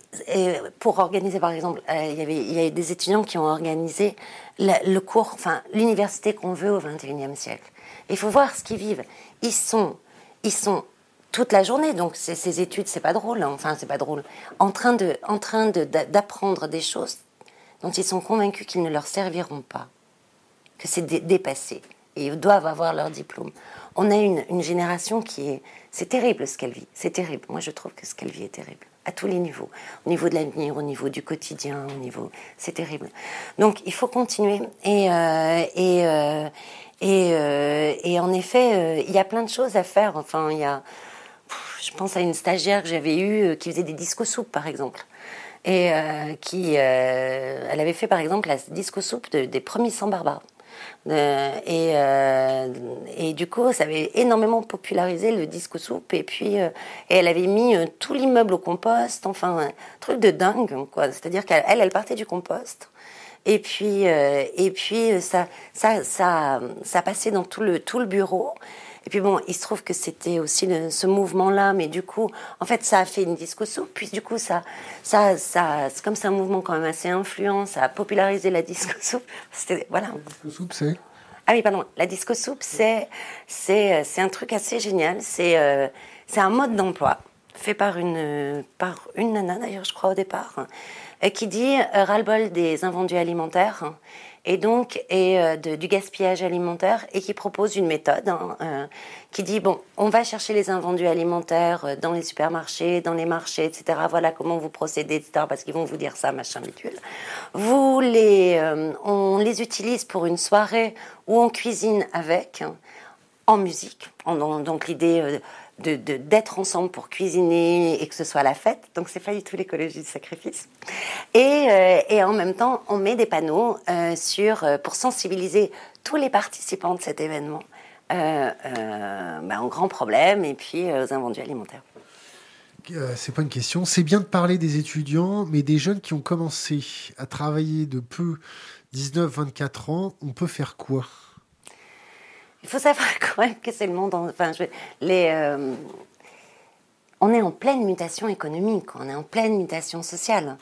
pour organiser par exemple, il y avait il y a des étudiants qui ont organisé le cours, enfin l'université qu'on veut au 21e siècle. Il faut voir ce qu'ils vivent. Ils sont, ils sont toute la journée. Donc ces études, c'est pas drôle. Hein. Enfin, c'est pas drôle. En train de, en train d'apprendre des choses dont ils sont convaincus qu'ils ne leur serviront pas, que c'est dépassé et doivent avoir leur diplôme. On a une, une génération qui est, c'est terrible ce qu'elle vit. C'est terrible. Moi, je trouve que ce qu'elle vit est terrible à tous les niveaux, au niveau de l'avenir, au niveau du quotidien, au niveau, c'est terrible. Donc, il faut continuer et euh, et euh, euh, et en effet, il y a plein de choses à faire. Enfin, il y a je pense à une stagiaire que j'avais eue qui faisait des disco soupes, par exemple. Et qui, elle avait fait par exemple la disco soupe des premiers sans barbares. Et, et, du coup, ça avait énormément popularisé le disco soupe. Et puis, et elle avait mis tout l'immeuble au compost. Enfin, un truc de dingue, quoi. C'est-à-dire qu'elle, elle, partait du compost. Et puis, et puis ça, ça, ça, ça passait dans tout le, tout le bureau. Et puis bon, il se trouve que c'était aussi ce mouvement-là, mais du coup, en fait, ça a fait une disco soupe. Puis du coup, ça, ça, ça, c'est comme c'est un mouvement quand même assez influent, ça a popularisé la disco soupe. <laughs> C'était voilà. La disco soupe, c'est? Ah oui, pardon. La disco soupe, c'est, c'est, c'est un truc assez génial. C'est, euh, c'est un mode d'emploi fait par une, par une nana d'ailleurs, je crois au départ, qui dit euh, ras-le-bol des invendus alimentaires et donc et euh, du gaspillage alimentaire et qui propose une méthode hein, euh, qui dit bon, on va chercher les invendus alimentaires euh, dans les supermarchés, dans les marchés, etc. Voilà comment vous procédez, etc. Parce qu'ils vont vous dire ça, machin, bidule. Vous les, on les utilise pour une soirée où on cuisine avec en musique. donc l'idée de d'être ensemble pour cuisiner et que ce soit la fête. Donc c'est pas du tout l'écologie du sacrifice. Et, euh, et, en même temps, on met des panneaux euh, sur euh, pour sensibiliser tous les participants de cet événement euh, bah, en grand problème et puis aux invendus alimentaires. c'est pas une question. C'est bien de parler des étudiants, mais des jeunes qui ont commencé à travailler de peu 19-24 ans, on peut faire quoi? Il faut savoir <laughs> quand même que c'est le monde. enfin, les, euh, on est en pleine mutation économique, on est en pleine mutation sociale.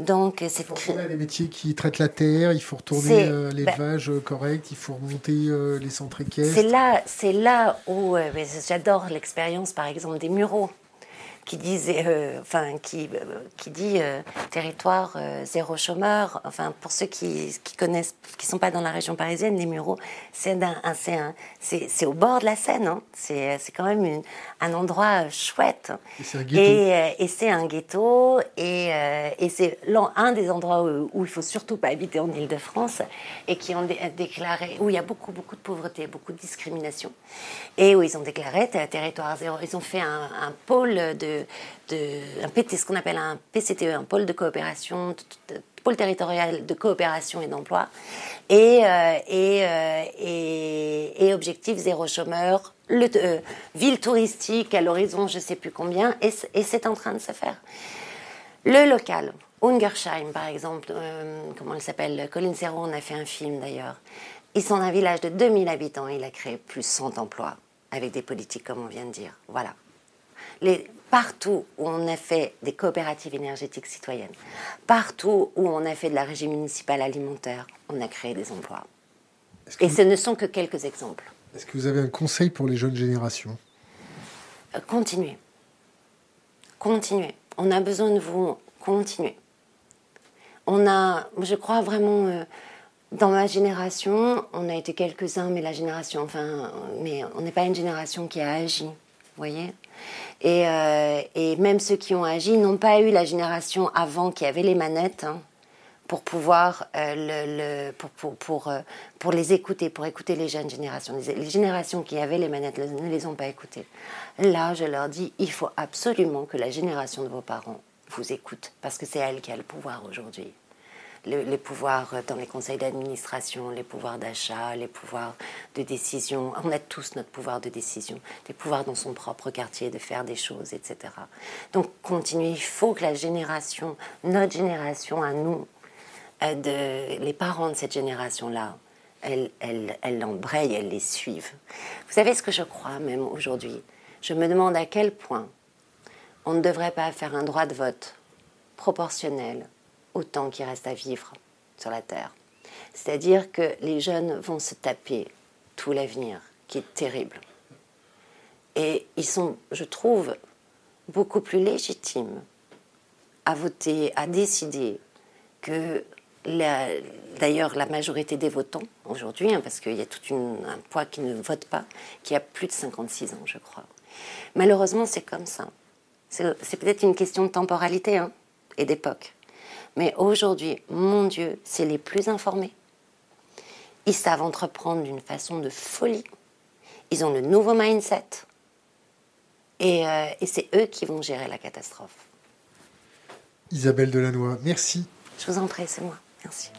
Donc, il faut retourner les métiers qui traitent la terre, il faut retourner euh, l'élevage ben, correct, il faut remonter euh, les centres équestres. C'est là, c'est là où j'adore l'expérience, par exemple, des muraux qui disait, euh, enfin, qui, euh, qui dit euh, territoire zéro chômeur. Enfin, pour ceux qui, qui connaissent, qui sont pas dans la région parisienne, les Mureaux, c'est c'est au bord de la Seine. Hein. C'est quand même un endroit chouette. Et c'est un ghetto. Et, et c'est un des endroits où, où, il faut surtout pas habiter en Ile-de-France et qui ont déclaré où il y a beaucoup beaucoup de pauvreté, beaucoup de discrimination, et où ils ont déclaré territoire zéro. Ils ont fait un, un pôle de de, un PT, ce qu'on appelle un PCTE, un pôle de coopération, pôle territorial de coopération et d'emploi, et, euh, euh, objectif zéro chômeur, euh, ville touristique à l'horizon, je ne sais plus combien, et, c'est en train de se faire. Le local, Ungersheim par exemple, comment il s'appelle Colin Serrault, on a fait un film d'ailleurs. Ils sont un village de 2000 habitants, il a créé plus 100 emplois avec des politiques comme on vient de dire. Voilà. Les, partout où on a fait des coopératives énergétiques citoyennes, partout où on a fait de la régie municipale alimentaire, on a créé des emplois. Et ce ne sont que quelques exemples. Est-ce que vous avez un conseil pour les jeunes générations? Euh, Continuez. Continuez. On a besoin de vous. Continuez. On a, je crois vraiment, euh, dans ma génération, on a été quelques-uns, mais la génération, enfin, mais on n'est pas une génération qui a agi, vous voyez? Euh, et, même ceux qui ont agi n'ont pas eu la génération avant qui avait les manettes hein, pour pouvoir euh, pour, pour, euh, pour, les écouter, pour écouter les jeunes générations. Les, générations qui avaient les manettes ne les ont pas écoutées. Là, je leur dis, il faut absolument que la génération de vos parents vous écoute, parce que c'est elle qui a le pouvoir aujourd'hui les pouvoirs dans les conseils d'administration, les pouvoirs d'achat, les pouvoirs de décision. On a tous notre pouvoir de décision, des pouvoirs dans son propre quartier de faire des choses, etc. Donc continuez, il faut que la génération, notre génération à nous, euh, les parents de cette génération-là, elles, elles, elles l'embrayent, elles les suivent. Vous savez ce que je crois même aujourd'hui? Je me demande à quel point on ne devrait pas faire un droit de vote proportionnel autant qu'il reste à vivre sur la Terre. C'est-à-dire que les jeunes vont se taper tout l'avenir, qui est terrible. Et ils sont, je trouve, beaucoup plus légitimes à voter, à décider que d'ailleurs la majorité des votants aujourd'hui, hein, parce qu'il y a tout un poids qui ne vote pas, qui a plus de 56 ans, je crois. Malheureusement, c'est comme ça. C'est peut-être une question de temporalité hein, et d'époque. Mais aujourd'hui, mon Dieu, c'est les plus informés. Ils savent entreprendre d'une façon de folie. Ils ont le nouveau mindset. Et, euh, et c'est eux qui vont gérer la catastrophe. Isabelle Delannoy, merci. Je vous en prie, c'est moi. Merci.